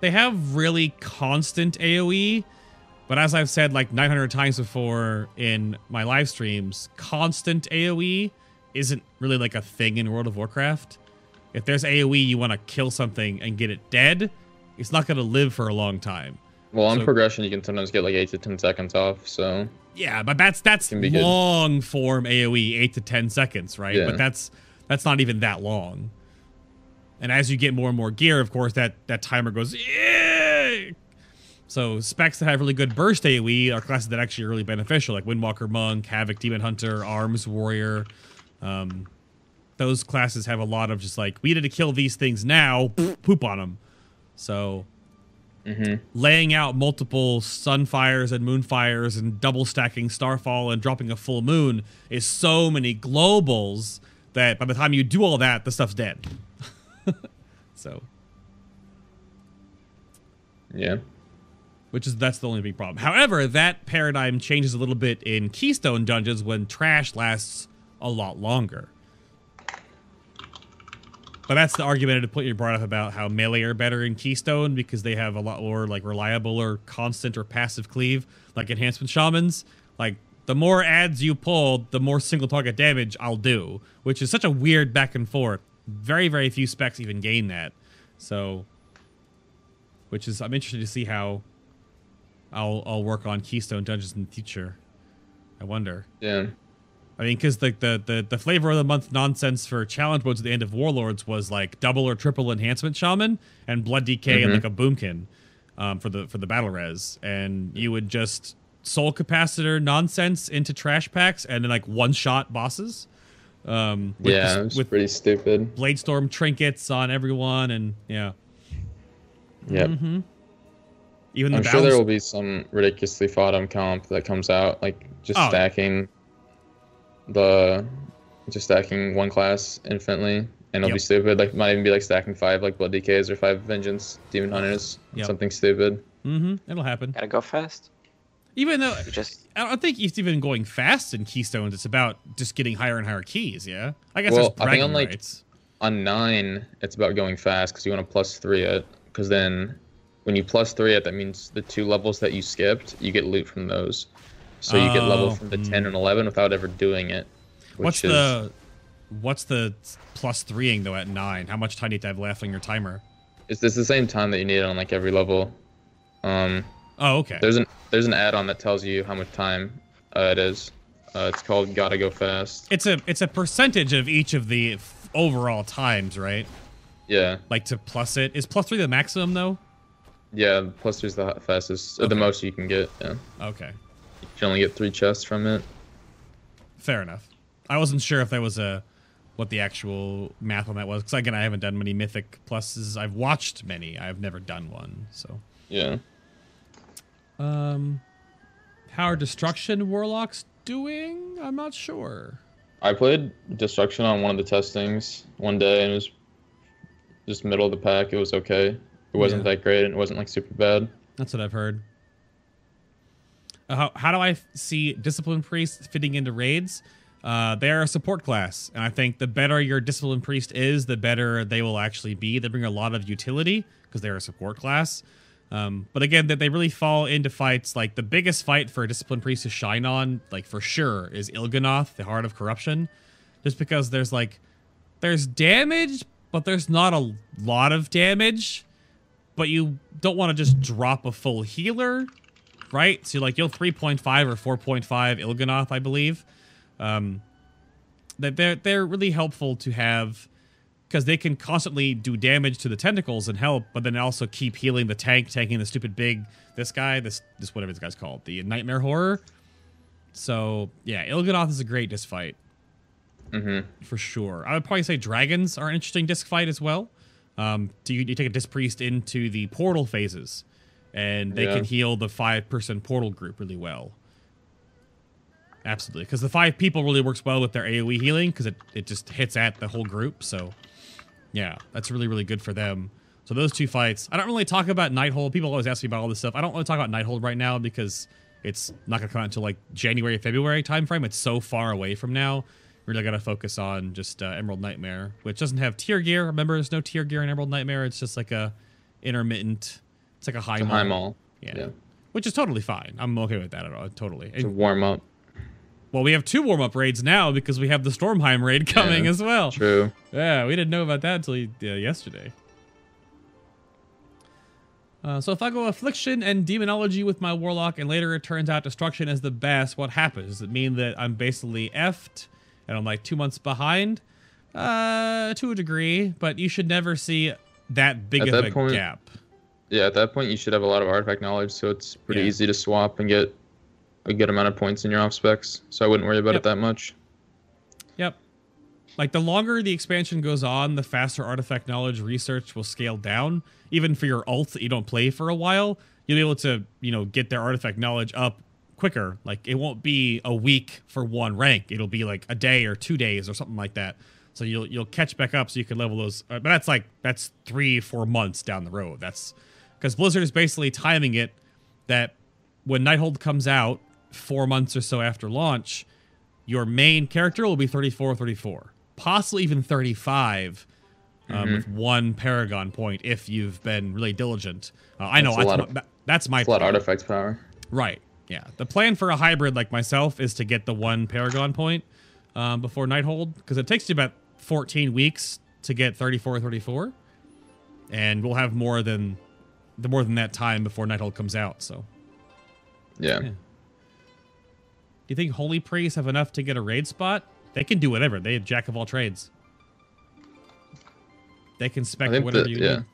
they have really constant AoE. But as I've said like 900 times before in my live streams, constant AoE isn't really like a thing in World of Warcraft. If there's AoE, you want to kill something and get it dead, it's not going to live for a long time. Well, on So- progression, you can sometimes get like eight to ten seconds off. So Yeah, but that's that's be good. long form AoE, eight to ten seconds, right? Yeah. But that's that's not even that long. And as you get more and more gear, of course, that that timer goes. "Yeah!" So specs that have really good burst AoE are classes that actually are really beneficial, like Windwalker Monk, Havoc Demon Hunter, Arms Warrior. Um, those classes have a lot of just like we need to kill these things now, poop on them. So mhm. laying out multiple sunfires and moonfires and double stacking starfall and dropping a full moon is so many globals that by the time you do all that the stuff's dead [laughs] so yeah, which is that's the only big problem however that paradigm changes a little bit in keystone dungeons when trash lasts a lot longer but that's the argument to put you brought up about how melee are better in Keystone because they have a lot more like reliable or constant or passive cleave, like enhancement shamans. Like the more ads you pull, the more single target damage I'll do, which is such a weird back and forth. Very, very few specs even gain that. So which is I'm interested to see how I'll I'll work on Keystone dungeons in the future. I wonder. yeah. I mean, because the, the the the flavor of the month nonsense for challenge modes at the end of Warlords was like double or triple enhancement shaman and blood DK and Mhm. like a boomkin um, for the for the battle res, and you would just soul capacitor nonsense into trash packs and then like one shot bosses. Um, with yeah, was with pretty stupid. Bladestorm trinkets on everyone, and yeah, Yep. hmm even the I'm sure there will be some ridiculously fought comp that comes out, like just Oh. stacking the just stacking one class infinitely, and it'll Yep. be stupid. Like might even be like stacking five like blood DKs or five vengeance demon hunters, Yep. something stupid. Mm-hmm. it'll happen. Gotta go fast. Even though You just I don't think it's even going fast in Keystones. It's about just getting higher and higher keys. Yeah, I guess Well, there's I think on, like, rights. On nine, it's about going fast because you want to plus three it. Because then, when you plus three it, that means the two levels that you skipped, you get loot from those. So you get Oh, level from the ten hmm. and eleven without ever doing it. What's is, the what's the plus threeing though at nine? How much time do you have to have left on your timer? It's, it's the same time that you need on like every level. Um, Oh, okay. there's an there's an add-on that tells you how much time uh, it is. Uh, it's called Gotta Go Fast. It's a it's a percentage of each of the f- overall times, right? Yeah, Like to plus it. Is plus three the maximum though? Yeah. Plus, there's the fastest, or the most you can get. Yeah, Okay, you can only get three chests from it. fair enough. I wasn't sure if that was a what the actual math on that was because again I haven't done many mythic pluses. I've watched many. I've never done one. So Yeah. um, how are destruction warlocks doing? I'm not sure. I played Destruction on one of the testings one day, and it was just middle of the pack. It was okay. It wasn't Yeah. that great, and it wasn't like super bad. That's what I've heard. Uh, how, how do I see discipline priests fitting into raids? Uh, they're a support class, and I think the better your discipline priest is, the better they will actually be. They bring a lot of utility because they're a support class. Um, but again, that they really fall into fights like the biggest fight for a discipline priest to shine on, like for sure, is Il'gynoth, the Heart of Corruption, just because there's like there's damage, but there's not a lot of damage but you don't want to just drop a full healer, right? So like you'll 3.5 or 4.5 Il'gynoth, I believe. Um, that they're they're really helpful to have because they can constantly do damage to the tentacles and help, but then also keep healing the tank, tanking the stupid big this guy, this this whatever this guy's called, the nightmare horror. So yeah, Il'gynoth is a great disc fight Mm-hmm. for sure. I would probably say dragons are an interesting disc fight as well. Um, do you, you take a disc priest into the portal phases, and they Yeah. can heal the five person portal group really well. absolutely. Because the five people really works well with their AOE healing because it, it just hits at the whole group. So, yeah, that's really, really good for them. So those two fights. I don't really talk about Nighthold. People always ask me about all this stuff. I don't really talk about Nighthold right now because it's not going to come out until like January, February timeframe. It's so far away from now. Really got to focus on just uh, Emerald Nightmare, which doesn't have tier gear. Remember, there's no tier gear in Emerald Nightmare. It's just like a intermittent. It's like a high It's mall. Highmaul. Yeah. Yeah. Which is totally fine. I'm okay with that at all. Totally. To And- warm up. well, we have two warm up raids now because we have the Stormheim raid coming Yeah, as well. True. Yeah, we didn't know about that until uh, yesterday. Uh, so if I go Affliction and Demonology with my Warlock and later it turns out Destruction is the best, what happens? Does it mean that I'm basically effed and I'm like two months behind? Uh, to a degree, but you should never see that big At of that a point- gap. Yeah, at that point you should have a lot of artifact knowledge, so it's pretty Yeah. easy to swap and get a good amount of points in your off specs. So I wouldn't worry about Yep. it that much. Yep. Like the longer the expansion goes on, the faster artifact knowledge research will scale down. Even for your alt that you don't play for a while, you'll be able to, you know, get their artifact knowledge up quicker. Like it won't be a week for one rank. It'll be like a day or two days or something like that. So you'll you'll catch back up so you can level those. uh, But that's like that's three four months down the road. That's because Blizzard is basically timing it that when Nighthold comes out four months or so after launch, your main character will be 34 34 possibly even 35 um, Mm-hmm. with one paragon point if you've been really diligent uh, i know That's a that's, lot my, of- that's my It's a lot of artifact power. right yeah the plan for a hybrid like myself is to get the one paragon point um, before nighthold because it takes you about 14 weeks to get 34 34 and we'll have more than the more than that time before nighthold comes out so Yeah. Yeah. Do you think holy priests have enough to get a raid spot? They can do whatever. They jack of all trades. They can spec whatever that you yeah. need.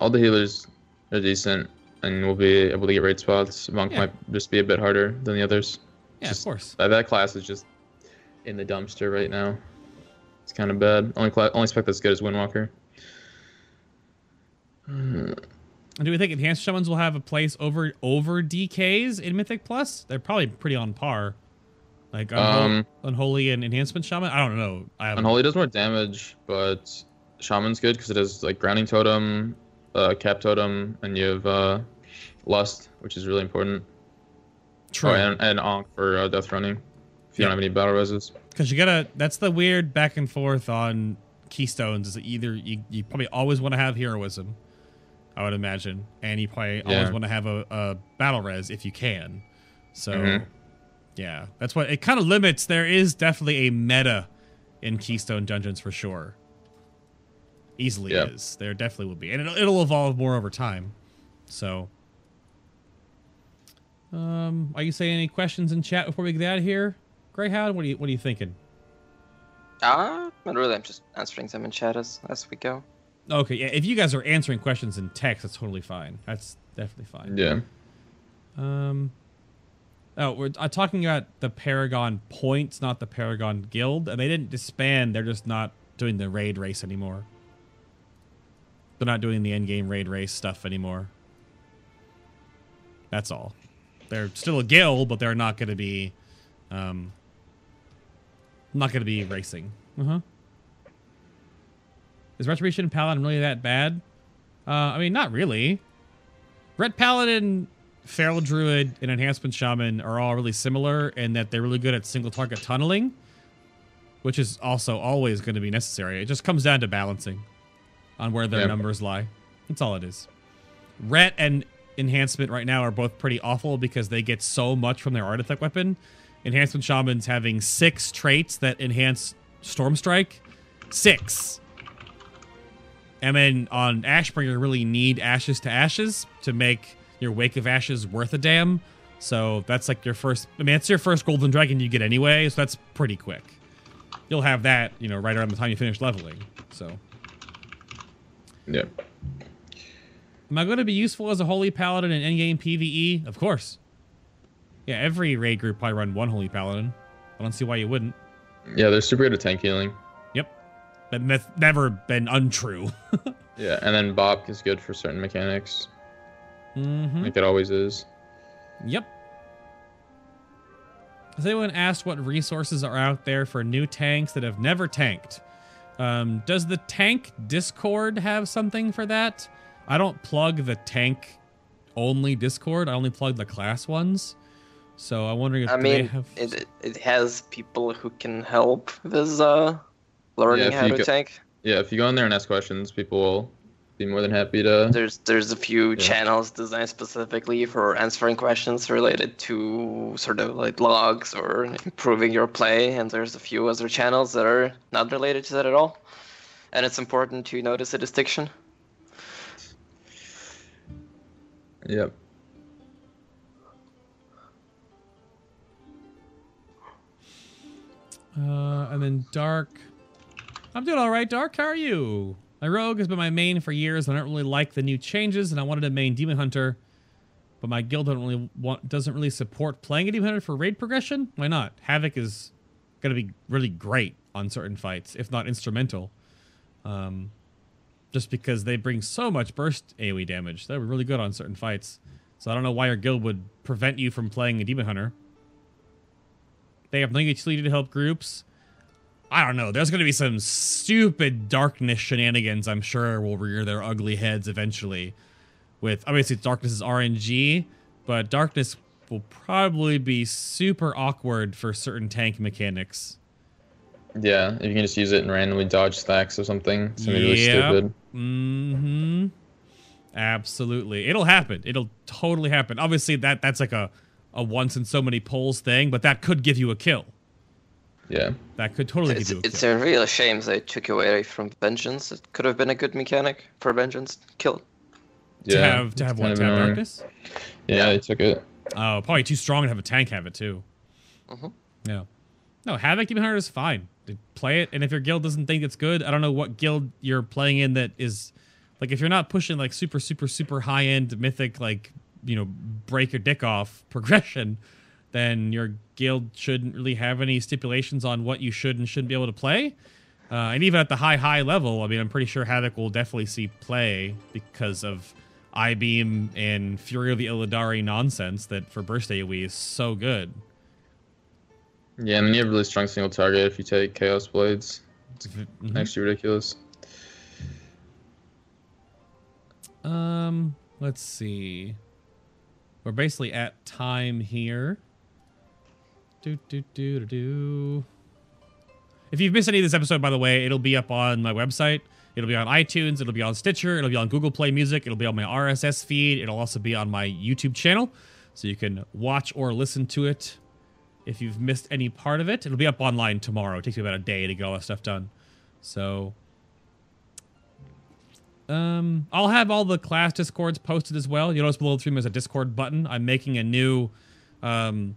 All the healers are decent and we'll be able to get raid spots. Monk Yeah. might just be a bit harder than the others. Yeah, Just- of course. That, that class is just in the dumpster right now. It's kind of bad. Only cla- only spec that's good is Windwalker. And do we think enhanced shamans will have a place over over DKs in Mythic Plus? They're probably pretty on par. Like Unho- Um, unholy and enhancement shaman. I don't know. I. Unholy does more damage, but Shaman's good because it has like grounding totem, uh, cap totem, and you have uh, lust, which is really important. True. Oh, and, and Ankh for uh, death running. If you Yeah. don't have any battle reses. Because you gotta. That's the weird back and forth on keystones. Is that either you, you probably always want to have heroism, I would imagine, and you probably always want to have a, a battle res if you can. So, Mhm. yeah, that's what it kind of limits. There is definitely a meta in Keystone Dungeons for sure. Easily Yeah. is. There definitely will be, and it'll, it'll evolve more over time. So. Um, are you saying any questions in chat before we get out of here, Greyhound? What are you What are you thinking? Ah, not really. I'm just answering them in chat as, as we go. Okay, yeah. If you guys are answering questions in text, that's totally fine. That's definitely fine. Yeah. Um. Oh, we're uh, talking about the Paragon points, not the Paragon Guild, and they didn't disband. They're just not doing the raid race anymore. They're not doing the end game raid race stuff anymore. That's all. They're still a guild, but they're not going to be, um, not going to be racing. Uh huh. Is Retribution Paladin really that bad? Uh, I mean, not really. Ret Paladin, Feral Druid, and Enhancement Shaman are all really similar in that they're really good at single target tunneling, which is also always going to be necessary. It just comes down to balancing on where their Yeah. numbers lie. That's all it is. Ret and Enhancement right now are both pretty awful because they get so much from their artifact weapon. Enhancement Shaman's having six traits that enhance Storm Strike. Six. And then on Ashbringer, you really need Ashes to Ashes to make your Wake of Ashes worth a damn. So that's like your first. I mean, it's your first Golden Dragon you get anyway, so that's pretty quick. You'll have that, you know, right around the time you finish leveling. So, Yeah. am I going to be useful as a Holy Paladin in endgame PVE? Of course. Yeah, every raid group probably run one Holy Paladin. I don't see why you wouldn't. Yeah, they're super good at tank healing. Yep. But that's never been untrue. [laughs] Yeah, and then BoP is good for certain mechanics, mm-hmm. like it always is. Yep. Has anyone asked what resources are out there for new tanks that have never tanked? Um, does the tank Discord have something for that? I don't plug the tank only Discord. I only plug the class ones. So I'm wondering if I they mean, have. it it has people who can help with uh, learning if how to go- tank. Yeah, if you go in there and ask questions, people will be more than happy to. There's there's a few Yeah. channels designed specifically for answering questions related to sort of like logs or improving your play, and there's a few other channels that are not related to that at all. And it's important to notice the distinction. Yep. Uh, and then Dark. I'm doing all right, Dark. How are you? My rogue has been my main for years. and I don't really like the new changes, and I wanted to main Demon Hunter, but my guild don't really want doesn't really support playing a Demon Hunter for raid progression. Why not? Havoc is gonna be really great on certain fights, if not instrumental. Um, just because they bring so much burst AoE damage, they're really good on certain fights. So I don't know why your guild would prevent you from playing a Demon Hunter. They have nothing utility to help groups. I don't know. There's going to be some stupid darkness shenanigans. I'm sure will rear their ugly heads eventually. With obviously darkness is RNG, but darkness will probably be super awkward for certain tank mechanics. Yeah, if you can just use it and randomly dodge stacks or something, it's gonna be really Yep. stupid. Mm-hmm. Absolutely. It'll happen. It'll totally happen. Obviously that that's like a a once in so many pulls thing, but that could give you a kill. Yeah. That could totally It's, give a it's kill. a real shame they took away from Vengeance. It could have been a good mechanic for Vengeance. Kill. to Yeah. have to have it's what? kind To of have annoying. darkness? Yeah, they took it. Oh, probably too strong to have a tank have it too. Mhm. Yeah. No, Havoc Demon Hunter is fine. They Play it, and if your guild doesn't think it's good, I don't know what guild you're playing in that is like if you're not pushing like super super super high end mythic like you know break your dick off [laughs] progression, then your guild shouldn't really have any stipulations on what you should and shouldn't be able to play. Uh, and even at the high high level, I mean, I'm pretty sure Havoc will definitely see play because of Eye Beam and Fury of the Illidari nonsense that for burst AoE is so good. Yeah, and then you have really strong single target if you take Chaos Blades. It's Mhm. actually ridiculous. Um, let's see. We're basically at time here. Do do do do do. If you've missed any of this episode, by the way, it'll be up on my website. It'll be on iTunes. It'll be on Stitcher. It'll be on Google Play Music. It'll be on my RSS feed. It'll also be on my YouTube channel, so you can watch or listen to it. If you've missed any part of it, it'll be up online tomorrow. It takes me about a day to get all that stuff done. So um, I'll have all the class discords posted as well. You'll notice below the stream there's a Discord button. I'm making a new um,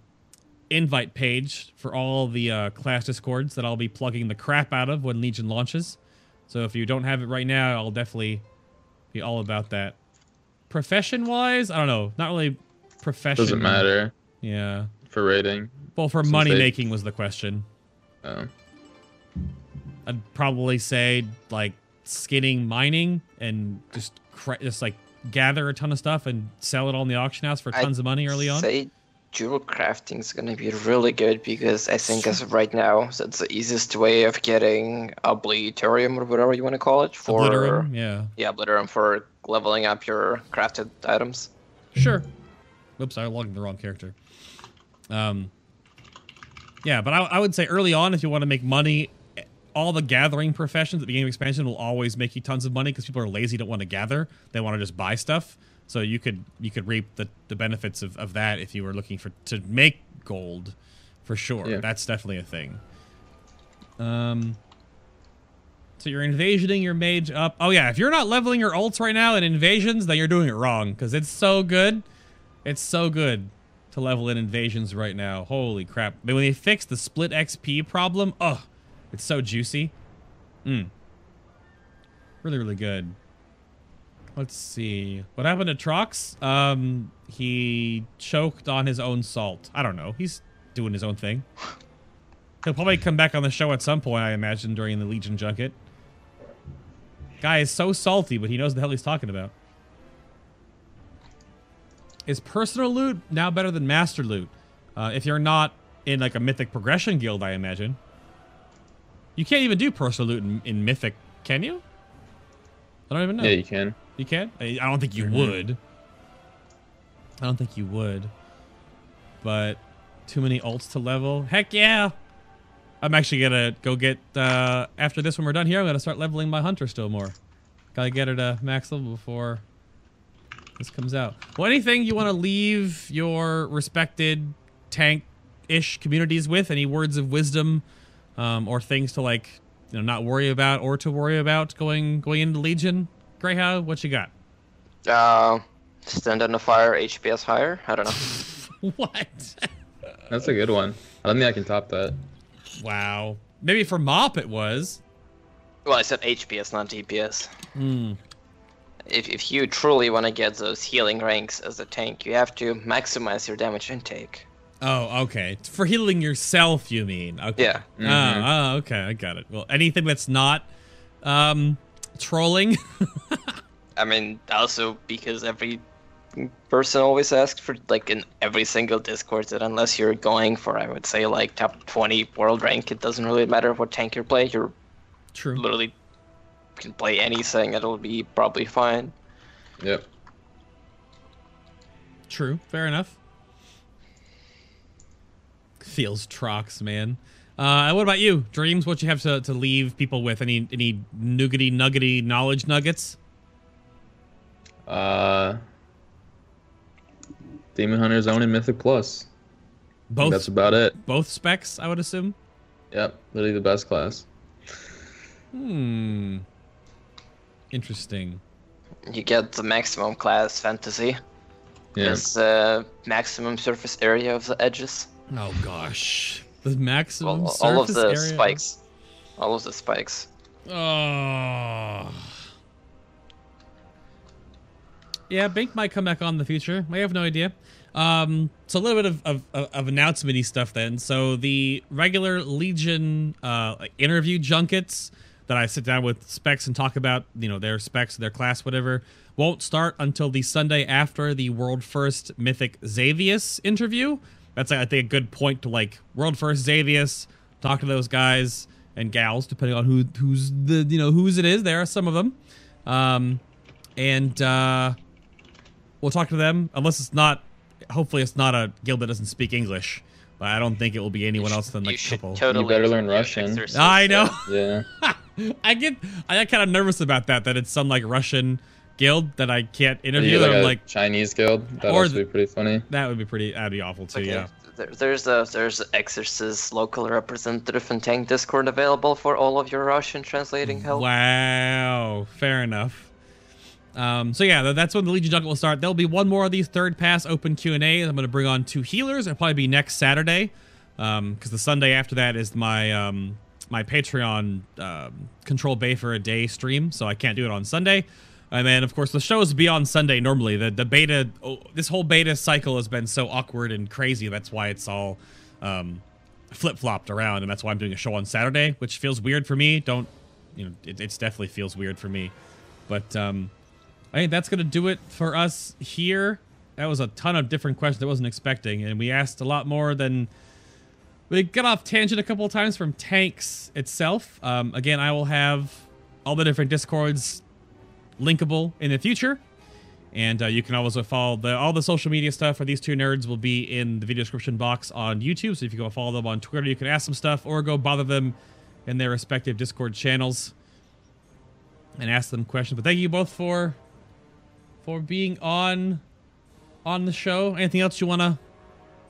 invite page for all the uh, class discords that I'll be plugging the crap out of when Legion launches. So if you don't have it right now, I'll definitely be all about that. Profession wise, I don't know. Not really profession. Doesn't matter Yeah. for rating. Well, for Since money they- making was the question. Oh. I'd probably say like skinning mining and just cra- just like gather a ton of stuff and sell it on the auction house for I'd tons of money early on. Say jewel crafting is gonna be really good because I think as of right now, that's the easiest way of getting obliterium or whatever you want to call it for Obliterum, yeah. yeah, obliterium for leveling up your crafted items. Sure. Oops, I logged the wrong character. Um, yeah, but I, I would say early on, if you want to make money, all the gathering professions at the beginning of expansion will always make you tons of money because people are lazy, don't want to gather. They want to just buy stuff. So you could you could reap the, the benefits of, of that if you were looking for to make gold, for sure. Yeah. That's definitely a thing. Um. So you're invasioning your mage up. Oh yeah, if you're not leveling your ults right now in invasions, then you're doing it wrong because it's so good. It's so good to level in invasions right now. Holy crap! But when they fix the split XP problem, oh, it's so juicy. Mm. Really, really good. Let's see. What happened to Trox? Um, he choked on his own salt. I don't know. He's doing his own thing. He'll probably come back on the show at some point, I imagine, during the Legion junket. Guy is so salty, but he knows the hell he's talking about. Is personal loot now better than master loot? Uh, if you're not in like a mythic progression guild, I imagine. You can't even do personal loot in, in mythic, can you? I don't even know. Yeah, you can. You can? I I don't think you Mhm. would. I don't think you would. But too many ults to level. Heck yeah! I'm actually gonna go get uh after this when we're done here, I'm gonna start leveling my hunter still more. Gotta get her to max level before this comes out. Well anything you wanna leave your respected tank ish communities with? Any words of wisdom? Um, or things to like you know not worry about or to worry about going going into Legion? Greyhound, what you got? Uh, stand on the fire, HPS higher. I don't know. [laughs] what? That's a good one. I don't think I can top that. wow. Maybe for Mop it was. Well, I said HPS, not DPS. Hmm. If, if you truly want to get those healing ranks as a tank, you have to maximize your damage intake. Oh, okay. For healing yourself, you mean? Okay. Yeah. Mhm. Oh, oh, okay. I got it. Well, anything that's not um trolling. [laughs] I mean, also because every person always asks for, like, in every single Discord, that unless you're going for, I would say, like, top 20 world rank, it doesn't really matter what tank you're playing. You're True. literally can play anything, it'll be probably fine. Yep. True. Fair enough. Feels trox, man. Uh, what about you, Dreams? What you have to, to leave people with? Any any nougaty nuggety knowledge nuggets? Uh, Demon Hunter's own and Mythic Plus. Both That's about it. both specs, I would assume. Yep. Literally the best class. Hmm. Interesting. You get the maximum class fantasy. Yeah. There's uh, maximum surface area of the edges. Oh gosh, the maximum All, all of the area. spikes. All of the spikes. Oh. Yeah, Bink might come back on in the future. I have no idea. Um, so a little bit of, of, of, of announcement stuff then. So the regular Legion uh, interview junkets that I sit down with specs and talk about, you know, their specs, their class, whatever, won't start until the Sunday after the world first Mythic Xavius interview. That's I think a good point to like world first Xavius, talk to those guys and gals, depending on who who's the you know whose it is. There are some of them, um, and uh, we'll talk to them unless it's not. Hopefully, it's not a guild that doesn't speak English. But I don't think it will be anyone else than like a couple. totally You better learn Russian. exercise I know. Yeah. [laughs] I get I get kind of nervous about that. That it's some like Russian guild that I can't interview. you that like I'm like Chinese guild. That'd or be pretty funny. that would be pretty. That'd be awful too. Okay. Yeah. There's a there's a Exorsus local representative and tank Discord available for all of your Russian translating help. Wow, fair enough. Um, so yeah, that's when the Legion Junket will start. There'll be one more of these third pass open Q and A. I'm going to bring on two healers. It'll probably be next Saturday, Um because the Sunday after that is my um, my Patreon um, Control Bay for a day stream, so I can't do it on Sunday. And then of course the show is beyond Sunday normally. The the beta, oh, this whole beta cycle has been so awkward and crazy. That's why it's all um, flip flopped around, and that's why I'm doing a show on Saturday, which feels weird for me. Don't you know? It it's definitely feels weird for me, but um, I think that's gonna do it for us here. That was a ton of different questions I wasn't expecting, and we asked a lot more than we got off tangent a couple of times from tanks itself. Um, again, I will have all the different discords linkable in the future. And uh, you can also follow the all the social media stuff for these two nerds will be in the video description box on YouTube. So if you go follow them on Twitter, you can ask them stuff or go bother them in their respective Discord channels and ask them questions. But thank you both for for being on on the show. Anything else you want to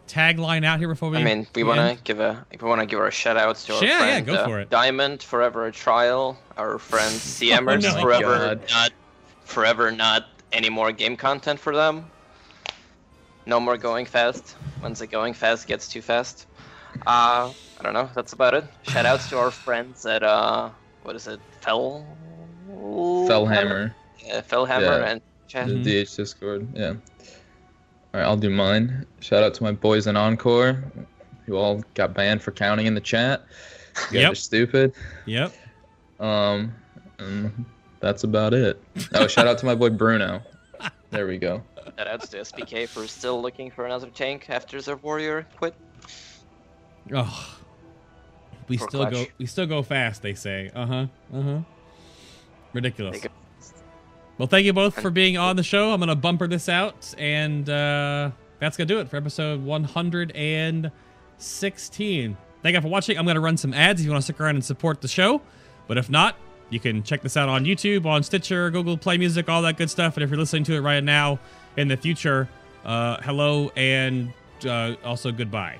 tagline out here before we? I mean, we we want end? to give a we want to give our shout outs to our Yeah, yeah, friend go uh, for it. Diamond Forever a Trial, our friend CMers [laughs] Oh, no. Forever God. not Forever not any more game content for them. No more going fast. Once the going fast gets too fast. Uh, I don't know. That's about it. Shout outs to our friends at uh, what is it? Fell. Fel Hammer. Yeah, Fel Hammer Yeah. and chat. Mhm. The DH Discord. Yeah. All right, I'll do mine. Shout out to my boys in Encore, who all got banned for counting in the chat. You guys Yep. are stupid. Yep. Um, and that's about it. Oh, shout out to my boy Bruno. There we go. Shout outs to SPK for still looking for another tank after their warrior quit. Oh, we Poor still go. We still go fast. They say. Uh huh. Uh huh. Ridiculous. Well, thank you both for being on the show. I'm gonna bumper this out, and uh, that's gonna do it for episode 116. Thank you for watching. I'm gonna run some ads if you want to stick around and support the show. But if not, you can check this out on YouTube, on Stitcher, Google Play Music, all that good stuff. And if you're listening to it right now in the future, uh, hello and uh, also goodbye.